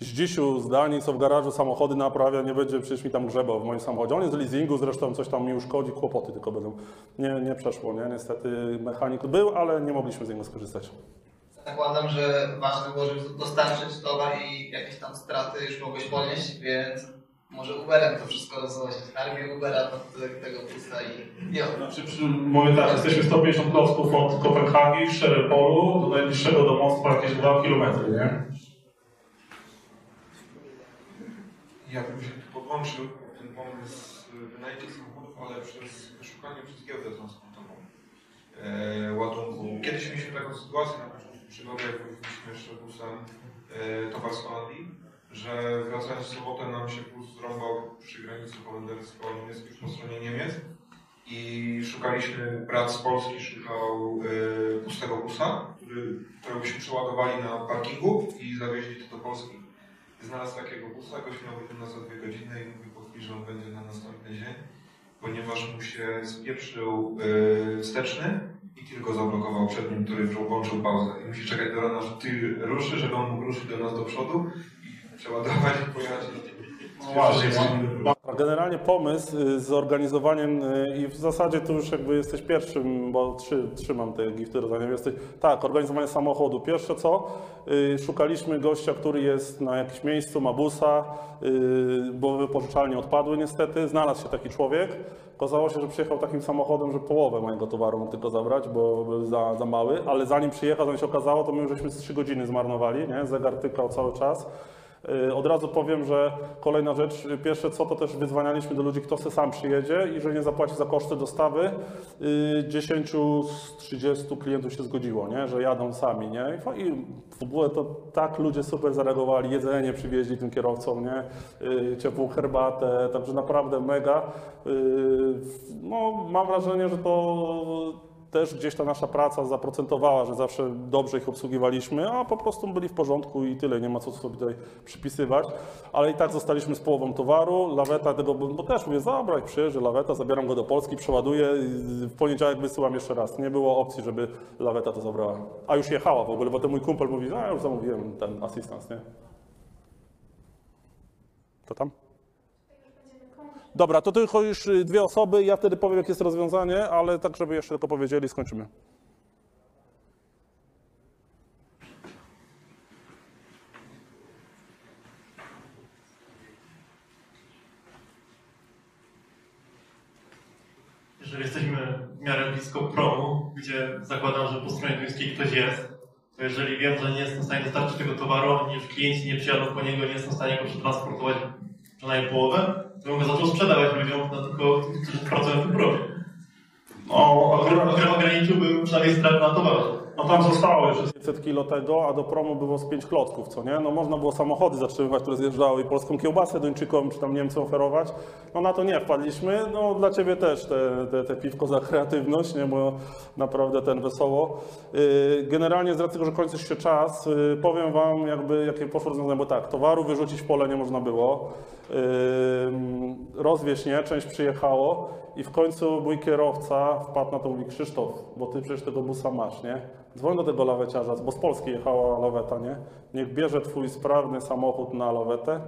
zdzisiu z Danii, co w garażu samochody naprawia, nie będzie przecież mi tam grzebał w moim samochodzie. On jest z leasingu, zresztą coś tam mi uszkodzi, kłopoty tylko będą. Nie, nie przeszło, nie? Niestety mechanik był, ale nie mogliśmy z niego skorzystać.
Zakładam, że ważne było, żeby dostarczyć towar i jakieś tam straty już mogłeś ponieść, więc może Uberem to wszystko rozłożyć. Armię Ubera pod tego pusta i nie
Znaczy, przy, mówię tak, jesteśmy 150 klocków od Kopenhagi, w Szerepolu, do najbliższego domostwa jakieś 2 km, nie?
Ja bym się tu podłączył ten pomysł wynajęcia samochodów, ale przez szukanie przez giełdę transportową e, ładunku. Kiedyś mieliśmy taką sytuację na przygody, jak woziliśmy jeszcze busem e, towar z Holandii, że wracając w sobotę nam się bus zrąbał przy granicy holendersko-niemieckiej po stronie Niemiec i szukaliśmy, brat z Polski szukał e, pustego busa, który, którego byśmy przeładowali na parkingu i zawieźli do Polski. Znalazł takiego busa, goś miał być nas za dwie godziny i mówił po chwili, że on będzie na następny dzień, ponieważ mu się spieprzył yy, wsteczny i tylko zablokował przed nim, który włączył pauzę. I musi czekać do rana, że ty ruszy, żeby on mógł ruszyć do nas do przodu i przeładować i pojechać.
No właśnie,
Generalnie pomysł y, z zorganizowaniem y, i w zasadzie tu już jakby jesteś pierwszym, bo trzy, trzymam te gifty rozdania. Jesteś, tak, organizowanie samochodu. Pierwsze co, y, szukaliśmy gościa, który jest na jakimś miejscu, ma busa, bo wypożyczalnie odpadły niestety. Znalazł się taki człowiek. Okazało się, że przyjechał takim samochodem, że połowę mojego towaru mógł tylko zabrać, bo był za, za mały, ale zanim przyjechał, zanim się okazało, to my już żeśmy trzy godziny zmarnowali, nie? Zegar tykał cały czas. Y, Od razu powiem, że kolejna rzecz, y, pierwsze co, to też wyzwanialiśmy do ludzi, kto se sam przyjedzie i że nie zapłaci za koszty dostawy. Y, 10 z 30 klientów się zgodziło, nie? że jadą sami. Nie? I w ogóle to tak ludzie super zareagowali, jedzenie przywieźli tym kierowcom, nie? Y, ciepłą herbatę, także naprawdę mega. Y, No, mam wrażenie, że to też gdzieś ta nasza praca zaprocentowała, że zawsze dobrze ich obsługiwaliśmy, a po prostu byli w porządku i tyle, nie ma co sobie tutaj przypisywać. Ale i tak zostaliśmy z połową towaru, laweta tego, bo też mówię, zabrać, przyjeżdżę laweta, zabieram go do Polski, przeładuję, w poniedziałek wysyłam jeszcze raz. Nie było opcji, żeby laweta to zabrała. A już jechała w ogóle, bo ten mój kumpel mówi, a ja już zamówiłem ten asystans, nie? To tam? Dobra, to tylko już y, dwie osoby, ja wtedy powiem, jakie jest rozwiązanie, ale tak, żeby jeszcze tylko powiedzieli, skończymy.
Jeżeli jesteśmy w miarę blisko promu, gdzie zakładam, że po stronie duńskiej ktoś jest, to jeżeli wiem, że nie jestem w stanie dostarczyć tego towaru, ani klienci nie przyjadą po niego, nie jestem w stanie go przetransportować przynajmniej połowę, to mogę zaczął sprzedawać ludziom na tylko którzy pracują w promie.
No,
Ogr- Ograniczyłbym przynajmniej strat na towarze.
No tam zostało jeszcze
500 kilo tego, a do promu było z 5 klocków, co nie? No można było samochody zatrzymywać, które zjeżdżały i polską kiełbasę Duńczykom czy tam Niemcom oferować. No na to nie wpadliśmy. No dla Ciebie też te, te, te piwko za kreatywność, nie? Bo naprawdę ten wesoło. Yy, Generalnie z racji tego, że kończy się czas, yy, powiem Wam jakby jakie poszło rozwiązanie, bo tak, towaru wyrzucić w pole nie można było. Yy, Rozwieźć nie, część przyjechało i w końcu mój kierowca wpadł na to, mówi Krzysztof, bo Ty przecież tego busa masz, nie? Dzwoń do tego laweciarza, bo z Polski jechała laweta, nie? Niech bierze twój sprawny samochód na lawetę,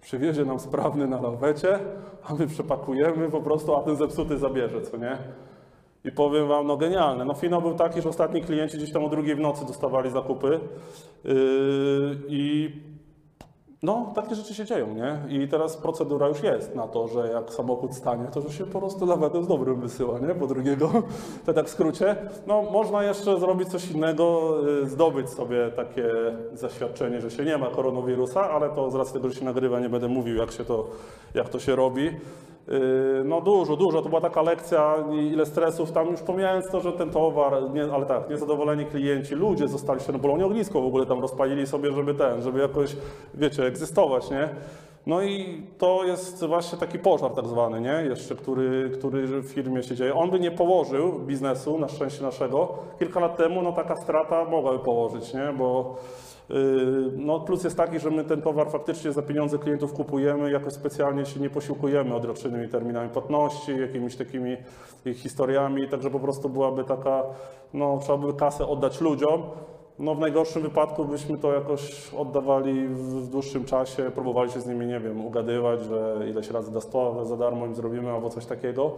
przywiezie nam sprawny na lawecie, a my przepakujemy po prostu, a ten zepsuty zabierze, co nie? I powiem wam, no genialne. No finał był taki, że ostatni klienci gdzieś tam o drugiej w nocy dostawali zakupy yy, i no, takie rzeczy się dzieją, nie? I teraz procedura już jest na to, że jak samochód stanie, to że się po prostu lawetę z dobrym wysyła, nie? Po drugiego, to tak w skrócie. No, można jeszcze zrobić coś innego, y, zdobyć sobie takie zaświadczenie, że się nie ma koronawirusa, ale to z racji tego, że się nagrywa, nie będę mówił, jak, się to, jak to się robi. Yy, No dużo, dużo. To była taka lekcja, ile stresów tam, już pomijając to, że ten towar, nie, ale tak, niezadowoleni klienci, ludzie zostali się, no bo ognisko w ogóle tam rozpalili sobie, żeby ten, żeby jakoś, wiecie, egzystować, nie? No i to jest właśnie taki pożar tak zwany, nie? Jeszcze, który, który w firmie się dzieje. On by nie położył biznesu, na szczęście naszego. Kilka lat temu, no taka strata mogłaby położyć, nie? Bo No, plus jest taki, że my ten towar faktycznie za pieniądze klientów kupujemy, jakoś specjalnie się nie posiłkujemy odroczonymi terminami płatności, jakimiś takimi historiami, także po prostu byłaby taka, no trzeba by kasę oddać ludziom. No w najgorszym wypadku byśmy to jakoś oddawali w, dłuższym czasie, próbowali się z nimi, nie wiem, ugadywać, że ileś razy dostawę za darmo im zrobimy albo coś takiego.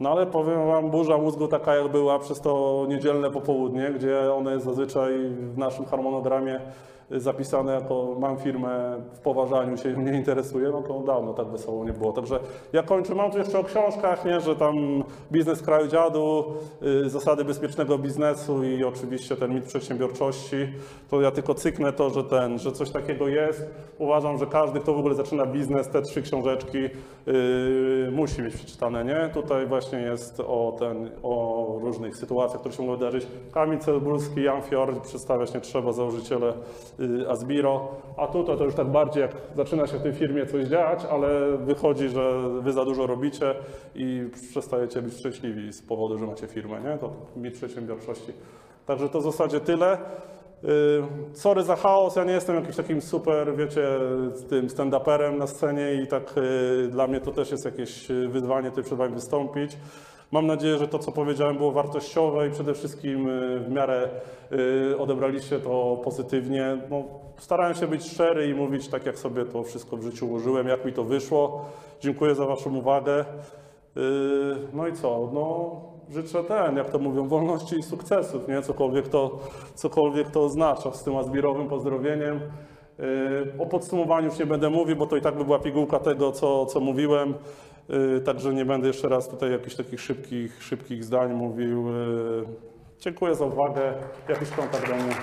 No ale powiem Wam, burza mózgu taka jak była przez to niedzielne popołudnie, gdzie one jest zazwyczaj w naszym harmonogramie zapisane jako mam firmę w poważaniu się nie interesuje, no to dawno tak wesoło nie było. Także ja kończę, mam tu jeszcze o książkach, nie, że tam biznes kraju dziadu, y, zasady bezpiecznego biznesu i oczywiście ten mit przedsiębiorczości, to ja tylko cyknę to, że ten, że coś takiego jest. Uważam, że każdy, kto w ogóle zaczyna biznes, te trzy książeczki y, musi mieć przeczytane, nie? Tutaj właśnie jest o ten, o różnych sytuacjach, które się mogą wydarzyć. Kamil Cebulski, Jan Fior, przedstawiać nie trzeba, założyciele Asbiro, a tutaj to już tak bardziej jak zaczyna się w tej firmie coś dziać, ale wychodzi, że wy za dużo robicie i przestajecie być szczęśliwi z powodu, że macie firmę, nie? To mit przedsiębiorczości. Także to w zasadzie tyle. Y, Sorry za chaos, ja nie jestem jakimś takim super, wiecie, tym stand-uperem na scenie i tak y, dla mnie to też jest jakieś y, wyzwanie tutaj przed wami wystąpić. Mam nadzieję, że to, co powiedziałem, było wartościowe i przede wszystkim y, w miarę y, odebraliście to pozytywnie. No, starałem się być szczery i mówić tak, jak sobie to wszystko w życiu ułożyłem, jak mi to wyszło. Dziękuję za Waszą uwagę. Y, No i co? No, życzę ten, jak to mówią, wolności i sukcesów, nie? Cokolwiek to, cokolwiek to oznacza. Z tym azbirowym pozdrowieniem. O podsumowaniu już nie będę mówił, bo to i tak by była pigułka tego, co, co mówiłem. Y, Także nie będę jeszcze raz tutaj jakichś takich szybkich, szybkich zdań mówił. Y, Dziękuję za uwagę. Jakiś kontakt do mnie.